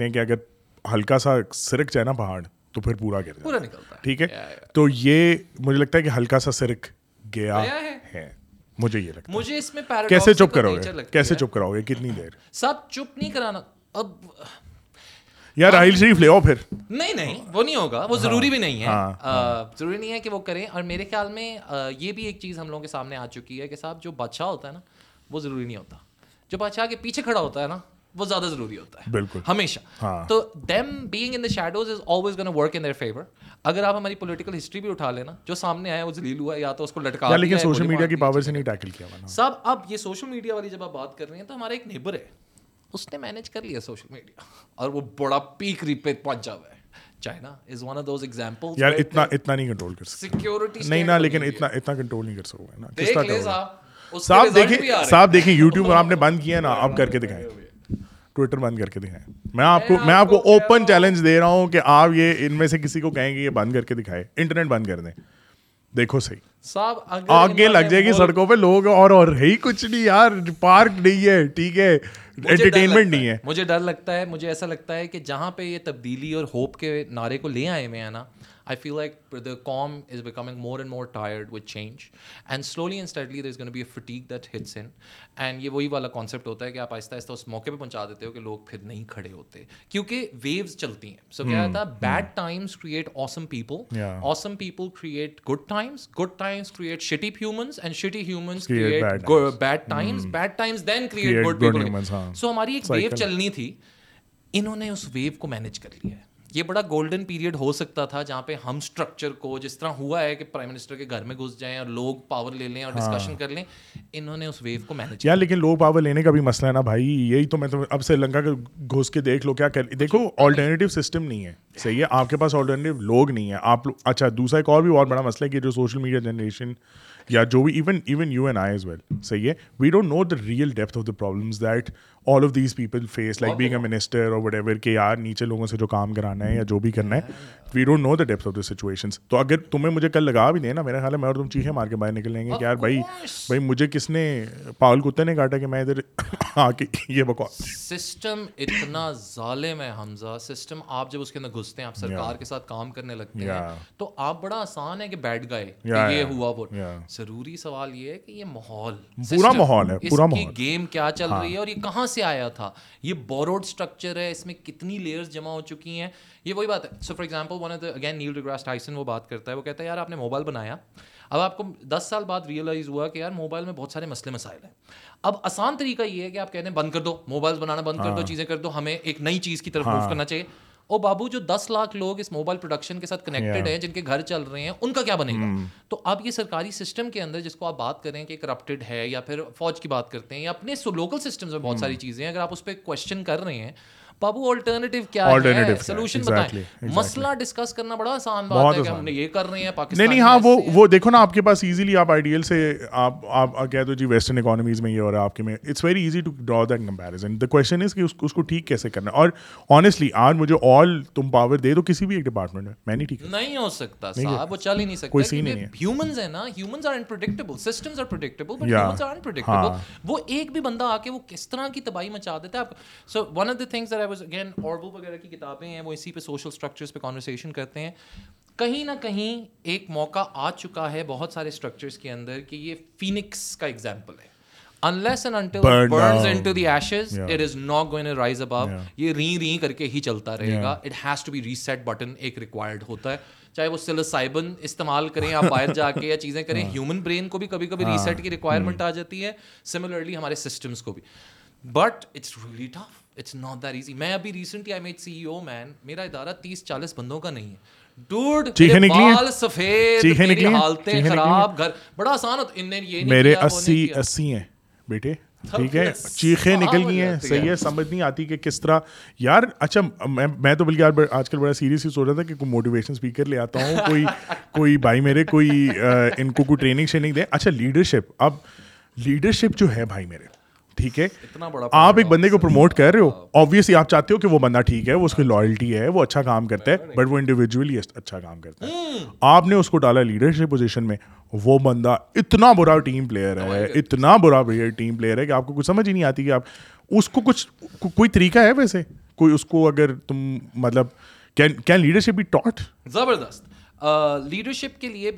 [SPEAKER 5] اگر ہلکا سا سرک جائے نا پہاڑ تو پھر پورا گر پورا نکلتا ٹھیک ہے تو یہ مجھے لگتا ہے کہ ہلکا سا سرک گیا
[SPEAKER 6] ہے
[SPEAKER 5] مجھے یہ
[SPEAKER 6] لگتا
[SPEAKER 5] ہے کیسے چپ کراؤ کیسے چپ کراؤ گے کتنی دیر
[SPEAKER 6] سب چپ نہیں کرانا اب
[SPEAKER 5] یار ہاں. راہیل شریف لے آؤ پھر نہیں
[SPEAKER 6] نہیں وہ نہیں ہوگا وہ ہاں. ضروری بھی نہیں ہے ہاں، ضروری نہیں ہے کہ وہ کریں اور میرے خیال میں یہ بھی ایک چیز ہم لوگوں کے سامنے آ چکی ہے کہ صاحب جو بادشاہ ہوتا ہے نا وہ ضروری نہیں ہوتا جو بادشاہ کے پیچھے کھڑا ہوتا ہے نا وہ زیادہ ضروری ہوتا ہے بالکل ہمیشہ تو them being in the shadows is always gonna work in their favour اگر آپ ہماری پولیٹیکل ہسٹری بھی اٹھا لینا جو سامنے آیا وہ ذلیل ہوا یا
[SPEAKER 5] تو اس کو لٹکا لیکن سوشل میڈیا کی پاور سے نہیں ٹیکل کیا سب
[SPEAKER 6] اب یہ سوشل میڈیا والی جب آپ بات کر رہے ہیں تو ہمارا ایک نیبر ہے دے
[SPEAKER 5] رہا ہوں کہ آپ یہ کہیں گے بند کر کے دکھائے انٹرنیٹ بند کر دیں دیکھو صحیح آگے لگ جائے گی سڑکوں پہ لوگ اور
[SPEAKER 6] انٹرٹینمنٹ نہیں ہے مجھے ڈر لگتا ہے مجھے ایسا لگتا ہے کہ جہاں پہ یہ تبدیلی اور ہوپ کے نعرے کو لے آئے ہوئے ہیں نا یہ وہی والا کانسیپٹ ہوتا ہے کہ آپ آہستہ آہستہ اس موقع پہ پہنچا دیتے ہو کہ لوگ پھر نہیں کھڑے ہوتے کیونکہ ویوز چلتی ہیں سو کیا bad times create awesome people awesome people create create create create good good good times times times times shitty shitty humans humans and bad bad then people سو ہماری ایک ویو چلنی تھی انہوں نے اس ویو کو مینج کر لیا ہے یہ بڑا گولڈن پیریڈ ہو سکتا تھا جہاں پہ ہم اسٹرکچر کو جس طرح ہوا ہے کہ پرائم منسٹر کے گھر میں گھس جائیں اور لوگ پاور لے لیں اور ڈسکشن ہاں۔ کر لیں انہوں نے اس ویو کو مینج کیا لیکن لوگ پاور لینے کا بھی مسئلہ ہے نا بھائی یہی تو میں تو اب سری
[SPEAKER 5] لنکا گھس کے دیکھ لو کیا کر دیکھو آلٹرنیٹیو جی۔ سسٹم نہیں ہے صحیح ہے آپ کے پاس آلٹرنیٹیو لوگ نہیں ہیں آپ اچھا دوسرا ایک اور بھی اور بڑا مسئلہ ہے کہ جو سوشل میڈیا جنریشن یا جو بھی even even you and I as well صحیح ہے we don't know the real depth of the problems that all of these people face like being a minister اور وٹ ایور کہ یار نیچے لوگوں سے جو کام کرانا ہے یا جو بھی کرنا ہے we don't know the depth of the situation تو اگر تمہیں مجھے کل لگا بھی نا میرا خیال ہے میں اور تم چیخیں مار کے باہر نکلیں گے کہ یار بھائی بھائی مجھے کس نے پاول کتے نے
[SPEAKER 6] کاٹا کہ میں ادھر آ کے یہ بکوا سسٹم اتنا ظالم ہے حمزہ سسٹم آپ جب اس کے اندر گھستے ہیں آپ سرکار کے ساتھ کام کرنے لگتے ہیں تو آپ بڑا آسان ہے کہ بیٹھ گئے یہ ہوا وہ ضروری سوال یہ ہے کہ یہ ماحول پورا ماحول ہے پورا ماحول گیم کیا چل رہی ہے اور یہ کہاں سے آیا تھا یہ بوروڈ اسٹرکچر ہے اس میں کتنی لیئرز جمع ہو چکی ہیں یہ وہی بات ہے so for example one of the again Neil deGrasse Tyson وہ بات کرتا ہے وہ کہتا ہے یار آپ نے موبائل بنایا اب آپ کو دس سال بعد ریئلائز ہوا کہ یار موبائل میں بہت سارے مسئلے مسائل ہیں اب آسان طریقہ یہ ہے کہ آپ کہتے ہیں بند کر دو موبائل بنانا بند کر دو ہاں۔ چیزیں کر دو ہمیں ایک نئی چیز کی طرف موو ہاں۔ کرنا چاہیے بابو جو دس لاکھ لوگ اس موبائل پروڈکشن کے ساتھ کنیکٹڈ ہیں جن کے گھر چل رہے ہیں ان کا کیا بنے گا hmm. تو اب یہ سرکاری سسٹم کے اندر جس کو آپ بات کریں کہ کرپٹڈ ہے یا پھر فوج کی بات کرتے ہیں یا اپنے لوکل سسٹمز میں بہت hmm. ساری چیزیں ہیں اگر آپ اس پہ کوشچن کر رہے ہیں بابو آلٹرنیٹو کیا ہے سولوشن بتائیں مسئلہ ڈسکس کرنا بڑا آسان بات ہے کہ ہم نے یہ کر رہے ہیں پاکستان
[SPEAKER 5] نہیں ہاں وہ وہ دیکھو نا آپ کے پاس ایزیلی آپ آئیڈیل سے آپ آپ کہہ دو جی ویسٹرن اکانومیز میں یہ ہو رہا ہے آپ کے میں it's very easy to draw that comparison the question is کہ اس کو ٹھیک کیسے کرنا اور آنیسٹلی آج مجھے آل تم پاور دے دو کسی بھی ایک
[SPEAKER 6] ڈپارٹمنٹ میں میں نہیں ٹھیک نہیں ہو سکتا صاحب وہ چل ہی نہیں سکتا کوئی سین نہیں ہے ہیومنز ہیں نا humans are unpredictable systems are predictable but humans are unpredictable وہ ایک بھی بندہ آ کے وہ کس طرح کی تباہی مچا دیتا ہے so one of the things that I again وغیرہ کی کتابیں ہیں ہیں وہ اسی پہ پہ سوشل اسٹرکچرس اسٹرکچرس کانورسیشن کرتے کہیں کہیں نہ ایک موقع آ چکا ہے ہے بہت سارے کے اندر کہ یہ فینکس کا ایگزامپل سملرلی ہمارے سسٹمس کو بھی but it's really tough it's e
[SPEAKER 5] کس طرح اچھا میں موٹیویشن اسپیکر لے آتا ہوں کوئی کوئی کوئی کوئی بھائی میرے ان کو ٹریننگ شریننگ دے اچھا لیڈرشپ اب لیڈرشپ جو ہے بھائی میرے ٹھیک ہے آپ ایک بندے کو پروموٹ کر رہے ہو آبویسلی آپ چاہتے ہو کہ وہ بندہ ٹھیک ہے وہ اس کی لائلٹی ہے وہ اچھا کام کرتا ہے بٹ وہ انڈیویجولی اچھا کام کرتا ہے hmm۔ آپ نے اس کو ڈالا لیڈرشپ پوزیشن میں وہ بندہ اتنا برا ٹیم پلیئر ہے oh اتنا برا ٹیم پلیئر ہے کہ آپ کو کچھ سمجھ ہی نہیں آتی کہ آپ اس کو کچھ کوئی طریقہ ہے ویسے کوئی اس کو اگر تم مطلب کین لیڈرشپ بی ٹاٹ زبردست
[SPEAKER 6] لیڈرشپ
[SPEAKER 5] کے لیے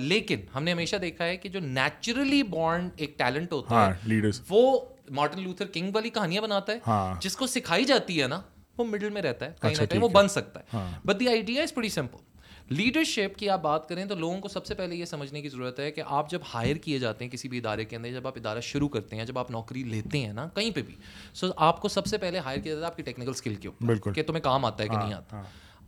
[SPEAKER 6] لیکن ہم نے ہمیشہ دیکھا ہے کہ جو نیچرلی بانڈ ایک ٹیلنٹ ہوتا ہے ہاں، وہ مارٹن لوتھر بناتا ہے ہاں۔ جس کو سکھائی جاتی ہے نا وہ مڈل میں رہتا ہے کہیں اچھا، نہ کہیں وہ بن سکتا ہے بٹ دی آئیڈیا لیڈرشپ کی آپ بات کریں تو لوگوں کو سب سے پہلے یہ سمجھنے کی ضرورت ہے کہ آپ جب ہائر کیے جاتے ہیں کسی بھی ادارے کے اندر جب آپ ادارہ شروع کرتے ہیں جب آپ نوکری لیتے ہیں نا کہیں پہ بھی سو آپ کو سب سے پہلے ہائر کیا جاتا ہے آپ کی ٹیکنیکل اسکل کے
[SPEAKER 5] اوپر
[SPEAKER 6] کہ تمہیں کام آتا ہے کہ ہاں، نہیں آتا ہاں۔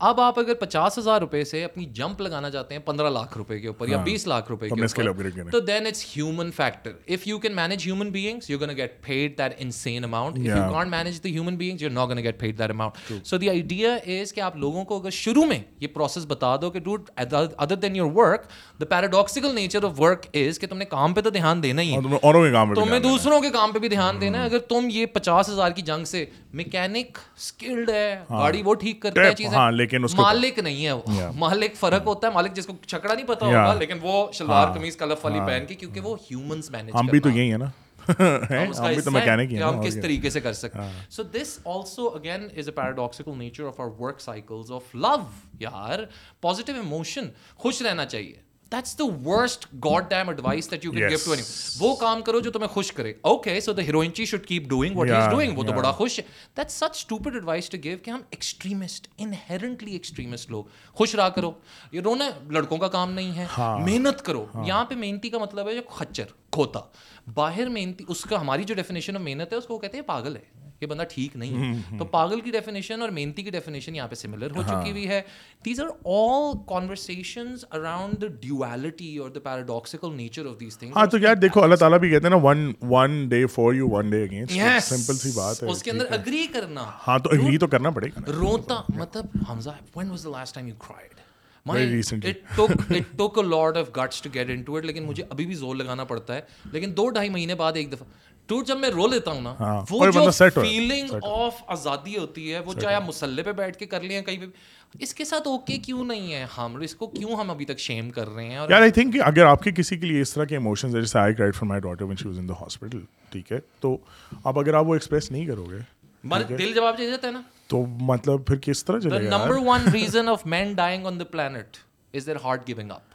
[SPEAKER 6] اب آپ اگر پچاس ہزار روپے سے اپنی جمپ لگانا چاہتے ہیں پندرہ لاکھ روپے کے اوپر یا ہاں، بیس لاکھ روپے کے اوپر تو then it's human factor if you can manage human beings you gonna get paid that insane amount if you can't manage the human beings you know gonna get paid that amount so the idea is کہ آپ لوگوں کو اگر شروع میں یہ process بتا دو کہ doubt other than your work the paradoxical nature of work is کہ تم نے کام پہ تو دھیان دینا ہی ہے تمہیں دوسروں کے کام پہ بھی دھیان دینا ہے اگر تم یہ پچاس ہزار کی جنگ سے میکینک اسکلڈ ہے ہاں۔ گاڑی وہ ٹھیک کرتا ہے
[SPEAKER 5] چیزیں ہاں، لیکن
[SPEAKER 6] اس مالک نہیں ہے وہ مالک فرق ہوتا ہے مالک جس کو چھکڑا نہیں پتا ہوگا لیکن وہ شلوار ہاں. قمیض کلف والی ہاں. پہن کے کیونکہ وہ ہیومنس مینج ہم
[SPEAKER 5] بھی تو یہی ہے نا
[SPEAKER 6] خوش رہنا چاہیے that's the worst God dam advice that you can give to anyone وہ کام کرو جو تمہیں خوش کرے okay so the heroine she should keep doing what is doing وہ تو بڑا خوش ہے that's such stupid advice to give کہ ہم ایکسٹریمسٹ انہیرنٹلی ایکسٹریمسٹ لوگ خوش رہا کرو یہ رونا
[SPEAKER 5] لڑکوں کا کام نہیں ہے ہاں. محنت
[SPEAKER 6] کرو ہاں. یہاں پہ محنتی کا مطلب ہے جو خچر کھوتا باہر محنتی اس کا ہماری جو ڈیفینیشن آف محنت ہے اس کو وہ کہتے ہیں پاگل ہے یہ بندہ ٹھیک نہیں ہے تو پاگل کی ڈیفینیشن اور مینتی کی ڈیفینیشن یہاں پہ سملر ہو ہاں۔ چکی ہوئی ہے these are all conversations around the duality اور the paradoxical nature of these thing ہاں تو یار دیکھو اللہ تعالیٰ بھی کہتے ہیں نا one
[SPEAKER 5] one day for you one day against simple سی بات ہے اس کے اندر اگری کرنا ہاں تو اگری تو کرنا پڑے گا روتا مطلب
[SPEAKER 6] Hamza when was the last time you cried لیکن مجھے ابھی بھی زور لگانا پڑتا ہے لیکن دو ڈھائی مہینے بعد ایک دفعہ ٹور جب میں رو لیتا ہوں نا ہاں، وہ جو فیلنگ آف آزادی ہوتی ہے وہ چاہے آپ مسلح پہ بیٹھ کے کر لیں کہیں پہ اس کے ساتھ اوکے کیوں نہیں ہے ہم اس کو کیوں ہم ابھی تک شیم کر رہے ہیں یار آئی تھنک اگر آپ کے کسی کے لیے اس طرح کے ایموشنز ہیں جیسے I cried for my daughter when she was in the hospital ٹھیک ہے تو اب اگر آپ وہ ایکسپریس نہیں کرو گے ہمارا دل جواب دے دیتا ہے نا تو مطلب پھر کس طرح چلے گا number 1 reason of main dying on the planet is their heart giving up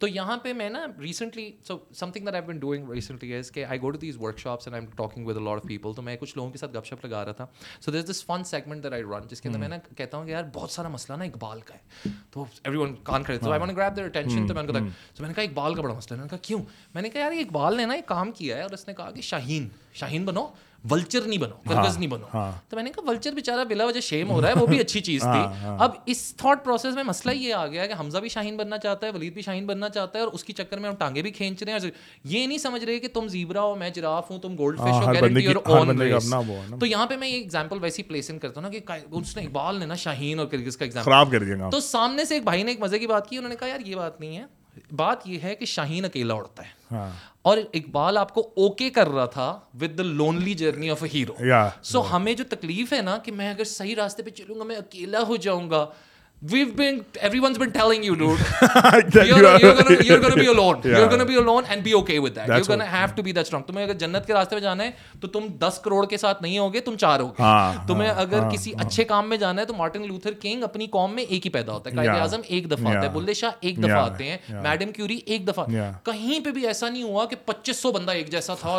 [SPEAKER 6] تو یہاں پہ میں نا recently so some thing that I go to these workshops and I am talking with of people تو میں کچھ لوگوں کے ساتھ گپ شپ لگا رہا تھا سو دس دس فن سیگمنٹ آئی رن جس کے اندر میں hmm. نا کہتا ہوں کہ یار بہت سارا مسئلہ نا اقبال کا ہے تو ایوری ون کان کرے تو hmm. میں نے کہا اقبال کا بڑا مسئلہ ہے میں نے کہا کیوں میں نے کہا یار اقبال نے نا ایک کام کیا ہے اور اس نے کہا کہ شاہین شاہین بنو ولچر نہیں بنو کرگز ہاں، نہیں بنو ہاں۔ تو میں نے کہا ولچر بچارا بلا وجہ شیم ہو رہا ہے وہ بھی اچھی چیز تھی ہاں، اب اس تھاٹ پروسیس میں مسئلہ یہ آ گیا کہ حمزہ بھی شاہین بننا چاہتا ہے ولید بھی شاہین بننا چاہتا ہے اور اس کے چکر میں ہم ٹانگے بھی کھینچ رہے ہیں یہ نہیں سمجھ رہے کہ تم زیبرا ہو میں جراف ہوں تم گولڈ فش تو یہاں پہ میں ایگزامپل ویسی پلیس ان کرتا ہوں نا کہ اقبال نے نا شاہین اور کا تو سامنے سے ایک بھائی نے ایک مزے کی بات کی انہوں نے کہا یار یہ بات نہیں ہے بات یہ ہے کہ شاہین اکیلا اڑتا ہے ہاں۔ اور اقبال آپ کو اوکے کر رہا تھا with the lonely journey of a hero سو ہمیں جو تکلیف ہے نا کہ میں اگر صحیح راستے پہ چلوں گا میں اکیلا ہو جاؤں گا اگر کسی اچھے کام میں جانا ہے تو مارٹن لوتھر میں ایک ہی پیدا ہوتا ہے ایک دفعہ بلے شاہ ایک دفعہ آتے ہیں ایک دفعہ کہیں پہ بھی ایسا نہیں ہوا کہ پچیس سو بندہ ایک جیسا تھا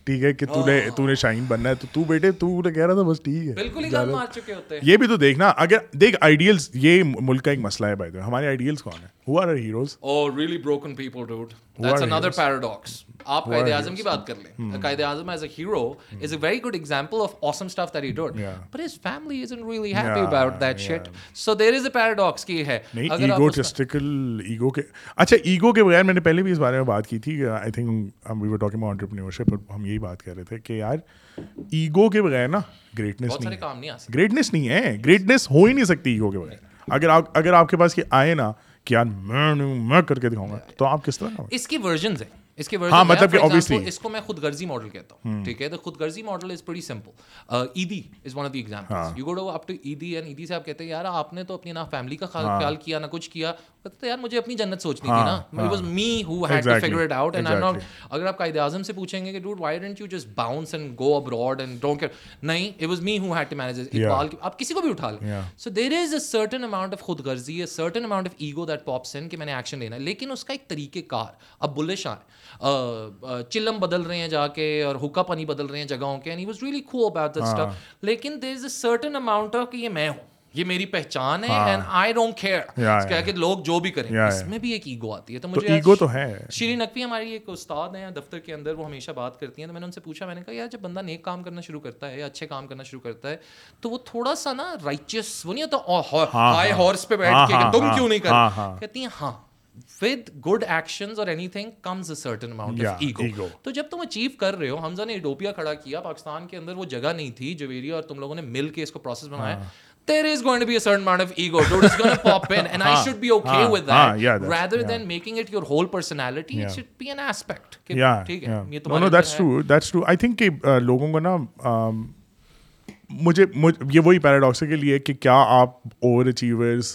[SPEAKER 7] ٹھیک ہے کہ تو نے تو نے شاہین بننا ہے تو تو بیٹے تو نے کہہ رہا تھا بس ٹھیک ہے بالکل ہی مار چکے ہوتے ہیں یہ بھی تو دیکھنا اگر دیکھ آئیڈیلز یہ ملک کا ایک مسئلہ ہے بھائی ہمارے آئیڈیلز کون ہیں ہو آر ہیروز اور really broken people dude that's another paradox آپ قائد اعظم کی بات کر لیں Quaid Azam as a hero is a very good example of awesome stuff that he did but his family isn't really happy about that shit so there is a paradox کی ہے نہیں ego ٹیسٹیکل ego کے اچھا ایگو کے بغیر میں نے پہلے بھی اس بارے میں بات کی تھی I think we were talking about entrepreneurship ہم یہی بات کر رہے تھے کہ یار ایگو کے بغیر نا گریٹنیس نہیں گریٹنیس نہیں ہے گریٹنیس ہو ہی نہیں سکتی ایگو کے بغیر اگر آپ کے پاس یہ آئے نا کہ یار میں کر کے دکھاؤں گا تو آپ کس طرح اس کی ہیں اس کے ہاں، ورژن مطلب کہ اس کو میں خود غرضی ماڈل کہتا ہوں ٹھیک ہے تو خود غرضی model is very simple Edhi is one of the example you go do up to Edhi and Edhi سے آپ کہتے ہیں یار آپ نے تو اپنی نہ فیملی کا ہاں۔ خیال کیا نہ کچھ کیا کہتے یار مجھے اپنی جنت سوچنی تھی ہاں، نا it was me who had to figure it out and I not اگر آپ قائد اعظم سے پوچھیں گے کہ dude why didn't you just bounce and go abroad and don't care نہیں it was me who had to manage Iqbal آپ کسی کو بھی اٹھا لیں so there is a certain amount of خود غرضی a certain amount of ego that pops in کہ میں نے ایکشن لینا ہے لیکن اس کا ایک طریقہ کار اب بلش آئے چلم بدل رہے ہیں جا کے اور ہکا پانی بدل رہے ہیں جگہوں کے واز ریئلی کو اباؤٹ دیٹ سٹف لیکن there is a certain amount of کہ یہ میں ہوں یہ میری پہچان ہے اینڈ آئی ڈونٹ کیئر کہہ لوگ جو بھی کریں اس میں بھی ایک ایگو آتی ہے تو مجھے ایگو تو ہے شری نقوی ہماری ایک استاد ہیں دفتر کے اندر وہ ہمیشہ بات کرتی ہیں تو میں نے ان سے پوچھا میں نے کہا یار جب بندہ نیک کام کرنا شروع کرتا ہے یا اچھے کام کرنا شروع کرتا ہے تو وہ تھوڑا سا نا رائچیس وہ نہیں ہوتا ہائی oh, ہارس ہاں۔ پہ بیٹھ ہاں، کے ہاں، تم کیوں نہیں کر کہتی ہیں ہاں ود گڈ ایکشن اور anything comes a certain amount ego تو جب تم اچیو کر رہے ہو حمزہ نے ایڈوپیا کھڑا کیا پاکستان کے اندر وہ جگہ نہیں تھی جویری اور تم لوگوں نے مل کے اس کو پروسیس بنایا there is going to be a certain amount of ego dude it's going to pop in and i should be okay with that yeah, rather yeah. than making it your whole personality yeah. it should be an aspect ke, yeah, yeah. no, no that's true that's true i think ke, uh, logon ko na um, mujhe, mujhe ye wahi paradox ke liye ki
[SPEAKER 8] kya aap overachievers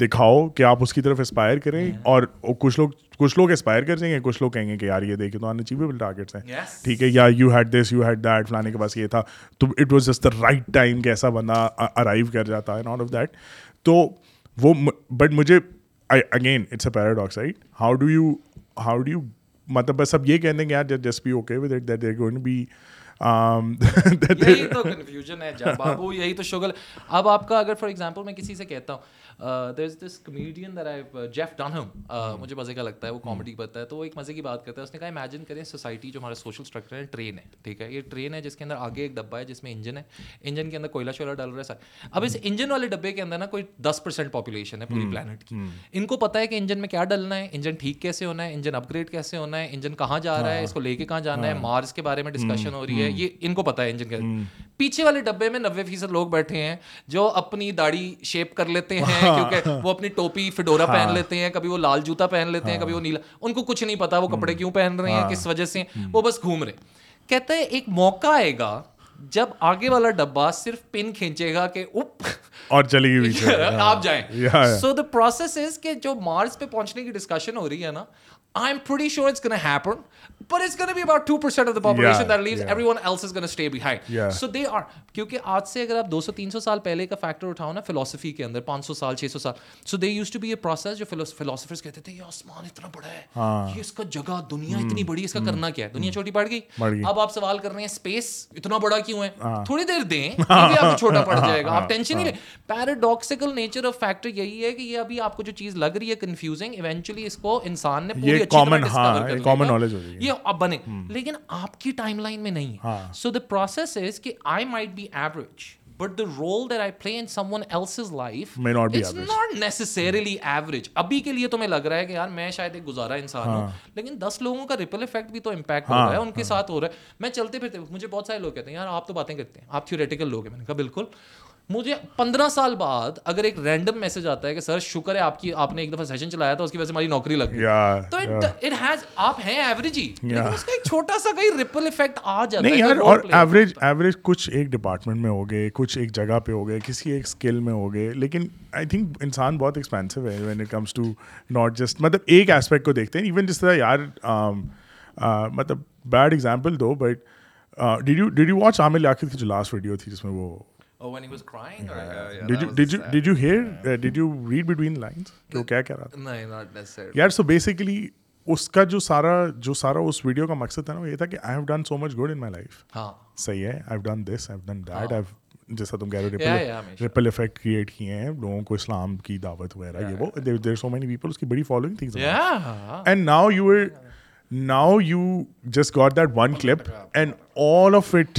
[SPEAKER 8] دکھاؤ کہ آپ اس کی طرف اسپائر کریں اور کچھ لوگ کچھ لوگ اسپائر کر جائیں گے کچھ لوگ کہیں گے کہ یار یہ دیکھیں تو انچیویبل ٹارگیٹس ہیں ٹھیک ہے یا you had this you had that فلانے کے پاس یہ تھا تو it was just the right time کیسا بندہ ارائیو کر جاتا ہے ناٹ آف دیٹ تو وہ بٹ مجھے again it's a paradox right how do you how do you مطلب بس اب یہ کہہ دیں کہ یار just be okay with it that there going be Um,
[SPEAKER 7] یہی تو شوگر اب آپ کا اگر فار ایگزامپل میں کسی سے کہتا ہوں دیر is this comedian there I Jeff مجھے مزے کا لگتا ہے وہ کامیڈی hmm. کا ہے تو وہ ایک مزے کی بات کرتا ہے اس نے کہا امیجن کریں سوسائٹی جو ہمارا سوشل اسٹرکچر ہے ٹرین ہے ٹھیک ہے یہ ٹرین ہے جس کے اندر آگے ایک ڈبا ہے جس میں انجن ہے انجن کے اندر کوئلہ شولہ ڈال رہا ہے سر اب اس انجن hmm. والے ڈبے کے اندر نا کوئی دس پرسینٹ پاپولیشن ہے پوری پلانٹ hmm. کی ان کو پتا ہے کہ انجن میں کیا ڈلنا ہے انجن ٹھیک کیسے ہونا ہے انجن اپ گریڈ کیسے ہونا ہے انجن کہاں جا رہا ہے ہاں. اس کو لے کے کہاں جانا ہے مارس ہاں. کے بارے میں ڈسکشن ہو رہی ہے ہے یہ ان کو پتا ہے انجن کا پیچھے والے ڈبے میں نبے فیصد لوگ بیٹھے ہیں جو اپنی داڑھی شیپ کر لیتے ہیں ہاں۔ کیونکہ وہ اپنی ٹوپی فڈورا پہن ہاں۔ لیتے ہیں کبھی وہ لال جوتا پہن لیتے ہیں ہاں۔ کبھی وہ نیلا ان کو کچھ نہیں پتا وہ کپڑے کیوں پہن رہے ہیں کس وجہ سے وہ بس گھوم رہے کہتے ہیں ایک موقع آئے گا جب آگے والا ڈبا صرف پن کھینچے گا کہ اپ اور چلی گئی آپ جائیں سو دا پروسیس از کہ جو مارس پہ پہنچنے کی ڈسکشن ہو رہی ہے نا کرنا کیا ہے دنیا چھوٹی پڑ گئی اب آپ سوال کر رہے ہیں اسپیس اتنا بڑا کیوں ہے تھوڑی دیر دیں چھوٹا پڑ جائے گا یہی ہے آپ کو جو چیز لگ رہی ہے کامن کامن نالج ہو یہ اب بنے لیکن آپ کی ٹائم لائن میں نہیں ہے سو دا پروسیس از کہ I might be average but the role that I play in someone else life not necessarily average ابھی کے لیے تمہیں لگ رہا ہے کہ یار میں شاید ایک گزارا انسان ہوں ہاں۔ لیکن دس لوگوں کا ریپل افیکٹ بھی تو امپیکٹ ہو رہا ہے ہاں۔ ان کے ساتھ ہو رہا ہے میں چلتے پھرتے مجھے بہت سارے لوگ کہتے ہیں یار آپ تو باتیں کرتے ہیں آپ تھیوریٹیکل لوگ ہیں میں نے کہا بالکل مجھے پندرہ سال بعد اگر ایک رینڈم میسج آتا ہے کہ سر شکر ہے آپ کی آپ نے ایک دفعہ سیشن چلایا تھا اس کی وجہ سے ہماری نوکری لگ گئی تو اٹ ہیز آپ ہیں ایوریج ہی اس کا ایک چھوٹا
[SPEAKER 8] سا کہیں ریپل ایفیکٹ آ جاتا ہے یار اور ایوریج ایوریج کچھ ایک ڈپارٹمنٹ میں ہو گئے کچھ ایک جگہ پہ ہو گئے کسی ایک اسکل میں ہو گئے لیکن آئی تھنک انسان بہت ایکسپینسو ہے when it comes to not just مطلب ایک ایسپیکٹ کو دیکھتے ہیں ایون جس طرح یار مطلب bad example do but did you did you watch Aamir آخر کی جو لاسٹ ویڈیو تھی جس میں وہ Oh, when he was crying? yeah, uh, yeah, Or, did
[SPEAKER 7] did did did you you you you sad. hear? Uh, read between lines? not necessarily. اس اس
[SPEAKER 8] کا کا جو جو سارا سارا ویڈیو مقصد تھا؟ تھا نا وہ یہ کہ I I I I have have have done done done so much good in my life صحیح ہے دس دیٹ جیسا تم کہہ رہے ہو ریپل افیکٹ کریٹ کیے ہیں لوگوں کو اسلام کی دعوت وغیرہ یہ وہ دیر سو مینی پیپل اس کی بڑی following things and now you now you just got that one clip and all of it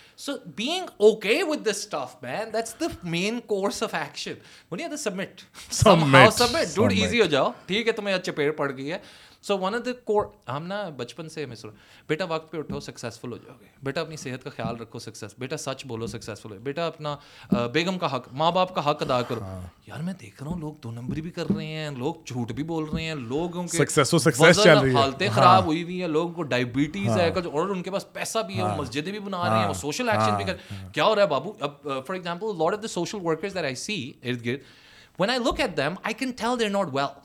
[SPEAKER 7] so being okay with this stuff man that's the main course of action بولیے submit submit dude easy ہو جاؤ ٹھیک ہے تمہیں اچھے پیڑ پڑ گئی ہے so one of the core ہم نا بچپن سے ہمیں سنو بیٹا وقت پہ اٹھو سکسیزفل ہو جاؤ گے بیٹا اپنی صحت کا خیال رکھو سکسیز بیٹا سچ بولو سکسیزفل ہو بیٹا اپنا بیگم کا حق ماں باپ کا حق ادا کرو ہاں۔ یار میں دیکھ رہا ہوں لوگ دو نمبری بھی کر رہے ہیں
[SPEAKER 8] لوگ جھوٹ بھی بول رہے ہیں لوگوں کے حالتیں
[SPEAKER 7] خراب ہاں۔ ہوئی ہوئی ہیں لوگوں کو ڈائبٹیز ہے ہاں۔ اور ان کے پاس پیسہ بھی ہے وہ مسجدیں بھی بنا رہے ہیں وہ سوشل ایکشن بھی کر کیا ہو رہا ہے بابو اب for example lord of the social workers there I see ارد گرد when I look at them I can tell there not well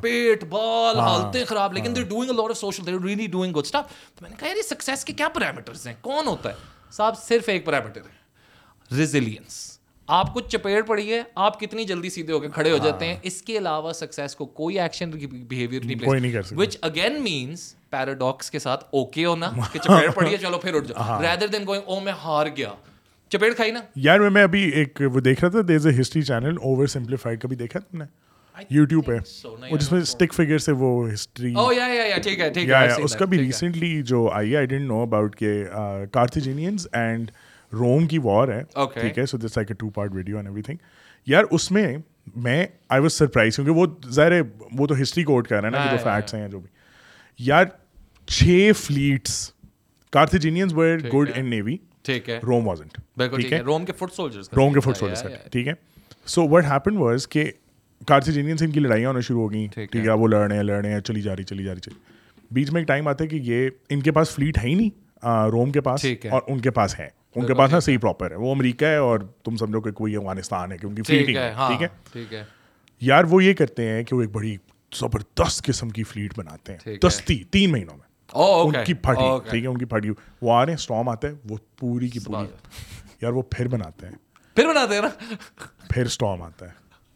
[SPEAKER 7] پیٹ بال حالتیں خراب لیکن they doing lot of social there really doing good stuff تو میں نے کہا یار سکسیس کے کیا پیرامیٹرز ہیں کون ہوتا ہے صاحب صرف ایک پیرامیٹر ہے ریزیلینس آپ کو چپیڑ پڑی ہے آپ کتنی جلدی سیدھے ہو کے کھڑے ہو جاتے ہیں اس کے علاوہ سکسیس کو کوئی ایکشن بہیویئر نہیں play which again means paradox کے ساتھ اوکے ہونا کہ چپیڑ پڑی ہے چلو پھر اٹھ جاؤ ریدر دین گوئنگ او میں ہار گیا چپیڑ کھائی نا یار میں ابھی ایک وہ دیکھ رہا تھا there is a history channel over
[SPEAKER 8] simplified کبھی دیکھا تم نے یوٹیوب پہ وہ جس میں اسٹک فگر سے وہ ہسٹری ٹھیک ہے اس کا بھی ریسنٹلی جو I I didn't know about کے کارتھیجینینز اینڈ روم کی
[SPEAKER 7] وار ہے ٹھیک ہے so this like a two
[SPEAKER 8] part video and everything یار اس میں میں آئی واز سرپرائز کیونکہ وہ ظاہر ہے وہ تو ہسٹری کوٹ کر رہے ہیں نا جو فیکٹس ہیں جو بھی یار چھ fleets Carthaginians were good in navy ٹھیک ہے روم وازنٹ ٹھیک ہے روم کے فٹ سولجرس روم کے فوٹ سولجرس ٹھیک ہے سو وٹ ہیپن واز کہ کارسیجینین سے ان کی لڑائیاں ہونا شروع ہو گئیں ٹھیک ہے وہ لڑ رہے ہیں لڑ رہے ہیں چلی جا رہی چلی جا رہی چلی بیچ میں ایک ٹائم آتا ہے کہ یہ ان کے پاس فلیٹ ہے ہی نہیں روم کے پاس اور ان کے پاس ہے ان کے پاس نا صحیح پراپر ہے وہ امریکہ ہے اور تم سمجھو کہ کوئی افغانستان ہے کہ ان کی فلیٹ ہے ٹھیک ہے یار وہ یہ کرتے ہیں کہ وہ ایک بڑی زبردست قسم کی فلیٹ بناتے ہیں دستی تین مہینوں میں
[SPEAKER 7] oh, ان
[SPEAKER 8] کی پھٹی oh, ٹھیک ہے ان کی پھٹی وہ آ رہے ہیں اسٹرام آتا ہے وہ
[SPEAKER 7] پوری کی پوری یار وہ
[SPEAKER 8] پھر بناتے ہیں پھر بناتے ہیں نا پھر اسٹرام آتا ہے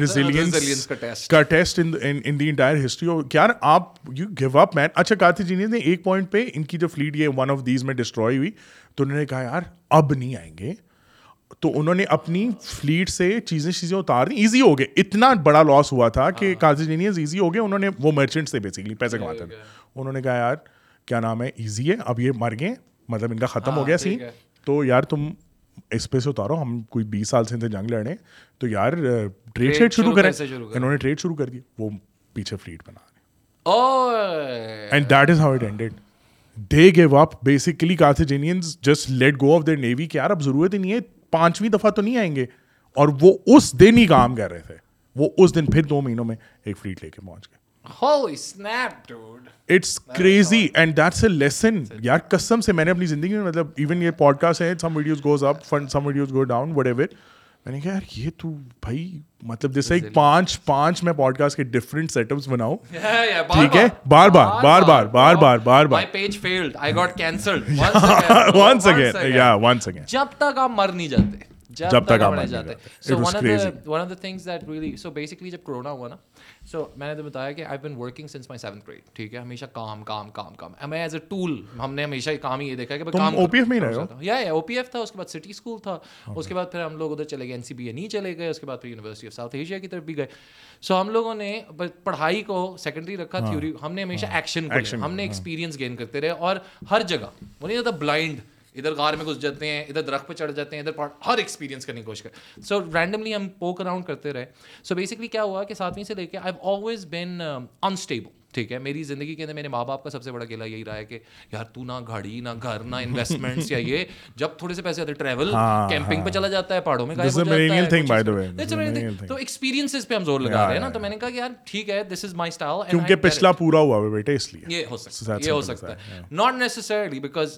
[SPEAKER 8] ریزیلینس کا test in in the entire history اور یار یار آپ یو گیو اپ مین اچھا جی نے نے نے ایک پوائنٹ پہ کی جو یہ ون آف دیز میں ڈسٹروائے ہوئی تو تو انہوں انہوں کہا اب نہیں آئیں گے اپنی فلیٹ سے چیزیں چیزیں اتار دی ایزی ہو گئے اتنا بڑا لاس ہوا تھا کہ ایزی ہو گئے انہوں انہوں نے نے وہ مرچنٹ سے بیسکلی پیسے کماتے تھے کہا یار کیا نام ہے ایزی ہے اب یہ مر گئے مطلب ان کا ختم ہو گیا سین تو یار تم پہ سے اتارو ہم کوئی بیس سال سے تھے جنگ لڑے تو یار ٹریڈ ٹریڈ شروع شروع کریں انہوں نے کر دی وہ پیچھے نہیں ہے پانچویں دفعہ تو نہیں آئیں گے اور وہ اس دن ہی کام کر رہے تھے وہ اس دن پھر دو مہینوں میں ایک فلیٹ لے کے پہنچ گئے میں اپنی جب تک آپ مر نہیں جاتے
[SPEAKER 7] سو میں نے تو بتایا کہ I been working since my grade ٹھیک ہے ہمیشہ کام کام کام کام میں ایز اے ٹول ہم نے ہمیشہ کام ہی یہ دیکھا ایف تھا اس کے بعد سٹی اسکول تھا اس کے بعد پھر ہم لوگ ادھر چلے گئے این سی بی اے نہیں چلے گئے اس کے بعد پھر یونیورسٹی آف ساؤتھ ایشیا کی طرف بھی گئے سو ہم لوگوں نے پڑھائی کو سیکنڈری رکھا تھیوری ہاں. ہم نے ہمیشہ ایکشن ہاں. ہم نے ایکسپیرینس ہاں. گین کرتے رہے اور ہر جگہ وہ نہیں بلائنڈ ادھر غار میں گھس جاتے ہیں ادھر درخت پہ چڑھ جاتے ہیں ادھر پہاڑ ہر ایکسپیرینس کرنے کی کوشش کر سو رینڈملی ہم پوک اراؤنڈ کرتے رہے سو بیسکلی کیا ہوا کہ ساتویں سے لے کے آئی آلویز بین انسٹیبل ٹھیک ہے میری زندگی کے اندر میرے ماں باپ کا سب سے بڑا گیلا یہی رہا ہے کہ یار تو نہ گاڑی نہ گھر نہ انویسٹمنٹس یا یہ جب تھوڑے سے پیسے آتے ٹریول کیمپنگ
[SPEAKER 8] ہاں، ہاں، پہ ہاں۔ چلا جاتا ہے پہاڑوں میں
[SPEAKER 7] تو ایکسپیرینس پہ ہم زور لگا رہے ہیں نا تو میں نے کہا کہ یار ٹھیک ہے دس از مائی اسٹائل کیونکہ پچھلا پورا ہوا ہے بیٹے اس لیے یہ ہو سکتا ہے ناٹ نیسسرلی بیکاز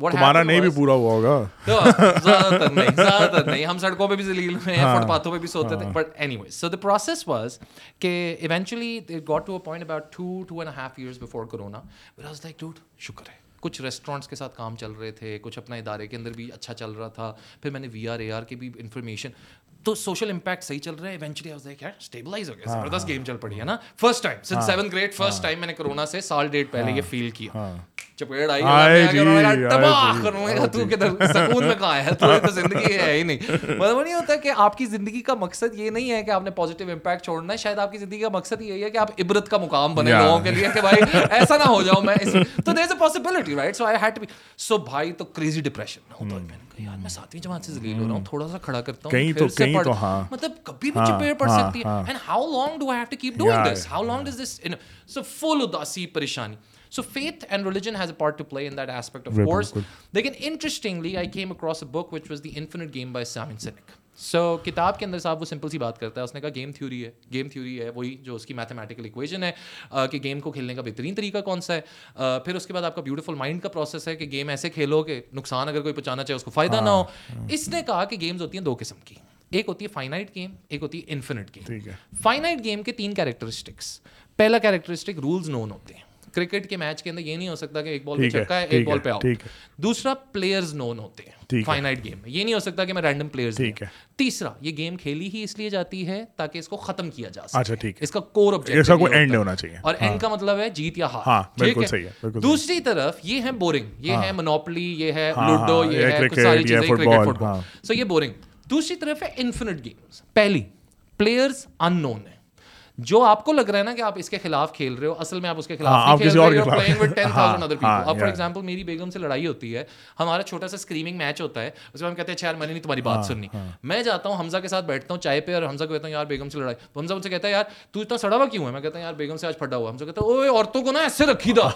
[SPEAKER 7] تمہارا نہیں بھی پورا ہوا ہوگا زیادہ نہیں زیادہ نہیں ہم سڑکوں پہ بھی ذلیل ہوئے ہیں فٹ پاتھوں پہ بھی سوتے تھے but anyways so the process was کہ eventually got to a point about two two and half years before corona was like doubt شکر ہے کچھ ریسٹورینٹس کے ساتھ کام چل رہے تھے کچھ اپنا ادارے کے اندر بھی اچھا چل رہا تھا پھر میں نے وی آر اے آر کی بھی انفارمیشن تو سوشل امپیکٹ صحیح چل رہا ہے اسٹیبلائز ہو گیا ہاں، زبردست گیم ہاں، چل پڑی ہے ہاں۔ نا first time since seven grade first time میں نے کرونا سے سال ڈیٹ پہلے یہ فیل کیا مقصد یہ نہیں ہے کہ آپ نے پوزیٹو امپیکٹ چھوڑنا ہے شاید آپ کی زندگی کا مقصد یہی ہے کہ آپ عبرت کا مقام بنے لوگوں کے لیے کہ بھائی ایسا نہ ہو جاؤں میں تو possibility right so I so بھائی تو کریزی ڈپریشن یار میں ساتویں جماعت سے ذلیل ہو رہا ہوں تھوڑا سا کھڑا کرتا ہوں کہیں تو کہیں تو ہاں مطلب کبھی بھی چپے پڑ سکتی ہے and how long do I have to keep doing this how long does this سو فل اداسی پریشانی so faith and religion has a part to play in that aspect of course لیکن interestingly I came across a book which was the infinite game by Simon Sinek so کتاب کے اندر صاحب وہ simple سی بات کرتا ہے اس نے کہا گیم تھیوری ہے گیم تھیوری ہے وہی جو اس کی میتھمیٹیکل اکویژن ہے کہ گیم کو کھیلنے کا بہترین طریقہ کون سا ہے پھر اس کے بعد آپ کا بیوٹیفل مائنڈ کا پروسیس ہے کہ گیم ایسے کھیلو کہ نقصان اگر کوئی پہنچانا چاہے اس کو فائدہ ہاں، نہ ہو ہاں۔ اس نے کہا کہ گیمز ہوتی ہیں دو قسم کی ایک ہوتی ہے فائنائٹ گیم ایک ہوتی ہے انفینٹ
[SPEAKER 8] گیم
[SPEAKER 7] فائنائٹ گیم کے تین کیریکٹرسٹکس پہلا کیریکٹرسٹک رولز نون ہوتے ہیں کرکٹ کے میچ کے اندر یہ نہیں ہو سکتا کہ ایک بال پہ ہے ایک بال پہ آؤ دوسرا پلیئرز نون ہوتے ہیں فائنائٹ گیم میں یہ نہیں ہو سکتا کہ میں رینڈم پلیئر
[SPEAKER 8] تیسرا
[SPEAKER 7] یہ گیم کھیلی ہی اس لیے جاتی ہے تاکہ اس کو ختم کیا جا اینڈ اچھا،
[SPEAKER 8] ہونا
[SPEAKER 7] چاہیے اور ہاں۔ مطلب جیت یا ہاں، ہے دوسری طرف یہ ہے بورنگ ہاں۔ یہ ہے منوپلی یہ ہے لوڈو یہ
[SPEAKER 8] ہے سو
[SPEAKER 7] یہ بورنگ دوسری طرف ہے انفینٹ گیم پہلی پلیئرز ان نون ہے جو آپ کو لگ رہا ہے نا کہ آپ اس کے خلاف کھیل رہے ہو اصل میں آپ اس کے
[SPEAKER 8] خلاف ہاں، ہاں،
[SPEAKER 7] ہاں، اب فار ایگزامپل میری بیگم سے لڑائی ہوتی ہے ہمارا چھوٹا سا اسکریمنگ میچ ہوتا ہے اس میں ہم کہتے ہیں اچھا یار میں نے نہیں تمہاری بات سننی میں جاتا ہوں حمزہ کے ساتھ بیٹھتا ہوں چائے پہ اور حمزہ کو کہتا ہوں یار بیگم سے لڑائی تو حمزہ ان سے کہتا ہے یار تو اتنا سڑا ہوا کیوں ہے میں کہتا ہوں یار بیگم سے آج پھٹا ہوا حمزہ کہتا ہے اوے عورتوں کو نا ایسے رکھی دا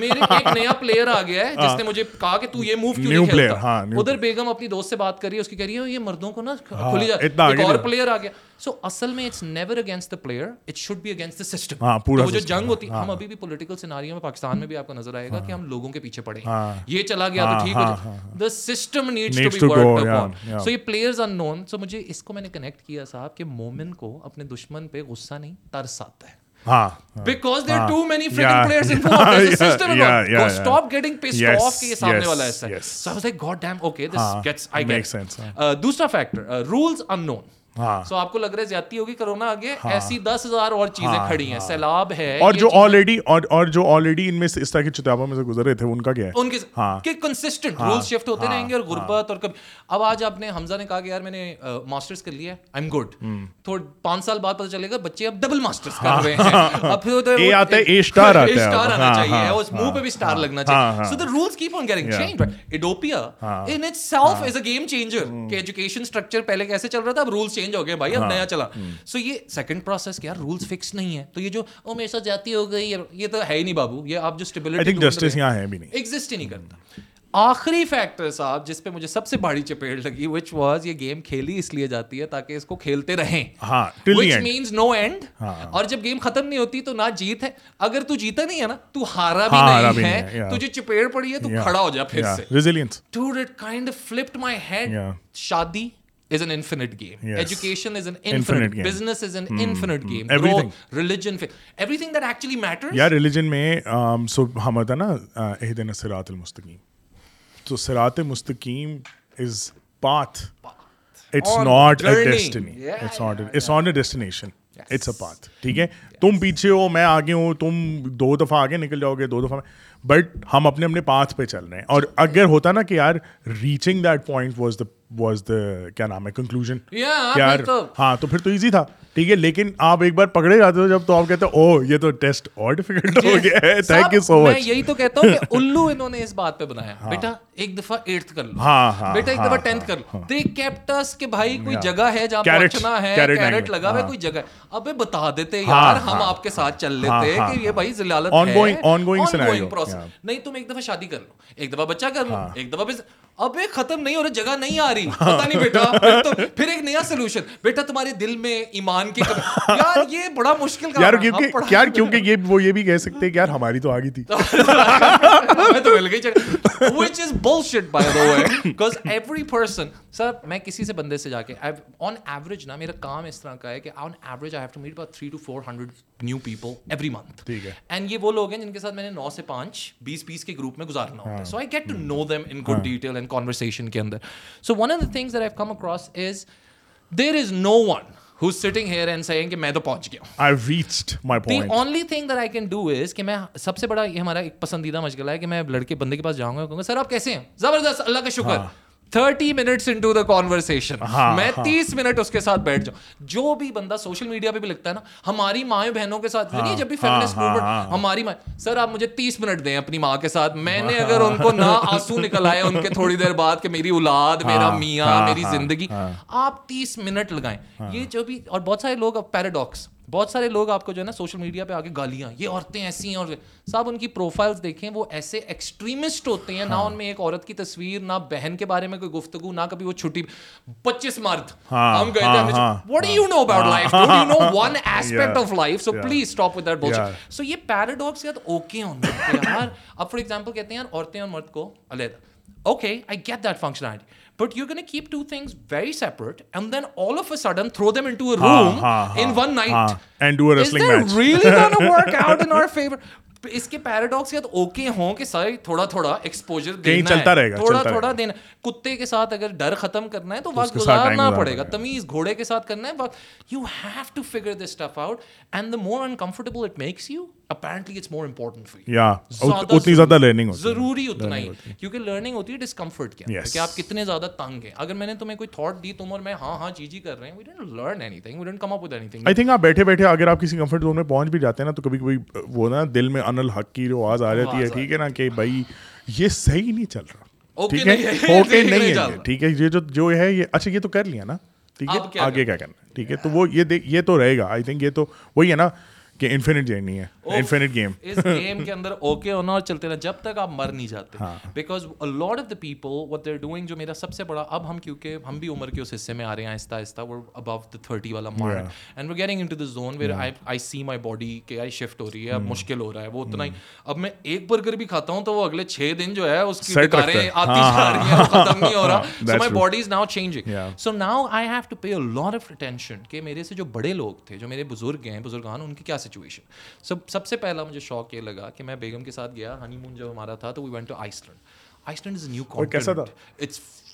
[SPEAKER 7] میرے ایک نیا پلیئر آ گیا ہے جس نے مجھے کہا کہ تو یہ موو
[SPEAKER 8] کیوں نہیں کھیلتا
[SPEAKER 7] ادھر بیگم اپنی دوست سے بات کر رہی ہے اس کی کہہ رہی ہے یہ مردوں کو نا کھلی جاتا ایک اور پلیئر آ گیا سو اصل میں it's never against the player it should be against the system جو جنگ ہوتی ہم ہاں۔ ہم ابھی بھی بھی پولیٹیکل میں میں پاکستان آپ کو نظر آئے گا کہ ہاں۔ لوگوں کے
[SPEAKER 8] پیچھے پڑے ہاں۔ یہ چلا گیا تو ٹھیک ہے دا سسٹم
[SPEAKER 7] سو سو یہ پلیئرز نون مجھے اس کو کو میں نے کنیکٹ کیا صاحب کہ مومن اپنے دشمن پہ غصہ نہیں ترس آتا ہے دوسرا فیکٹر ان نون ہاں۔ آپ کو لگ رہا ہے زیادتی ہوگی کرونا آگے ہاں۔ ایسی
[SPEAKER 8] دس ہزار اور چیزیں ہاں۔ کھڑی ہیں سیلاب ہے ہے ہے اور اور اور اور جو جو آلریڈی آلریڈی ان ان ان میں میں میں اس طرح کے سے گزر رہے تھے کا
[SPEAKER 7] کیا کنسسٹنٹ رول شفٹ ہوتے رہیں گے غربت اب اب آج آپ نے نے نے حمزہ کہا کہ یار کر لیا آئی ایم گڈ تھوڑا پانچ سال بعد چلے گا بچے ڈبل ایجوکیشن کیسے چل رہا تھا چینج ہو گیا بھائی اب نیا چلا سو یہ سیکنڈ پروسیس کیا رولس فکس نہیں ہے تو یہ جو او میرے ساتھ جاتی ہو گئی یہ تو ہے ہی نہیں بابو یہ آپ جو اسٹیبلٹی جسٹس یہاں ہے بھی نہیں ایگزٹ ہی نہیں کرتا آخری فیکٹر صاحب جس پہ مجھے سب سے بڑی چپیڑ لگی وچ واز یہ گیم کھیلی اس لیے جاتی ہے تاکہ اس کو کھیلتے رہیں وچ مینس نو اینڈ اور جب گیم ختم نہیں ہوتی تو نہ جیت ہے اگر تو جیتا نہیں ہے نا تو ہارا بھی نہیں ہے تجھے چپیڑ پڑی ہے تو کھڑا ہو جا پھر سے to that kind flipped my head شادی تم
[SPEAKER 8] پیچھے ہو میں آگے ہوں تم دو دفعہ آگے نکل جاؤ گے دو دفعہ میں بٹ ہم اپنے اپنے پاتھ پہ چل رہے ہیں اور اگر ہوتا نا کہ یار reaching that point was the was the کیا نام ہے کنکلوژ یار ہاں تو پھر تو ایزی تھا ٹھیک ہے لیکن آپ ایک بار پکڑے جاتے ہو جب تو آپ کہتے ہو او یہ تو ٹیسٹ اور ڈیفیکلٹ ہو جی، گیا ہے تھینک یو سو مچ میں یہی
[SPEAKER 7] تو کہتا ہوں کہ الو انہوں نے اس بات پہ بنایا ہاں۔ بیٹا ایک دفعہ 8th کر لو ہاں ہاں بیٹا ایک ہاں، دفعہ 10th کر لو دے کیپٹ اس کہ بھائی ہاں۔ کوئی جگہ ہے
[SPEAKER 8] جہاں پہنچنا ہے کیرٹ
[SPEAKER 7] لگا ہوا ہے کوئی جگہ ہے ابے بتا دیتے یار ہم آپ کے ساتھ چل لیتے کہ یہ بھائی ذلالت ہے on going on going scenario نہیں تم ایک دفعہ شادی کر لو ایک دفعہ بچہ کر لو ایک دفعہ ابے ختم نہیں ہو رہا جگہ نہیں آ رہی ہاں۔ پتا نہیں بیٹا تو پھر ایک نیا سولوشن بیٹا تمہارے دل میں ایمان کی یار یہ بڑا مشکل یار
[SPEAKER 8] کیونکہ یار کیونکہ یہ وہ یہ بھی کہہ سکتے ہیں یار ہماری تو آگی تھی میں
[SPEAKER 7] تو مل گئی چل which is bullshit by the way because every person سر میں کسی سے بندے سے جا کے on average نا میرا کام اس طرح کا ہے کہ on average I have to meet about 3 to 400 new people every month and یہ وہ لوگ ہیں جن کے ساتھ میں نے نو سے پانچ بیس بیس کے گروپ میں گزارنا ہوتا ہے so I get to know them in good detail and conversation کے اندر so one of the things I come across is there is no one میں سب سے بڑا ہمارا ایک پسندیدہ مشغلہ ہے کہ میں لڑکے بندے کے پاس جاؤں گا سر آپ کیسے ہیں زبردست اللہ کا شکر ہاں۔ تھرٹی منٹس دا میں تیس منٹ اس کے ساتھ بیٹھ جاؤں جو بھی بندہ سوشل میڈیا پہ بھی لگتا ہے نا ہماری مائیں بہنوں کے ساتھ ہاں، جب بھی ہاں، ہاں، ہماری سر آپ مجھے تیس منٹ دیں اپنی ماں کے ساتھ میں نے اگر ان کو نہ آنسو نکل آئے ان کے تھوڑی دیر بعد کہ میری اولاد میرا میاں میری زندگی آپ تیس منٹ لگائیں یہ جو بھی اور بہت سارے لوگ پیراڈاکس بہت سارے لوگ آپ کو جو ہے نا سوشل میڈیا پہ آگے گالیاں یہ عورتیں ایسی ہیں اور صاحب ان کی دیکھیں وہ ایسے ایکسٹریمسٹ ہوتے ہیں نہ ہاں۔ ان میں ایک عورت کی تصویر نہ بہن کے بارے میں کوئی گفتگو نہ کبھی وہ چھٹی پچیس مرد ہاں، ہم پلیز اسٹاپ سو یہ عورتیں اور مرد کو but you can keep two things very separate and then all of a sudden throw them to a room
[SPEAKER 8] in one night
[SPEAKER 7] اس کے پیراڈاکس یا کہ سر تھوڑا تھوڑا ایکسپوجر دینا چلتا رہے گا تھوڑا تھوڑا دینا کتے کے ساتھ اگر ڈر ختم کرنا ہے
[SPEAKER 8] تو وقت
[SPEAKER 7] گزارنا پڑے گا تمیز گھوڑے کے ساتھ کرنا ہے you have to figure this stuff out and the more uncomfortable it makes you انل آ
[SPEAKER 8] جاتی ہے نا کہ بھائی یہ صحیح نہیں چل رہا ٹھیک ہے یہ جو اچھا یہ تو کر لیا نا کرنا ٹھیک ہے تو یہ تو رہے گا کہ انفینٹ انفینٹ جرنی
[SPEAKER 7] ہے گیم oh, گیم اس کے اندر اوکے ہونا اور چلتے رہنا جب تک آپ مر نہیں جاتے because of the people what doing جو میرا سب سے بڑا اب ہم کیونکہ ہم بھی عمر کے اس حصے میں آ رہے ہیں آہستہ آہستہ وہ ابو دا دا تھرٹی والا mark and we getting into zone where I I see my body کہ شفٹ ہو رہی ہے اب اب hmm. مشکل ہو رہا ہے وہ اتنا ہی hmm. میں ایک برگر بھی کھاتا ہوں تو وہ اگلے چھ دن جو ہے اس کی کاریں آتی ہاں، جا رہی ہیں ہاں، ہاں، ختم نہیں ہو رہا so so my body is now now changing I have to pay of attention کہ میرے سے جو بڑے لوگ تھے جو میرے بزرگ ہیں بزرگان ان کی کیا سچویشن سب سب سے پہلا مجھے شوق یہ لگا کہ میں بیگم کے ساتھ گیا ہنی مون جب ہمارا تھا تو we went to Iceland Iceland is new continent it's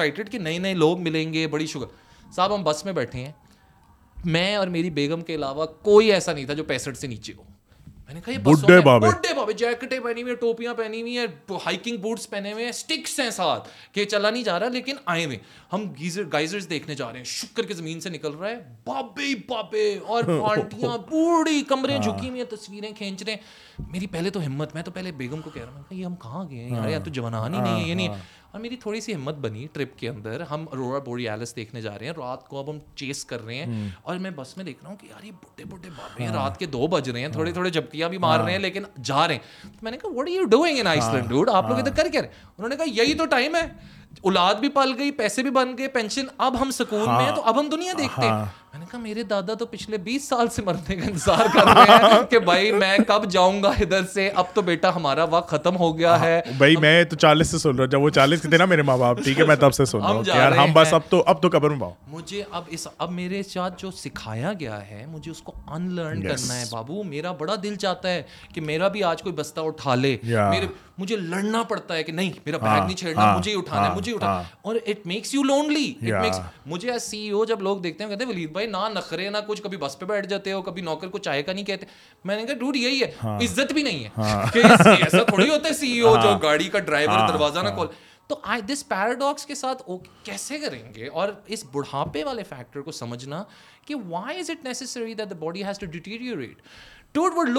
[SPEAKER 7] excited کہ نئے نئے لوگ ملیں گے بڑی شوگر صاحب ہم بس میں بیٹھے ہیں میں اور میری بیگم کے علاوہ کوئی ایسا نہیں تھا جو پینسٹھ سے نیچے ہو میں نے کہا یہ بڈے بابے بڈھے بابے جیکٹیں پہنی ہوئی ہیں ٹوپیاں پہنی ہوئی ہیں ہائکنگ بوٹس پہنے ہوئے ہیں سٹکس ہیں ساتھ کہ چلا نہیں جا رہا لیکن آئے ہوئے ہم گیزر گائزرز دیکھنے جا رہے ہیں شکر کے زمین سے نکل رہا ہے بابے بابے اور پارٹیاں پوری کمرے جھکی ہوئی ہیں تصویریں کھینچ رہے ہیں میری پہلے تو ہمت میں تو پہلے بیگم کو کہہ رہا ہوں کہ یہ ہم کہاں گئے ہیں یار ہاں، یا تو جوانی ہاں، نہیں ہے یہ نہیں ہاں۔ اور میری تھوڑی سی ہمت بنی ٹرپ کے اندر ہم رورا بوری ایلس دیکھنے جا رہے ہیں رات کو اب ہم چیس کر رہے ہیں اور میں بس میں دیکھ رہا ہوں کہ یار یہ بڈے بڈے بات ہیں رات کے دو بج رہے ہیں تھوڑے تھوڑے جھپکیاں بھی مار رہے ہیں لیکن جا رہے ہیں تو میں نے کہا what you doing in Iceland dude آپ لوگ ادھر کر کے انہوں نے کہا یہی تو ٹائم ہے اولاد بھی پل گئی پیسے بھی بن گئے پینشن اب ہم سکون میں ہیں تو اب ہم دنیا دیکھتے ہیں میں نے کہا میرے دادا تو پچھلے بیس سال سے مرنے کا انتظار کر رہے ہیں کہ بھائی میں کب جاؤں گا ادھر سے اب تو بیٹا ہمارا وقت ختم ہو گیا
[SPEAKER 8] ہے ہاں، بھائی میں تو چالیس سے سن رہا ہوں جب وہ چالیس کے نا میرے ماں باپ ٹھیک ہے میں تب سے سن رہا ہوں یار ہم بس اب تو اب تو قبر میں باؤ مجھے اب اس اب میرے ساتھ جو سکھایا گیا ہے مجھے اس کو
[SPEAKER 7] ان لرن کرنا ہے بابو میرا بڑا دل چاہتا ہے کہ میرا بھی آج کوئی بستہ اٹھا لے مجھے لڑنا پڑتا ہے کہ نہیں میرا ہاں، بیگ نہیں چھیڑنا ہاں، مجھے اٹھانا ہے مجھے اٹھانا اور اٹ میکس یو لونلی مجھے سی او e جب لوگ دیکھتے ہیں کہتے ہیں ولید بھائی بھائی نہ نخرے نہ کچھ کبھی بس پہ بیٹھ جاتے ہو کبھی نوکر کو چائے کا نہیں کہتے میں نے کہا ڈوڈ یہی ہے ہاں۔ عزت بھی نہیں ہے ہاں۔ ایسا تھوڑی ہوتا ہے سی ای او جو گاڑی کا ڈرائیور ہاں۔ دروازہ نہ کھول تو آئی دس پیراڈاکس کے ساتھ کیسے کریں گے اور اس بڑھاپے والے فیکٹر کو سمجھنا کہ why is it necessary that the body has to deteriorate مرد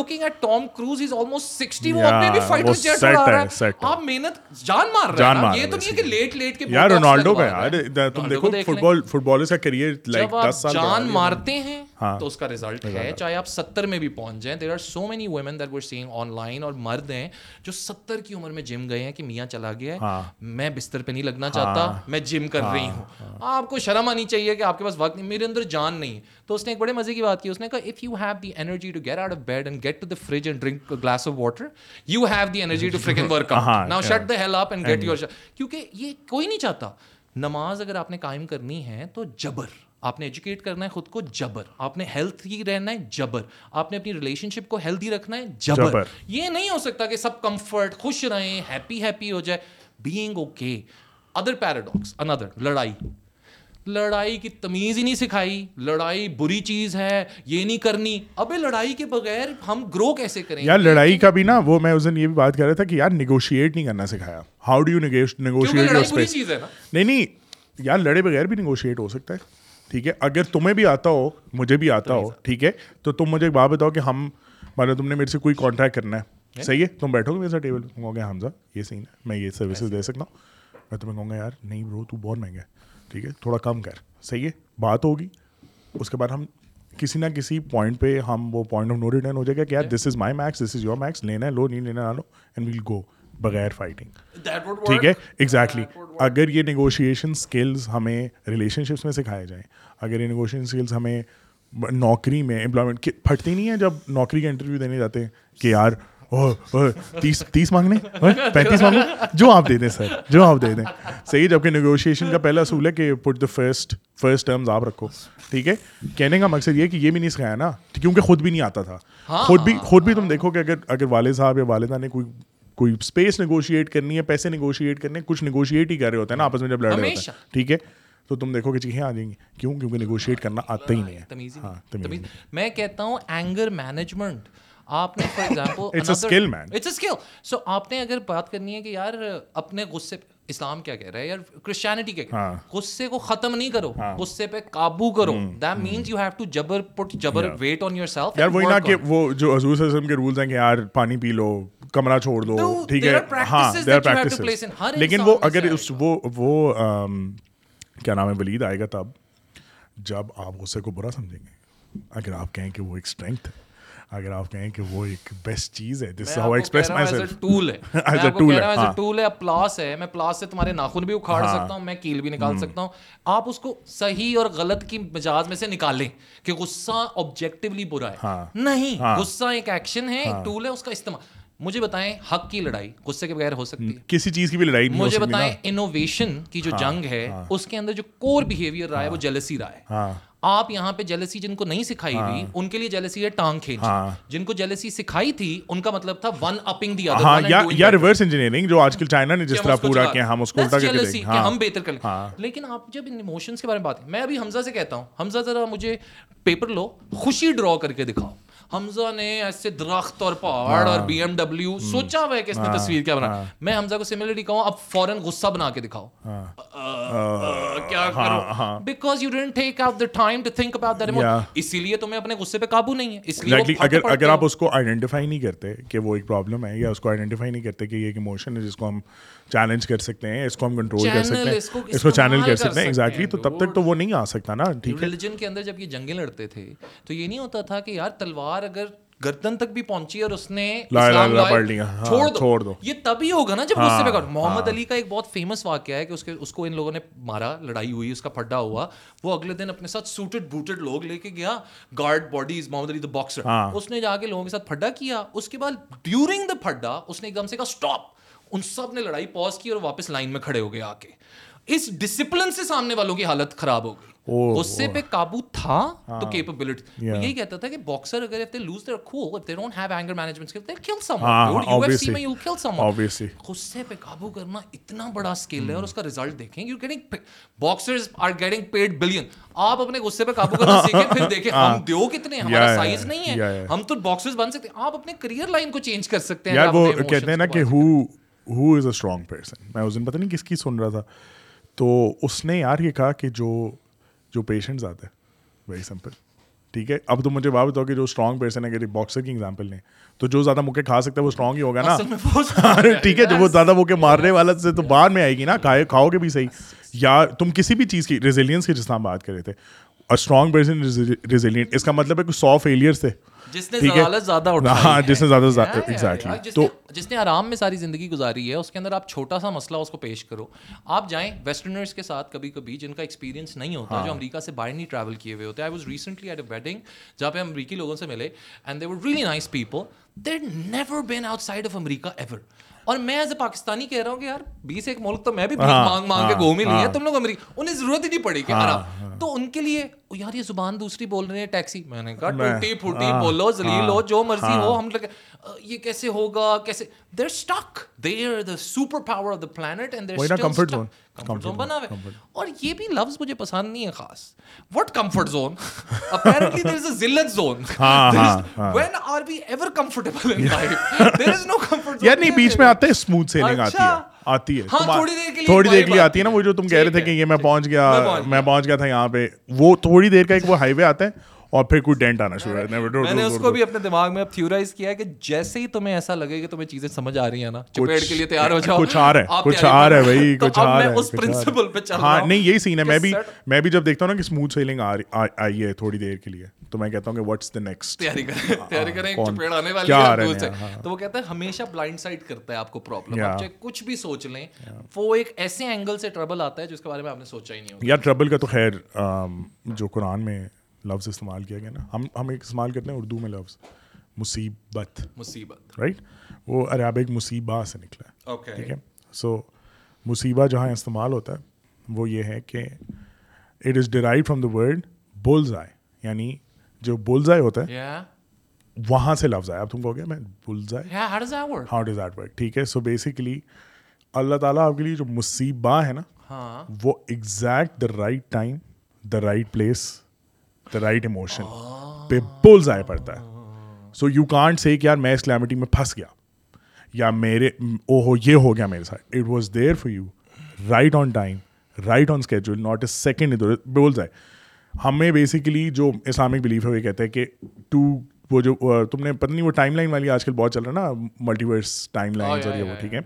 [SPEAKER 7] ہیں جو ستر کی عمر میں جم گئے کہ میاں چلا گیا میں بستر پہ نہیں لگنا چاہتا میں جم کر رہی ہوں آپ کو شرم آنی چاہیے کہ آپ کے پاس وقت نہیں میرے اندر جان نہیں تو اس نے ایک بڑے مزے کی بات کی اس نے کہا if you have the energy to get out of bed and get to the fridge and drink glass of water you have the energy to freaking work now shut the hell help and get your کیونکہ یہ کوئی نہیں چاہتا نماز اگر آپ نے قائم کرنی ہے تو جبر آپ نے ایجوکیٹ کرنا ہے خود کو جبر آپ نے ہیلتھ ہی رہنا ہے جبر آپ نے اپنی ریلیشن شپ کو ہیلدی رکھنا ہے جبر یہ نہیں ہو سکتا کہ سب کمفرٹ خوش رہیں ہیپی ہیپی ہو جائے بینگ اوکے ادر پیراڈاکس اندر لڑائی لڑائی کی تمیز ہی نہیں سکھائی لڑائی بری چیز ہے یہ نہیں کرنی ابے لڑائی کے بغیر ہم گرو کیسے کریں یار لڑائی
[SPEAKER 8] کا بھی نا وہ میں اس دن یہ بھی بات کر رہا تھا کہ یار نیگوشیٹ نہیں کرنا سکھایا ہاؤ ڈو یو نیگوشیٹ نہیں نہیں یار لڑے بغیر بھی نیگوشیٹ ہو سکتا ہے ٹھیک ہے اگر تمہیں بھی آتا ہو مجھے بھی آتا ہو ٹھیک ہے تو تم مجھے ایک بات بتاؤ کہ ہم مطلب تم نے میرے سے کوئی کانٹیکٹ کرنا ہے صحیح ہے تم بیٹھو گے میرے ساتھ ٹیبل کہوں گے حمزہ یہ سین ہے میں یہ سروسز دے سکتا ہوں میں تمہیں کہوں گا یار نہیں برو تو بہت مہنگا ہے ٹھیک ہے تھوڑا کم کر صحیح ہے بات ہوگی اس کے بعد ہم کسی نہ کسی پوائنٹ پہ ہم وہ پوائنٹ آف نو ریٹرن ہو جائے گا کہ یار this is my max this is your max لینا ہے لو نہیں لینا نہ لو اینڈ ویل گو بغیر فائٹنگ
[SPEAKER 7] ٹھیک
[SPEAKER 8] ہے ایگزیکٹلی اگر یہ نیگوشیشن اسکلز ہمیں ریلیشن شپس میں سکھائے جائیں اگر یہ نیگوشیشن اسکلز ہمیں نوکری میں امپلائمنٹ پھٹتی نہیں ہے جب نوکری کا انٹرویو دینے جاتے ہیں کہ یار تیس تیس مانگنے پینتیس مانگنے جو آپ دے دیں سر جو آپ دے دیں صحیح جبکہ نیگوشیشن کا پہلا اصول ہے کہ put the first first terms آپ رکھو ٹھیک ہے کہنے کا مقصد یہ کہ یہ بھی نہیں سکھایا نا کیونکہ خود بھی نہیں آتا تھا ہاں۔ خود بھی خود بھی تم دیکھو کہ اگر اگر والد صاحب یا والدہ نے کوئی کوئی اسپیس نیگوشیٹ کرنی ہے پیسے نیگوشیٹ کرنے ہیں کچھ نیگوشیٹ ہی کر رہے ہوتے ہیں نا آپس میں جب لڑ
[SPEAKER 7] رہے ہوتے
[SPEAKER 8] ہیں ٹھیک ہے تو تم دیکھو کہ چیزیں آ جائیں گی کیوں کیونکہ نیگوشیٹ کرنا آتا ہی
[SPEAKER 7] نہیں ہے ہاں، میں کہتا ہوں اینگر مینجمنٹ آپ نے فار ایگزامپل اسکل سو آپ نے اگر بات کرنی ہے کہ یار اپنے غصے پہ اسلام کیا کہہ رہا ہے یار کرسچینٹی کیا ہاں. غصے کو ختم نہیں کرو ہاں. غصے پہ قابو کرو that means you have to جبر پٹ جبر ویٹ آن یور سیلف یار وہی نا کہ وہ
[SPEAKER 8] جو حضور صلی اللہ علیہ وسلم کے رولز ہیں کہ یار پانی پی لو کمرہ چھوڑ دو ٹھیک ہے ہاں دیر پریکٹسز لیکن وہ اگر اس وہ وہ کیا نام ہے ولید آئے گا تب جب آپ غصے کو برا سمجھیں گے اگر آپ کہیں کہ وہ ایک اسٹرینتھ ہے
[SPEAKER 7] اگر آپ کہیں کہ وہ ایک بیسٹ چیز ہے this how express myself tool ہے ایز اے ٹول ہے ایز اے ٹول ہے پلاس ہے میں پلاس سے تمہارے ناخن بھی اکھاڑ ہاں۔ سکتا ہوں میں کیل بھی نکال سکتا ہوں آپ اس کو صحیح اور غلط کی مجاز میں سے نکالیں کہ غصہ آبجیکٹیولی برا ہے ہاں۔ نہیں ہاں۔ غصہ ایک ایکشن ہے ایک ٹول ہے اس کا استعمال مجھے بتائیں حق کی لڑائی غصے کے بغیر ہو سکتی ہے کسی
[SPEAKER 8] چیز کی بھی لڑائی نہیں
[SPEAKER 7] مجھے بتائیں انوویشن کی جو جنگ ہے اس کے اندر جو کور بہیویئر رہا ہے وہ جلسی رہا ہے آپ یہاں پہ جیلسی جن کو نہیں سکھائی تھی ہاں۔ ان کے لیے جیلسی ہے ٹانگ کھینچ ہاں۔ جن کو جیلسی سکھائی تھی ان کا مطلب تھا ون اپنگ
[SPEAKER 8] دی ادر یا ریورس انجینئرنگ جو آج کل چائنا نے جس طرح پورا کیا ہم اس کو الٹا کر
[SPEAKER 7] دیں کہ ہم بہتر ہاں۔ کر لیں لیکن آپ جب ان ایموشنز کے بارے میں بات میں ابھی حمزہ سے کہتا ہوں حمزہ ذرا مجھے پیپر لو خوشی ڈرا کر کے دکھاؤ حمزہ نے ایسے درخت اور پہاڑ اور ہاں. بی ایم ڈبلیو ہاں. سوچا ہوا ہے کہ اس نے ہاں. تصویر کیا بنا میں حمزہ کو سملرٹی کہوں
[SPEAKER 8] اب فوراً غصہ بنا کے دکھاؤ کیا کرو because you don't take of the time to think about that emotion اسی لیے
[SPEAKER 7] تمہیں اپنے غصے پہ قابو
[SPEAKER 8] نہیں ہے اس لیے اگر اگر آپ اس کو آئیڈینٹیفائی نہیں کرتے کہ وہ ایک پرابلم ہے یا اس کو آئیڈینٹیفائی نہیں کرتے کہ یہ ایک ایموشن ہے جس کو ہم چیلنج کر سکتے ہیں اس کو ہم کنٹرول کر سکتے ہیں اس کو چینل کر سکتے ہیں ایگزیکٹلی تو تب تک تو وہ نہیں آ سکتا نا
[SPEAKER 7] ٹھیک ہے ریلیجن کے اندر جب یہ جنگیں لڑتے تھے تو یہ نہیں ہوتا تھا کہ یار تلوار اگر گردن تک بھی پہنچی اور اس نے
[SPEAKER 8] چھوڑ
[SPEAKER 7] دو یہ تبھی ہوگا نا جب غصے پہ محمد علی کا ایک بہت فیمس واقعہ ہے کہ اس کے اس کو ان لوگوں نے مارا لڑائی ہوئی اس کا پھڈا ہوا وہ اگلے دن اپنے ساتھ سوٹڈ بوٹڈ لوگ لے کے گیا guard bodies Muhammad Ali the boxer اس نے جا کے لوگوں کے ساتھ پھڈا کیا اس کے بعد ڈیورنگ دا پھڈا اس نے ایک دم سے کہا اسٹاپ ان سب نے لڑائی پوز کی اور واپس لائن میں کھڑے ہو گئے آ کے اس ڈسپلن سے سامنے والوں کی حالت خراب ہو گئی غصے پہ قابو تھا تو کیپبلٹی ہاں۔ یہی کہتا تھا کہ باکسر اگر lose their cool if they don't have anger management skills they kill someone you F C میں you kill someone obviously غصے پہ قابو کرنا اتنا بڑا سکل ہے اور hmm. اس کا رزلٹ دیکھیں you getting boxers are getting paid billion آپ اپنے غصے پہ قابو کرنا سیکھیں پھر دیکھیں ہاں۔ ہم دیو کتنے ہمارا سائز نہیں ہے ہم تو باکسرز بن سکتے ہیں آپ اپنے کریئر لائن کو چینج کر سکتے ہیں یار وہ
[SPEAKER 8] کہتے ہیں نا کہ who who is a strong person میں اس دن پتہ نہیں کس کی سن رہا تھا تو اس نے یار یہ کہا کہ جو جو پیشنٹس آتے ہیں ویری سمپل ٹھیک ہے اب تو مجھے بات بتاؤ کہ جو اسٹرانگ پرسن ہے کہ باکسر کی ایگزامپل نہیں تو جو زیادہ مکے کھا سکتا ہے وہ اسٹرانگ ہی ہوگا نا ٹھیک ہے وہ زیادہ مکے مارنے والا سے تو باہر میں آئے گی نا کھائے کھاؤ گے بھی صحیح یا تم کسی بھی چیز کی ریزیلینس کی جس طرح بات کر رہے تھے اسٹرانگ پرسن ریزیلینٹ اس کا مطلب ہے کہ سو فیلیئرس تھے جس نے ضلالت زیادہ اٹھائی ہاں جس نے زیادہ ایگزیکٹلی ہاں، تو جس نے آرام میں ساری زندگی گزاری ہے اس کے اندر آپ چھوٹا سا مسئلہ اس کو پیش کرو آپ جائیں ویسٹرنرس کے ساتھ کبھی کبھی جن کا ایکسپیرینس نہیں ہوتا جو ہاں۔ امریکہ سے باہر نہیں ٹریول کیے ہوئے ہوتے I was recently at a wedding جہاں پہ امریکی لوگوں سے ملے and they were really nice people there never been outside of America ever اور میں ایز اے پاکستانی کہہ رہا ہوں کہ یار بیس ایک ملک تو میں بھی ہاں، مانگ مانگ کے گھوم ہی نہیں ہے تم لوگ امریکہ انہیں ضرورت ہی نہیں پڑی کہ تو ان کے لیے یار یہ زبان دوسری بول رہے ہیں ٹیکسی میں نے کہا ٹوٹی پھوٹی بولو زلیل ہو جو مرضی ہو ہم لگے یہ کیسے ہوگا کیسے there stick there the super power of the plant and there comfort zone comfort zone بنا ہوئے اور یہ بھی لفظ مجھے پسند نہیں ہے خاص what comfort zone apparently there is a ذلت zone when are we ever comfortable in life there is no comfort zone یعنی بیچ میں آتا ہیں سموتھ سیلنگ آتی ہے آتی ہے ہاں، تھوڑی دیر کے لیے آتی ہے نا وہ جو تم کہہ رہے تھے کہ یہ میں پہنچ گیا میں پہنچ گیا تھا یہاں پہ وہ تھوڑی دیر کا ایک وہ ہائی وے آتا ہے اور پھر کوئی ڈینٹ آنا شروع ہے میں نے اس کو بھی اپنے دماغ میں اب تھیورائز کیا ہے کہ جیسے ہی تمہیں ایسا لگے کہ تمہیں چیزیں سمجھ آ رہی ہیں نا چپیڑ کے لیے تیار ہو جاؤ کچھ آ رہا ہے کچھ آ رہا ہے بھائی کچھ آ رہا ہے اس پرنسپل پہ چل رہا ہاں، ہوں نہیں یہی سین ہے میں بھی میں بھی جب دیکھتا ہوں نا کہ اسموتھ سیلنگ آئی ہے تھوڑی دیر کے لیے تو میں کہتا ہوں کہ واٹس دی نیکسٹ تیاری کریں ہاں، تیاری کریں چپیڑ آنے والی ہے ہاں، تو وہ کہتا ہے ہمیشہ بلائنڈ سائٹ کرتا ہے آپ کو پرابلم چاہے کچھ بھی سوچ لیں وہ ایک ایسے اینگل سے ٹربل آتا ہے جس کے بارے میں آپ نے سوچا ہی نہیں ہوگا یا ٹربل کا تو خیر جو قرآن میں لفظ استعمال کیا گیا نا ہم ہم ایک استعمال کرتے ہیں اردو میں لفظ مصیبت مصیبت رائٹ وہ عربک مصیبہ سے نکلا ہے ٹھیک ہے سو مصیبہ جہاں استعمال ہوتا ہے وہ یہ ہے کہ it is drive from the word آئے یعنی جو بولز آئے ہوتا ہے وہاں سے لفظ آیا تم کو اللہ تعالیٰ آپ کے لیے جو مصیبہ ہے نا ہاں۔ وہ exact the right time the right place the right emotion so you can't say کہ یار میں اس کلیمٹی میں پھنس گیا یا میرے او ہو یہ ہو گیا میرے ساتھ it was there for you right on time right on schedule not a second ادھر ہمیں بیسکلی جو اسلامک بلیف ہے وہ کہتے ہیں کہ ٹو وہ جو تم نے پتہ نہیں وہ ٹائم لائن والی آج کل بہت چل رہا نا ملٹی ورس لائن وہ ٹھیک ہے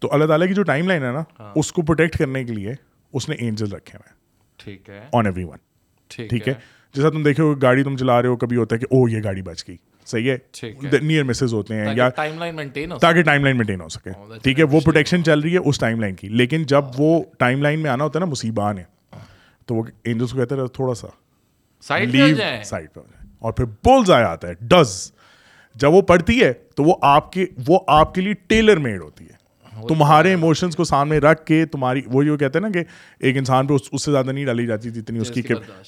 [SPEAKER 8] تو اللہ تعالیٰ کی جو ٹائم لائن ہے نا ہاں۔ اس کو پروٹیکٹ کرنے کے لیے اس نے اینجل رکھے ہوئے ہیں آن ایوری ون ٹھیک ہے جیسا تم دیکھو گاڑی تم چلا رہے ہو کبھی ہوتا ہے کہ او یہ گاڑی بچ گئی صحیح ہے نیئر مسز ہوتے ہیں یا تاکہ ٹائم لائن مینٹین ہو سکے oh, ٹھیک ہے وہ پروٹیکشن چل رہی ہے اس ٹائم لائن کی لیکن جب oh. وہ ٹائم لائن میں آنا ہوتا ہے نا مصیبان ہے تو وہ اینجلس کو کہتے رہے تھوڑا سا لیو سائڈ پہ اور پھر بول جایا آتا ہے ڈز جب وہ پڑتی ہے تو وہ آپ کے وہ آپ کے لیے ٹیلر میڈ ہوتی ہے تمہارے ایموشنس کو سامنے رکھ کے تمہاری وہ جو کہتے ہیں نا کہ ایک انسان پہ اس سے زیادہ نہیں ڈالی جاتی جتنی اس کی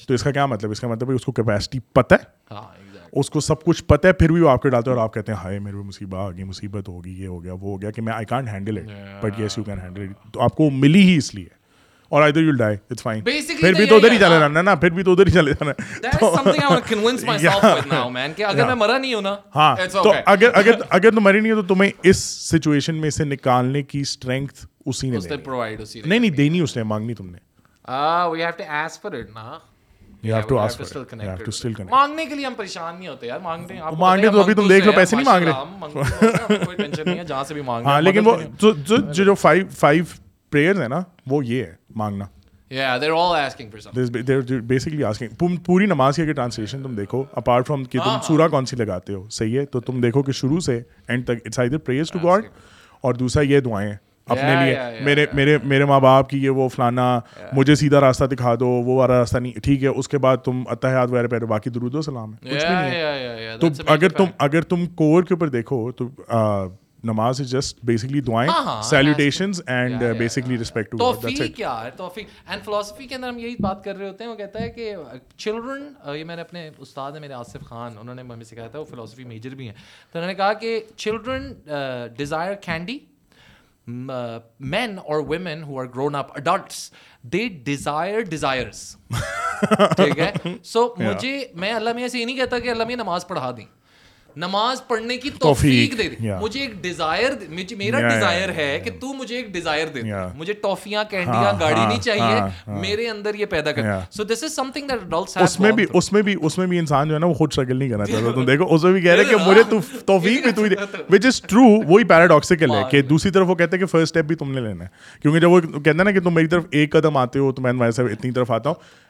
[SPEAKER 8] تو اس کا کیا مطلب اس کا مطلب اس کو کیپیسٹی پتہ ہے ہاں، اس کو سب کچھ پتہ ہے پھر بھی وہ آپ کے ڈالتے ہیں اور آپ کہتے ہیں ہائے میرے مصیبت گئی مصیبت ہوگی یہ ہو گیا وہ ہو گیا کہ میں I can't handle it but yes you can handle it تو آپ کو ملی ہی اس لیے اور I you die it's fine پھر بھی تو ادھر ہی چلے جانا نا پھر بھی تو ادھر ہی چلے جانا ہے اگر میں مرا نہیں ہوں نا ہاں تو اگر اگر اگر تم مرے نہیں ہو تو تمہیں اس سچویشن میں سے نکالنے کی اسٹرینتھ اسی نے نہیں نہیں دینی اس نے مانگنی تم نے مانگنے کے لیے ہم پریشان نہیں ہوتے یار لیکن وہ جو پریئرز ہیں نا وہ یہ ہے مانگنا پوری نماز کی اگر ٹرانسلیشن تم دیکھو اپارٹ فرام کہ تم سورا کون سی لگاتے ہو صحیح ہے تو تم دیکھو کہ شروع سے اینڈ تک it's I prayers to God اور دوسرا یہ دعائیں اپنے لیے میرے میرے میرے ماں باپ کی یہ وہ فلانا مجھے سیدھا راستہ دکھا دو وہ والا راستہ نہیں ٹھیک ہے اس کے بعد تم اتحاد وغیرہ پہ باقی درود و سلام ہے تو اگر تم اگر تم کور کے اوپر دیکھو تو نماز از جسٹ بیسکلی دعائیں salutations and basically respect to God that's it کیا ہے توفیق اینڈ فلسفی کے اندر ہم یہی بات کر رہے ہوتے ہیں وہ کہتا ہے کہ چلڈرن یہ میں نے اپنے استاد ہیں میرے آصف خان انہوں نے ہمیں سکھایا تھا وہ فلسفی میجر بھی ہیں تو انہوں نے کہا کہ چلڈرن ڈیزائر کینڈی مین اور women who are grown up adults they desire desires ٹھیک ہے سو مجھے میں اللہ میں ایسے ہی نہیں کہتا کہ اللہ میں نماز پڑھا دیں نماز پڑھنے کی توفیق دے دے مجھے ایک ڈیزائر میرا ڈیزائر ہے کہ تو مجھے ایک ڈیزائر دے دے مجھے ٹافیاں ہاں، کینڈیاں ہاں، گاڑی نہیں ہاں، چاہیے میرے اندر یہ پیدا کر so this is some thing that adults have اس میں بھی اس میں بھی اس میں بھی انسان جو ہے نا وہ خود سٹرگل نہیں کرنا چاہتا تم دیکھو اس میں بھی کہہ رہے کہ مجھے تو توفیق بھی تو دے وچ از ٹرو وہی پیراڈاکسیکل ہے کہ دوسری طرف وہ کہتے ہیں کہ فرسٹ سٹیپ بھی تم نے لینا ہے کیونکہ جب وہ کہتے ہیں نا کہ تم میری طرف ایک قدم آتے ہو تو میں ہمارے سے اتنی طرف آتا ہوں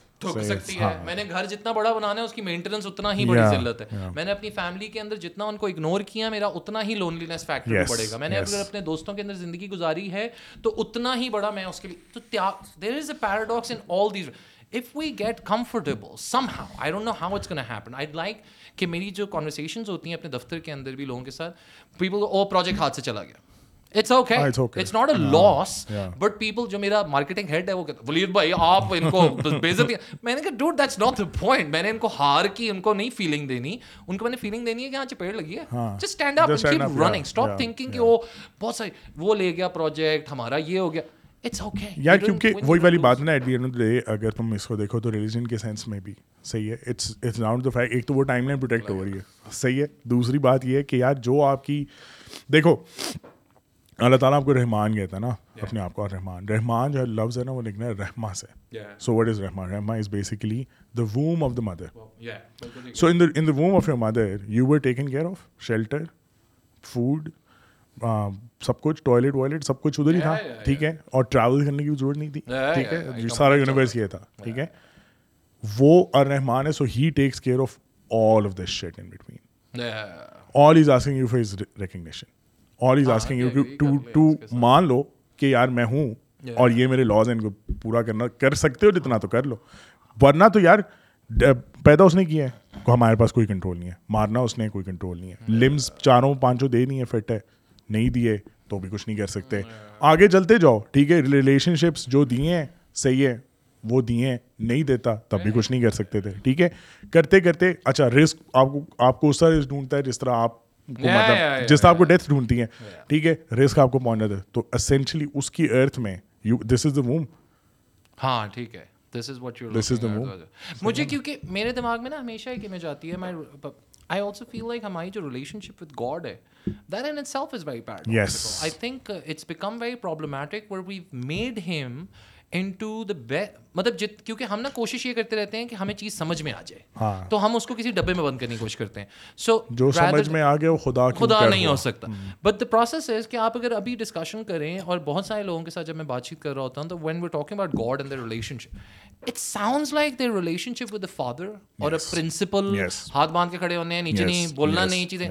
[SPEAKER 8] سکتی ہے ہاں۔ میں نے گھر جتنا بڑا بنانا ہے اس کی مینٹیننس اتنا ہی بڑی ذلت ہے میں نے اپنی فیملی کے اندر جتنا ان کو اگنور کیا میرا اتنا ہی لونلی نیس فیکٹر پڑے گا میں نے اگر اپنے دوستوں کے اندر زندگی گزاری ہے تو اتنا ہی بڑا میں اس کے لیے تو there is a paradox in all these if we get comfortable somehow how I I don't know it's can happen like کہ میری جو کانورسیشنز ہوتی ہیں اپنے دفتر کے اندر بھی لوگوں کے ساتھ پیپل او پروجیکٹ ہاتھ سے چلا گیا دوسری بات یہ کہ یار جو آپ کی دیکھو اللہ تعالیٰ آپ کو رحمان کہتا ہے نا اپنے آپ کو رحمان رحمان جو ہے لفظ ہے نا وہ لکھنا ہے رحما سے سو وٹ از رحمان رحما is basically the womb of the mother so in the womb of your mother you were taken care of shelter food سب کچھ ٹوائلٹ وائلٹ سب کچھ ادھر ہی تھا ٹھیک ہے اور ٹریول کرنے کی ضرورت نہیں تھی ٹھیک ہے سارا یونیورس یہ تھا ٹھیک ہے وہ اور رحمان ہے so he takes care of all of the shit in between all is asking you for is recognition is asking to to مان لو کہ یار میں ہوں اور یہ میرے لاز ہیں ان کو پورا کرنا کر سکتے ہو جتنا تو کر لو ورنہ تو یار پیدا اس نے کیا ہے ہمارے پاس کوئی کنٹرول نہیں ہے مارنا اس نے کوئی کنٹرول نہیں ہے لمس چاروں پانچوں دے نہیں ہے فٹ ہے نہیں دیے تو بھی کچھ نہیں کر سکتے آگے چلتے جاؤ ٹھیک ہے ریلیشن شپس جو دیے ہیں صحیح ہے وہ دیے ہیں نہیں دیتا تب بھی کچھ نہیں کر سکتے تھے ٹھیک ہے کرتے کرتے اچھا رسک آپ کو آپ کو اس طرح رسک ڈھونڈتا ہے جس طرح آپ کو مطلب جس طرح آپ کو ڈیتھ ڈھونڈتی ہیں ٹھیک ہے رسک آپ کو پہنچنا تھا تو اسینشلی اس کی ارتھ میں you this is the mom ہاں ٹھیک ہے this is what you this is the mom مجھے کیونکہ میرے دماغ میں نا ہمیشہ ایک امیج آتی ہے میں آئی آلسو فیل لائک ہماری جو ریلیشن شپ وتھ گاڈ ہے that and itself is very bad I think it's become very problematic where we made him in to the مطلب جت کیونکہ ہم نا کوشش یہ کرتے رہتے ہیں کہ ہمیں چیز سمجھ میں آ جائے ہاں۔ تو ہم اس کو کسی ڈبے میں بند کرنے کی کوشش کرتے ہیں سو جو سمجھ میں آ گیا وہ خدا خدا نہیں ہو سکتا بٹ دا پروسیس از کہ آپ اگر ابھی ڈسکشن کریں اور بہت سارے لوگوں کے ساتھ جب میں بات چیت کر رہا ہوتا ہوں تو when we talking about God and the relationship it sounds like the relationship with the father اور پرنسپل ہاتھ باندھ کے کھڑے ہونے ہیں نیچے نہیں بولنا نہیں چیزیں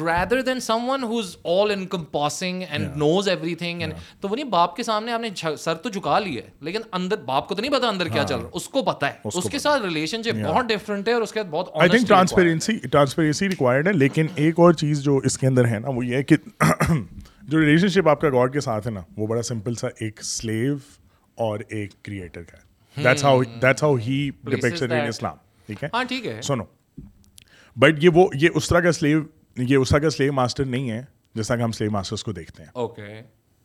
[SPEAKER 8] rather than someone who is all encompassing and knows everything and تو وہ نہیں باپ کے سامنے آپ نے سر تو جھکا لیا ہے لیکن اندر باپ کو تو نہیں پتا اندر کیا ہاں، چل رہا اس کو پتا ہے اس کے ساتھ ریلیشن شپ بہت ڈفرینٹ ہے اور اس کے ساتھ بہت I think transparency transparency required ہے لیکن ایک اور چیز جو اس کے اندر ہے نا وہ یہ ہے کہ جو ریلیشن شپ آپ کا گاڈ کے ساتھ ہے نا وہ بڑا سمپل سا ایک سلیو اور ایک کریٹر کا that's how that's how he اسلام ٹھیک ہے ہاں ٹھیک ہے سنو بٹ یہ وہ یہ اس طرح کا سلیو یہ اس طرح کا سلیو ماسٹر نہیں ہے جیسا کہ ہم سلیو ماسٹرس کو دیکھتے ہیں اوکے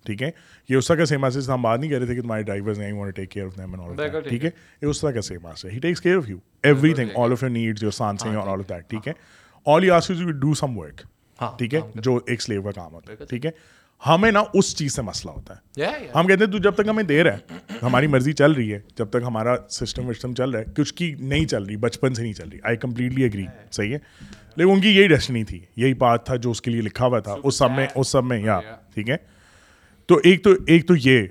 [SPEAKER 8] ٹھیک ہے یہ اس طرح کا سیم آس ہم بات نہیں کر رہے تھے کہ تمہارے ڈرائیورز نہیں want take care of them and all ٹھیک ہے یہ اس طرح کا سیم آس ہے he takes care of you everything all of your needs your سانس اور آل آف دیٹ ٹھیک ہے all you as you do some work ٹھیک ہے ہاں۔ ہاں، ہاں، جو ایک سلیو کا کام ہوتا ہے ٹھیک ہے ہمیں نا اس چیز سے مسئلہ ہوتا ہے ہم کہتے ہیں تو جب تک ہمیں دے رہا ہے ہماری مرضی چل رہی ہے جب تک ہمارا سسٹم وسٹم چل رہا ہے کچھ کی نہیں چل رہی بچپن سے نہیں چل رہی آئی کمپلیٹلی اگری صحیح ہے لیکن ان کی یہی ڈیسٹنی تھی یہی بات تھا جو اس کے لیے لکھا ہوا تھا اس سب میں اس سب میں یا ٹھیک ہے تو ایک تو ایک تو یہ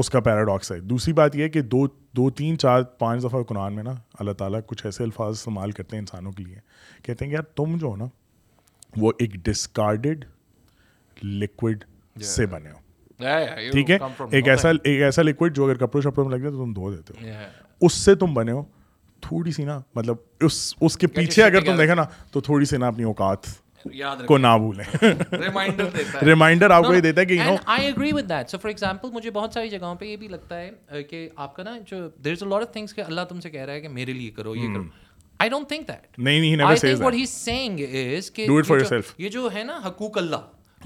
[SPEAKER 8] اس کا پیراڈاکس ہے دوسری بات یہ کہ دو دو تین چار پانچ دفعہ قرآن میں نا اللہ تعالیٰ کچھ ایسے الفاظ استعمال کرتے ہیں انسانوں کے لیے کہتے ہیں کہ یار تم جو ہو نا وہ ایک ڈسکارڈڈ لکوڈ سے بنے ہو ٹھیک ہے ایک ایسا ایک ایسا لکوڈ جو اگر کپڑوں شپڑوں میں لگ جائے تو تم دھو دیتے ہو اس سے تم بنے ہو تھوڑی سی نا مطلب اس کے پیچھے اگر تم دیکھا نا تو تھوڑی سی نا اپنی اوقات ریمائنڈرڈر آپ کو یہ فار ایگزامپل مجھے بہت ساری جگہوں پہ یہ بھی لگتا ہے کہ آپ کا نا جو دیر از اللہ تم سے کہہ رہا ہے کہ کہ میرے لیے کرو کرو یہ یہ I don't think that that نہیں ہی از از جو ہے نا حقوق حقوق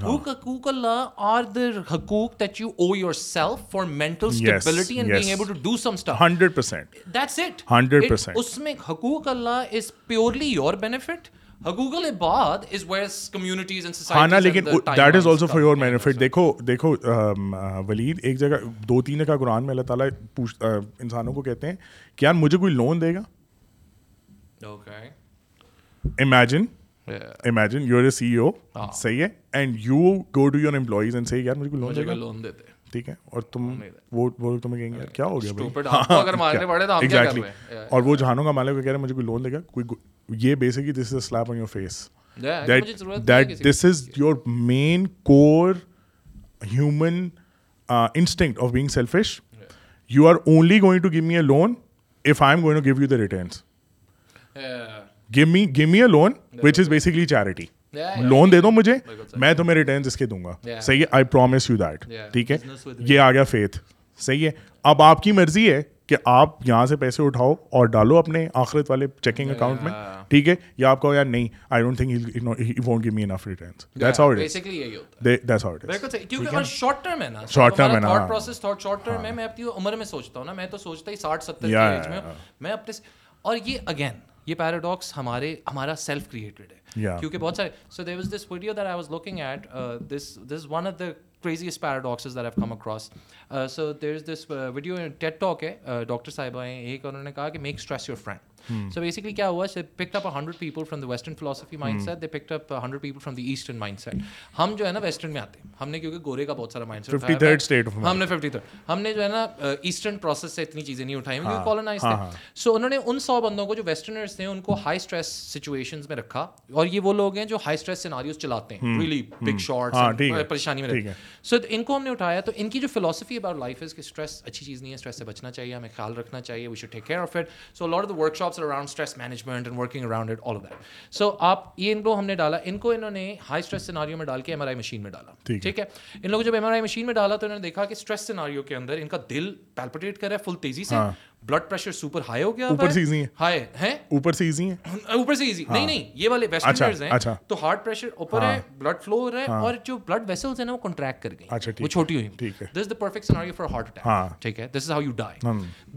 [SPEAKER 8] ہاں. حقوق حقوق اللہ اللہ اللہ are the you O your yourself for mental stability and being able to do some stuff 100% 100% that's it اس میں پیورلی بینیفٹ ہاں لیکن that is also for your benefit دیکھو دیکھو ولید ایک جگہ دو تین جگہ قرآن میں اللہ تعالی انسانوں کو کہتے ہیں کہ یار مجھے کوئی لون دے گا امیجن امیجن یو اے سی او صحیح ہے and you go to your employees and صحیح یار مجھے کوئی لون دے گا لون دیتے ٹھیک ہے اور تم وہ وہ تمہیں کہیں گے کیا ہو گیا اور وہ جہانوں کا مالک کہہ رہے مجھے کوئی لون دے گا کوئی یہ basic this is a slap on your face that this is your main core human instinct of being selfish you are only going to give me a loan if I am going to give you the returns give me give me a loan which is basically charity loan دے دو مجھے میں تمہیں اس کے دوں گا صحیح ہے آئی پرومس یو دیٹ ٹھیک ہے یہ آ گیا فیتھ صحیح ہے اب آپ کی مرضی ہے کہ آپ یہاں سے پیسے اٹھاؤ اور ڈالو اپنے آخرت والے چیکنگ اکاؤنٹ میں ٹھیک ہے یا آپ کو نہیں I don't think me enough میں سوچتا ہوں اور یہ اگین یہ پیراڈاکس ہمارے ہمارا سیلف کریٹڈ ہے کیونکہ بہت سارے so there was this video that I was looking at this this is one of the craziest paradoxes that have come across so there is this video TED talk ہے doctor uh, صاحبہ ہیں ایک انہوں نے کہا کہ make stress your friend so basically کیا ہوا picked up hundred people from the western philosophy mindset they picked up hundred people from the eastern mind set ہم جو ہے نا ویسٹرن میں آتے ہیں ہم نے کیونکہ گورے کا بہت سارا مائنڈ سیٹ ہم نے ففٹی تھرڈ ہم نے جو ہے نا ایسٹرن پروسیس سے اتنی چیزیں نہیں اٹھائی کیونکہ کالونائز تھے سو انہوں نے ان سو بندوں کو جو ویسٹرنرس تھے ان کو ہائی اسٹریس سچویشن میں رکھا اور یہ وہ لوگ ہیں جو ہائی اسٹریس سیناریوز چلاتے ہیں ریلی بگ شارٹس پریشانی میں رہتے ہیں سو ان کو ہم نے اٹھایا تو ان کی جو فلاسفی اباؤٹ لائف از کہ اسٹریس اچھی چیز نہیں ہے اسٹریس سے بچنا چاہیے ہمیں خیال رکھنا چاہیے we should take care of it so lord of the workshop thoughts around stress management and working around it all that so آپ یہ ان کو ہم نے ڈالا ان کو انہوں نے ہائی اسٹریس سیناریو میں ڈال کے ایم آر آئی مشین میں ڈالا ٹھیک ہے ان لوگوں جب ایم آر آئی مشین میں ڈالا تو انہوں نے دیکھا کہ اسٹریس سیناریو کے اندر ان کا دل پیلپٹیٹ کر رہا ہے فل تیزی سے بلڈ پریشر سپر ہائی ہو گیا اوپر سے ایزی ہائی ہے اوپر سے ایزی ہے اوپر سے ایزی نہیں نہیں یہ والے ویسٹرنرز ہیں تو ہارٹ پریشر اوپر ہے بلڈ فلو ہو رہا ہے اور جو بلڈ ویسلز ہیں نا وہ کنٹریکٹ کر گئی وہ چھوٹی ہوئی ٹھیک ہے this is the perfect scenario for heart attack ٹھیک ہے this is how you die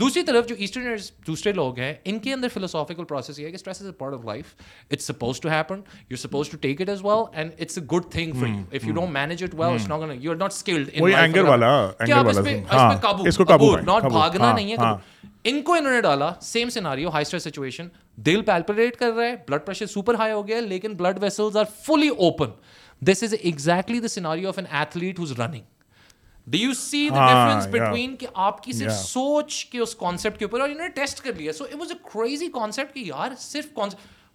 [SPEAKER 8] دوسری طرف جو ایسٹرنرز دوسرے لوگ ہیں ان کے اندر فلسفیکل پروسیس یہ ہے کہ stress is a part of life it's suppose to happen you are suppose to take it as well and it's a good thing for you if you don't manage it well it's not gonna you are not skilled in وہ anger والا anger والا اس اس کو قابو not بھاگنا نہیں ہے ان کو انہوں نے ڈالا same scenario high stress situation دل پیلپریٹ کر رہا ہے بلڈ پریشر سپر ہائی ہو گیا ہے لیکن blood vessels are fully open this is exactly the scenario of an athlete who's running do you see the difference between کہ آپ کی صرف سوچ کے اس کانسیپٹ کے اوپر اور انہوں نے ٹیسٹ کر لیا so it was a crazy concept کہ یار صرف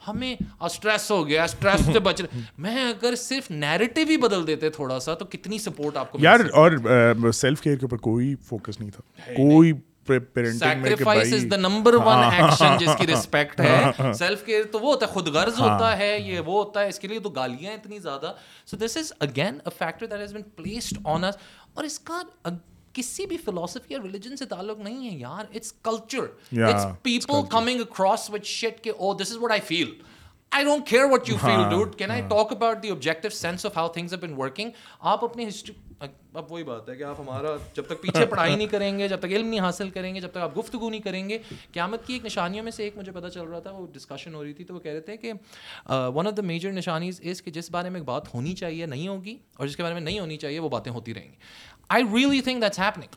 [SPEAKER 8] ہمیں اسٹریس ہو گیا اسٹریس سے بچ رہے میں اگر صرف نیریٹو ہی بدل دیتے تھوڑا سا تو کتنی سپورٹ آپ کو یار اور سیلف کیئر کے اوپر کوئی فوکس نہیں تھا کوئی کسی بھی اور ریلیجن سے تعلق نہیں ہے یار it's it's culture people coming across O this is what I I I feel feel don't care you dude can talk about the objective sense of how have working آپ اپنی ہسٹری اب وہی بات ہے کہ آپ ہمارا جب تک پیچھے پڑھائی نہیں کریں گے جب تک علم نہیں حاصل کریں گے جب تک آپ گفتگو نہیں کریں گے قیامت کی ایک نشانیوں میں سے ایک مجھے پتہ چل رہا تھا وہ ڈسکشن ہو رہی تھی تو وہ کہہ رہے تھے کہ ون آف دا میجر نشانیز از کہ جس بارے میں بات ہونی چاہیے نہیں ہوگی اور جس کے بارے میں نہیں ہونی چاہیے وہ باتیں ہوتی رہیں گی I really think that's happening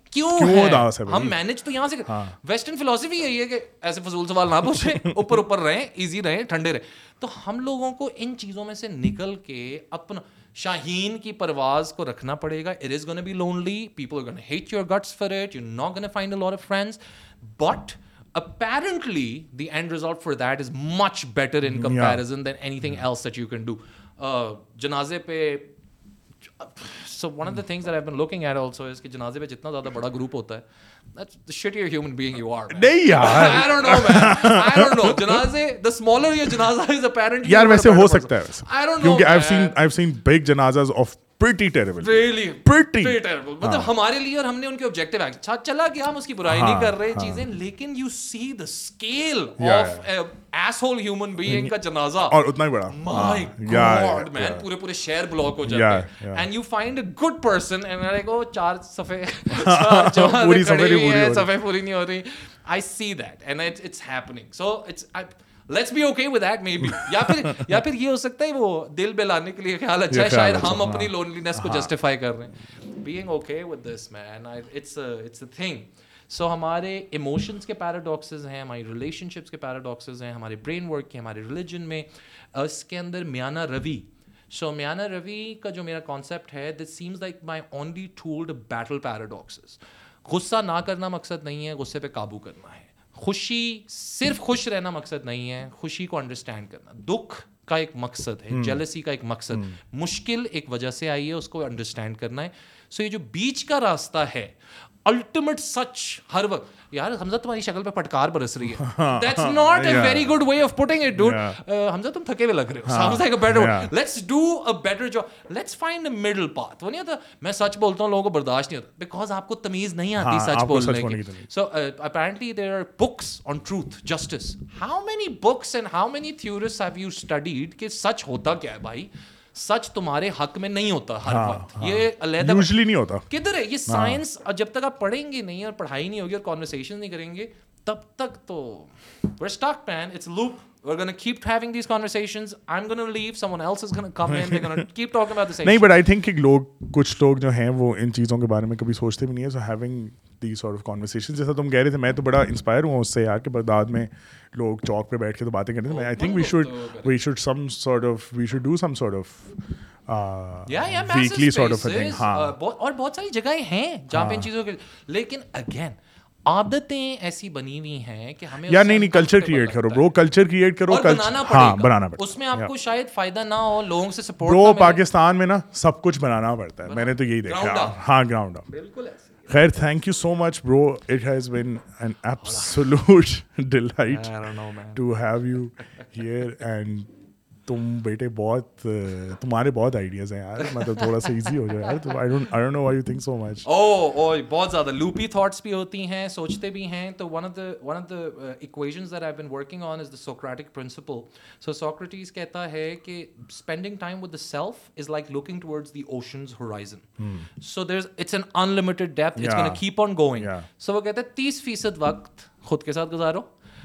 [SPEAKER 8] کیوں ہے ہم مینج تو یہاں سے ویسٹرن فلاسفی ہاں۔ یہی ہے کہ ایسے فضول سوال نہ پوچھیں اوپر اوپر رہیں ایزی رہیں ٹھنڈے رہیں تو ہم لوگوں کو ان چیزوں میں سے نکل کے اپنا شاہین کی پرواز کو رکھنا پڑے گا it is gonna be lonely people gonna hate your guts for it you know gonna find lot of friends but apparently the end result for that is much better in comparison than anything else that you can do جنازے پہ so one of the things ہوتا ہے جنازے جنازہ مطلب ہمارے لیے اور ہم نے ان کے آبجیکٹو چلا گیا ہم اس کی برائی نہیں کر رہے چیزیں لیکن you see the scale of S whole human being کا جنازہ اور اتنا ہی بڑا مائی گاڈ مین پورے پورے شہر بلاک ہو جاتے ہیں and you find a good person and میرے کو چار صفحے پوری صفحے پوری نہیں ہو رہی I see that and it's happening so it's let's be okay with that maybe یا پھر یا پھر یہ ہو سکتا ہے وہ دل بہلانے کے لیے خیال اچھا ہے شاید ہم اپنی لونلینس کو جسٹیفائی کر رہے ہیں being okay with this man it's it's a thing so ہمارے ایموشنس کے پیراڈاکسز ہیں ہماری ریلیشن شپس کے پیراڈاکسز ہیں ہمارے برین ورک کے ہمارے ریلیجن میں اس کے اندر میانا روی سو میانا روی کا جو میرا کانسیپٹ ہے this seems like my only told battle paradoxes غصہ نہ کرنا مقصد نہیں ہے غصے پہ قابو کرنا ہے خوشی صرف خوش رہنا مقصد نہیں ہے خوشی کو انڈرسٹینڈ کرنا دکھ کا ایک مقصد ہے جیلسی کا ایک مقصد مشکل ایک وجہ سے آئی ہے اس کو انڈرسٹینڈ کرنا ہے سو یہ جو بیچ کا راستہ ہے الٹیمیٹ سچ ہر وقت یار حمزہ تمہاری شکل پہ پٹکار برس رہی ہے that's not a very good way of putting it dude Hamza تم تھکے ہوئے لگ رہے ہو sounds like a better let's do a better job let's find a middle path وہ نہیں ہوتا میں سچ بولتا ہوں لوگوں کو برداشت نہیں ہوتا بیکاز آپ کو تمیز نہیں آتی ہاں، سچ بولنے کی so apparently there are books on truth justice how many books and how many theories have you studied کہ سچ ہوتا کیا ہے بھائی سچ تمہارے حق میں نہیں ہوتا ہر ہاں، وقت ہاں۔ یہ علیحدہ نہیں ہوتا کدھر ہے یہ سائنس ہاں۔ جب تک آپ پڑھیں گے نہیں اور پڑھائی نہیں ہوگی اور کانورسیشن نہیں کریں گے تب تک تو اسٹاک پین اٹس لوپ نہیں بٹ آئی تھنک لوگ کچھ لوگ جو ہیں وہ ان چیزوں کے بارے میں کبھی سوچتے بھی نہیں ہے so having the sort of conversation جیسا تم کہہ رہے تھے میں تو بڑا انسپائر ہوں اس سے یار کہ برداد میں لوگ چوک پہ بیٹھ کے تو باتیں کرتے تھے I think we should we should some sort of we should do some sort of weekly sort of ہاں اور بہت ساری جگہیں ہیں جہاں پہ ان چیزوں کے لیکن اگین عادتیں ایسی بنی ہوئی ہیں کہ ہمیں یا نہیں نہیں کلچر کریٹ کرو برو کلچر کریٹ کرو ہاں بنانا پڑتا اس میں آپ کو شاید فائدہ نہ ہو لوگوں سے سپورٹ برو پاکستان میں نا سب کچھ بنانا پڑتا ہے میں نے تو یہی دیکھا ہاں گراؤنڈ بالکل ایسا خیر thank you so much bro it has been absolute delight to have you here and تم بیٹے بہت تمہارے بہت آئیڈیاز ہیں یار مطلب تھوڑا سا ایزی ہو جائے یار تو I don't I don't know why you think so much oh oh بہت زیادہ لوپی تھاٹس بھی ہوتی ہیں سوچتے بھی ہیں تو one of the one of the equations that I been working on is the Socratic principle so Socrates کہتا ہے کہ spending time with the self is like looking towards the oceans horizon so there it's an unlimited depth it's gonna keep on going so وہ کہتے ہیں تیس فیصد وقت خود کے ساتھ گزارو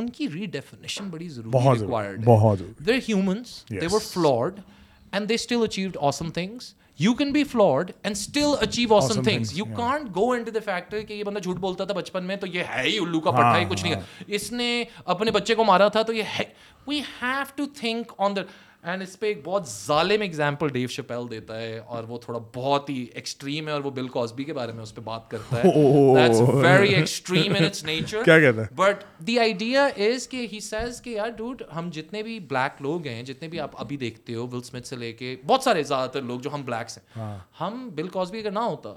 [SPEAKER 8] ان کی ری ڈیفینیشن بڑی ضرور humans they were flawed and they still achieved awesome things you can be flawed and still achieve awesome things you can't go in to the fact کہ یہ بندہ جھوٹ بولتا تھا بچپن میں تو یہ ہے ہی الو کا پٹھا ہی ہاں، کچھ نہیں ہے ہاں۔ اس نے اپنے بچے کو مارا تھا تو یہ ہے we have to think on the end اس پہ ایک بہت ظالم اگزامپل ڈیو شپیل دیتا ہے اور وہ تھوڑا بہت ہی ایکسٹریم ہے اور وہ بل کاسبی کے بارے میں اس پہ بات کرتا ہے very extreme in its nature کیا کہتا ہے بٹ دی آئیڈیا از کہ ہی سیز کہ یار ڈوڈ ہم جتنے بھی بلیک لوگ ہیں جتنے بھی آپ ابھی دیکھتے ہو ول اسمتھ سے لے کے بہت سارے زیادہ تر لوگ جو ہم بلیکس ہیں ہاں. ہم بل کاسبی اگر نہ ہوتا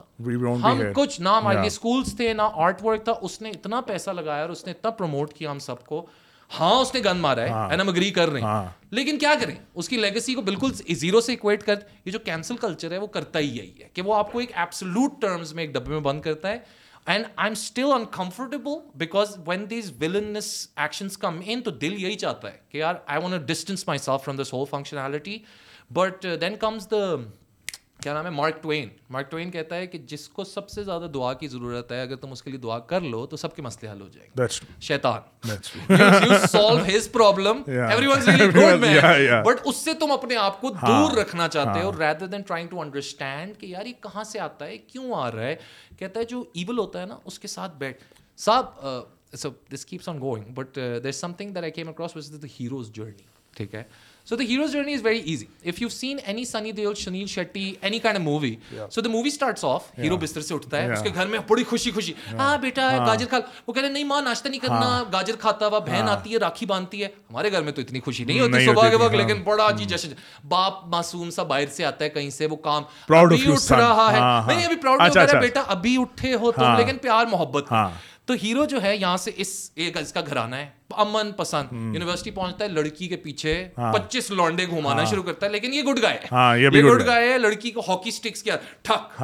[SPEAKER 8] ہم کچھ نہ ہمارے اسکولس تھے نہ آرٹ ورک تھا اس نے اتنا پیسہ لگایا اور اس نے اتنا پروموٹ کیا ہم سب کو ہاں اس نے گن مارا ہے اینڈ ہاں۔ ہم اگری کر رہے ہیں ہاں۔ لیکن کیا کریں اس کی لیگسی کو بالکل زیرو سے اکویٹ کر یہ جو کینسل کلچر ہے وہ کرتا ہی یہی ہے کہ وہ آپ کو ایک ایبسلوٹ ٹرمز میں ایک ڈبے میں بند کرتا ہے and I am still uncomfortable because when these villains actions come in تو دل یہی چاہتا ہے کہ یار I want distance myself from this whole functionality but then comes the کیا نام ہے مارک ٹوین مارک ٹوین کہتا ہے کہ جس کو سب سے زیادہ دعا کی ضرورت ہے اگر تم اس کے لیے دعا کر لو تو سب کے مسئلے حل ہو جائیں گے شیطان بٹ اس سے تم اپنے آپ کو ہاں، دور رکھنا چاہتے ہو rather than trying to understand کہ یار یہ کہاں سے آتا ہے کیوں آ رہا ہے کہتا ہے جو ایول ہوتا ہے نا اس کے ساتھ بیٹھ صاحب this keeps on going but there some thing that I came across was the hero's journey ٹھیک ہے so the hero's journey is very easy if you seen any Sunny Deol Suniel Shetty any kind of movie so the movie starts of hero بستر سے اٹھتا ہے اس کے گھر میں بڑی خوشی خوشی ہاں بیٹا گاجر کھا وہ کہتے ہیں نہیں ماں ناشتہ نہیں کرنا گاجر کھاتا ہوا بہن آتی ہے راکھی باندھتی ہے ہمارے گھر میں تو اتنی خوشی نہیں ہوتی صبح کے وقت لیکن بڑا جی جشن باپ معصوم سا باہر سے آتا ہے کہیں سے وہ کام اٹھ رہا ہے نہیں ابھی پراؤڈ بیٹا ابھی اٹھے ہو تم لیکن پیار محبت تو ہیرو جو ہے یہاں سے اس اس ایک کا گھرانا ہے امن پسند یونیورسٹی پہنچتا ہے لڑکی کے پیچھے ہاں۔ پچیس لانڈے گھومانا ہاں۔ شروع کرتا ہے لیکن یہ گڈ گائے ہاں، یہ گڈ گائے لڑکی کو ہاکی سٹکس کیا ٹھک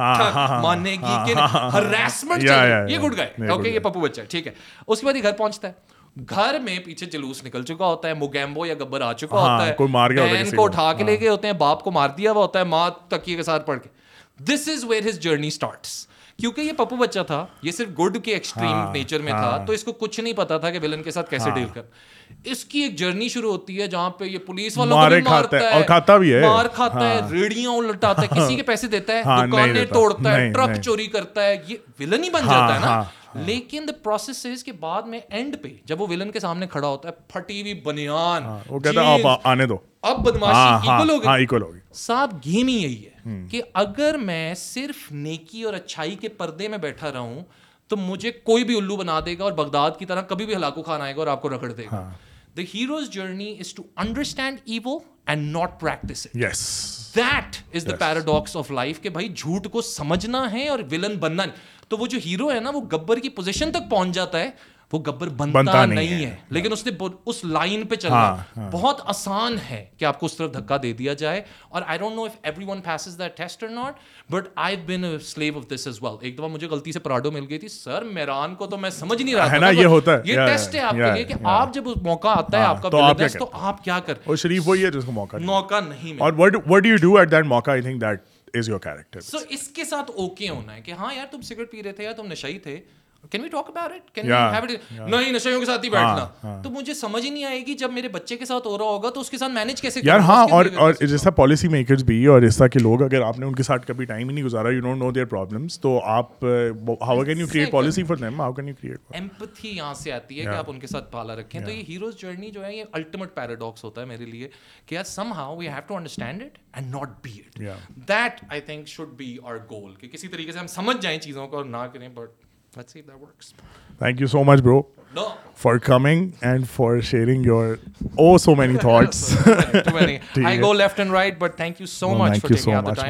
[SPEAKER 8] ماننے کی ہراسمنٹ یہ گڈ گائے یہ پپو بچہ ہے ٹھیک ہے اس کے بعد یہ گھر پہنچتا ہے گھر میں پیچھے جلوس نکل چکا ہوتا ہے موگیمبو یا گبر آ چکا ہوتا ہے کو اٹھا کے لے گئے ہوتے ہیں باپ کو مار دیا ہوا ہوتا ہے ماں تکیے کے ساتھ پڑھ کے this is where his journey start کیونکہ یہ پپو بچہ تھا یہ صرف گڈ کے ایکسٹریم ہاں، نیچر میں تھا ہاں۔ تو اس کو کچھ نہیں پتا تھا کہ ویلن کے ساتھ کیسے ڈیل ہاں۔ کر اس کی ایک جرنی شروع ہوتی ہے جہاں پہ یہ پولیس والوں کو مارتا ہے اور کھاتا بھی ہے مار کھاتا ہے ریڑیاں الٹاتا ہے کسی کے پیسے دیتا ہے دکانیں توڑتا ہے ٹرک چوری کرتا ہے یہ ویلن ہی بن جاتا ہے نا لیکن دی پروسیس از کے بعد میں اینڈ پہ جب وہ ویلن کے سامنے کھڑا ہوتا ہے پھٹی ہوئی بنیان وہ کہتا ہے اب آنے دو اب بدماشی ایکول ہو گئی ہاں صاحب گیم ہی یہی ہے کہ اگر میں صرف نیکی اور اچھائی کے پردے میں بیٹھا تو مجھے کوئی بھی الو بنا دے گا اور بغداد کی طرح کبھی بھی ہلاکو خان آئے گا اور آپ کو رکھ دے گا the hero's journey is to understand evil and not practice that is the paradox of life کہ بھائی جھوٹ کو سمجھنا ہے اور ولن بننا تو وہ جو ہیرو ہے نا وہ گبر کی پوزیشن تک پہنچ جاتا ہے وہ گبر بنتا بنتا نہیں نہیں ہے لیکن اس نے اس لائن پہ چلنا ہاں، ہاں۔ بہت آسان ہے کہ آپ کو اس طرف دھکا دے دیا جائے اور I don't know if everyone passes that test اور not but I been slave of this as well ایک دفعہ مجھے غلطی سے پراڈو مل گئی تھی سر میران کو تو میں سمجھ نہیں رہا تھا یہ ہوتا ہے یہ ٹیسٹ ہے آپ کے لیے کہ آپ جب موقع آتا ہے ہاں، آپ کا تو آپ کیا کریں اور شریف وہی ہے جس کو موقع موقع نہیں اور what you do at that موقع I think that is your character so اس کے ساتھ اوکے ہونا ہے کہ ہاں یار تم سگریٹ پی رہے تھے یا تم نشائی تھے can we talk about it can have it نہیں نشوں کے ساتھ ہی بیٹھنا تو مجھے سمجھ ہی نہیں آئے گی جب میرے بچے کے ساتھ ہو رہا ہوگا تو اس کے ساتھ مینج کیسے یار ہاں اور اور جیسا پالیسی میکرز بھی اور اس طرح کے لوگ اگر آپ نے ان کے ساتھ کبھی ٹائم ہی نہیں گزارا you don't know their problems تو آپ how can you create policy for them how can you create empathy یہاں سے آتی ہے کہ آپ ان کے ساتھ پالا رکھیں تو یہ ہیروز جرنی جو ہے یہ الٹیمیٹ پیراڈاکس ہوتا ہے میرے لیے کہ یار somehow we have to understand it and not be it that I think should be اور گول کہ کسی طریقے سے ہم سمجھ جائیں چیزوں کو اور نہ کریں but thank you so much bro for coming and for sharing your oh so many thoughts I go left and right but so much so much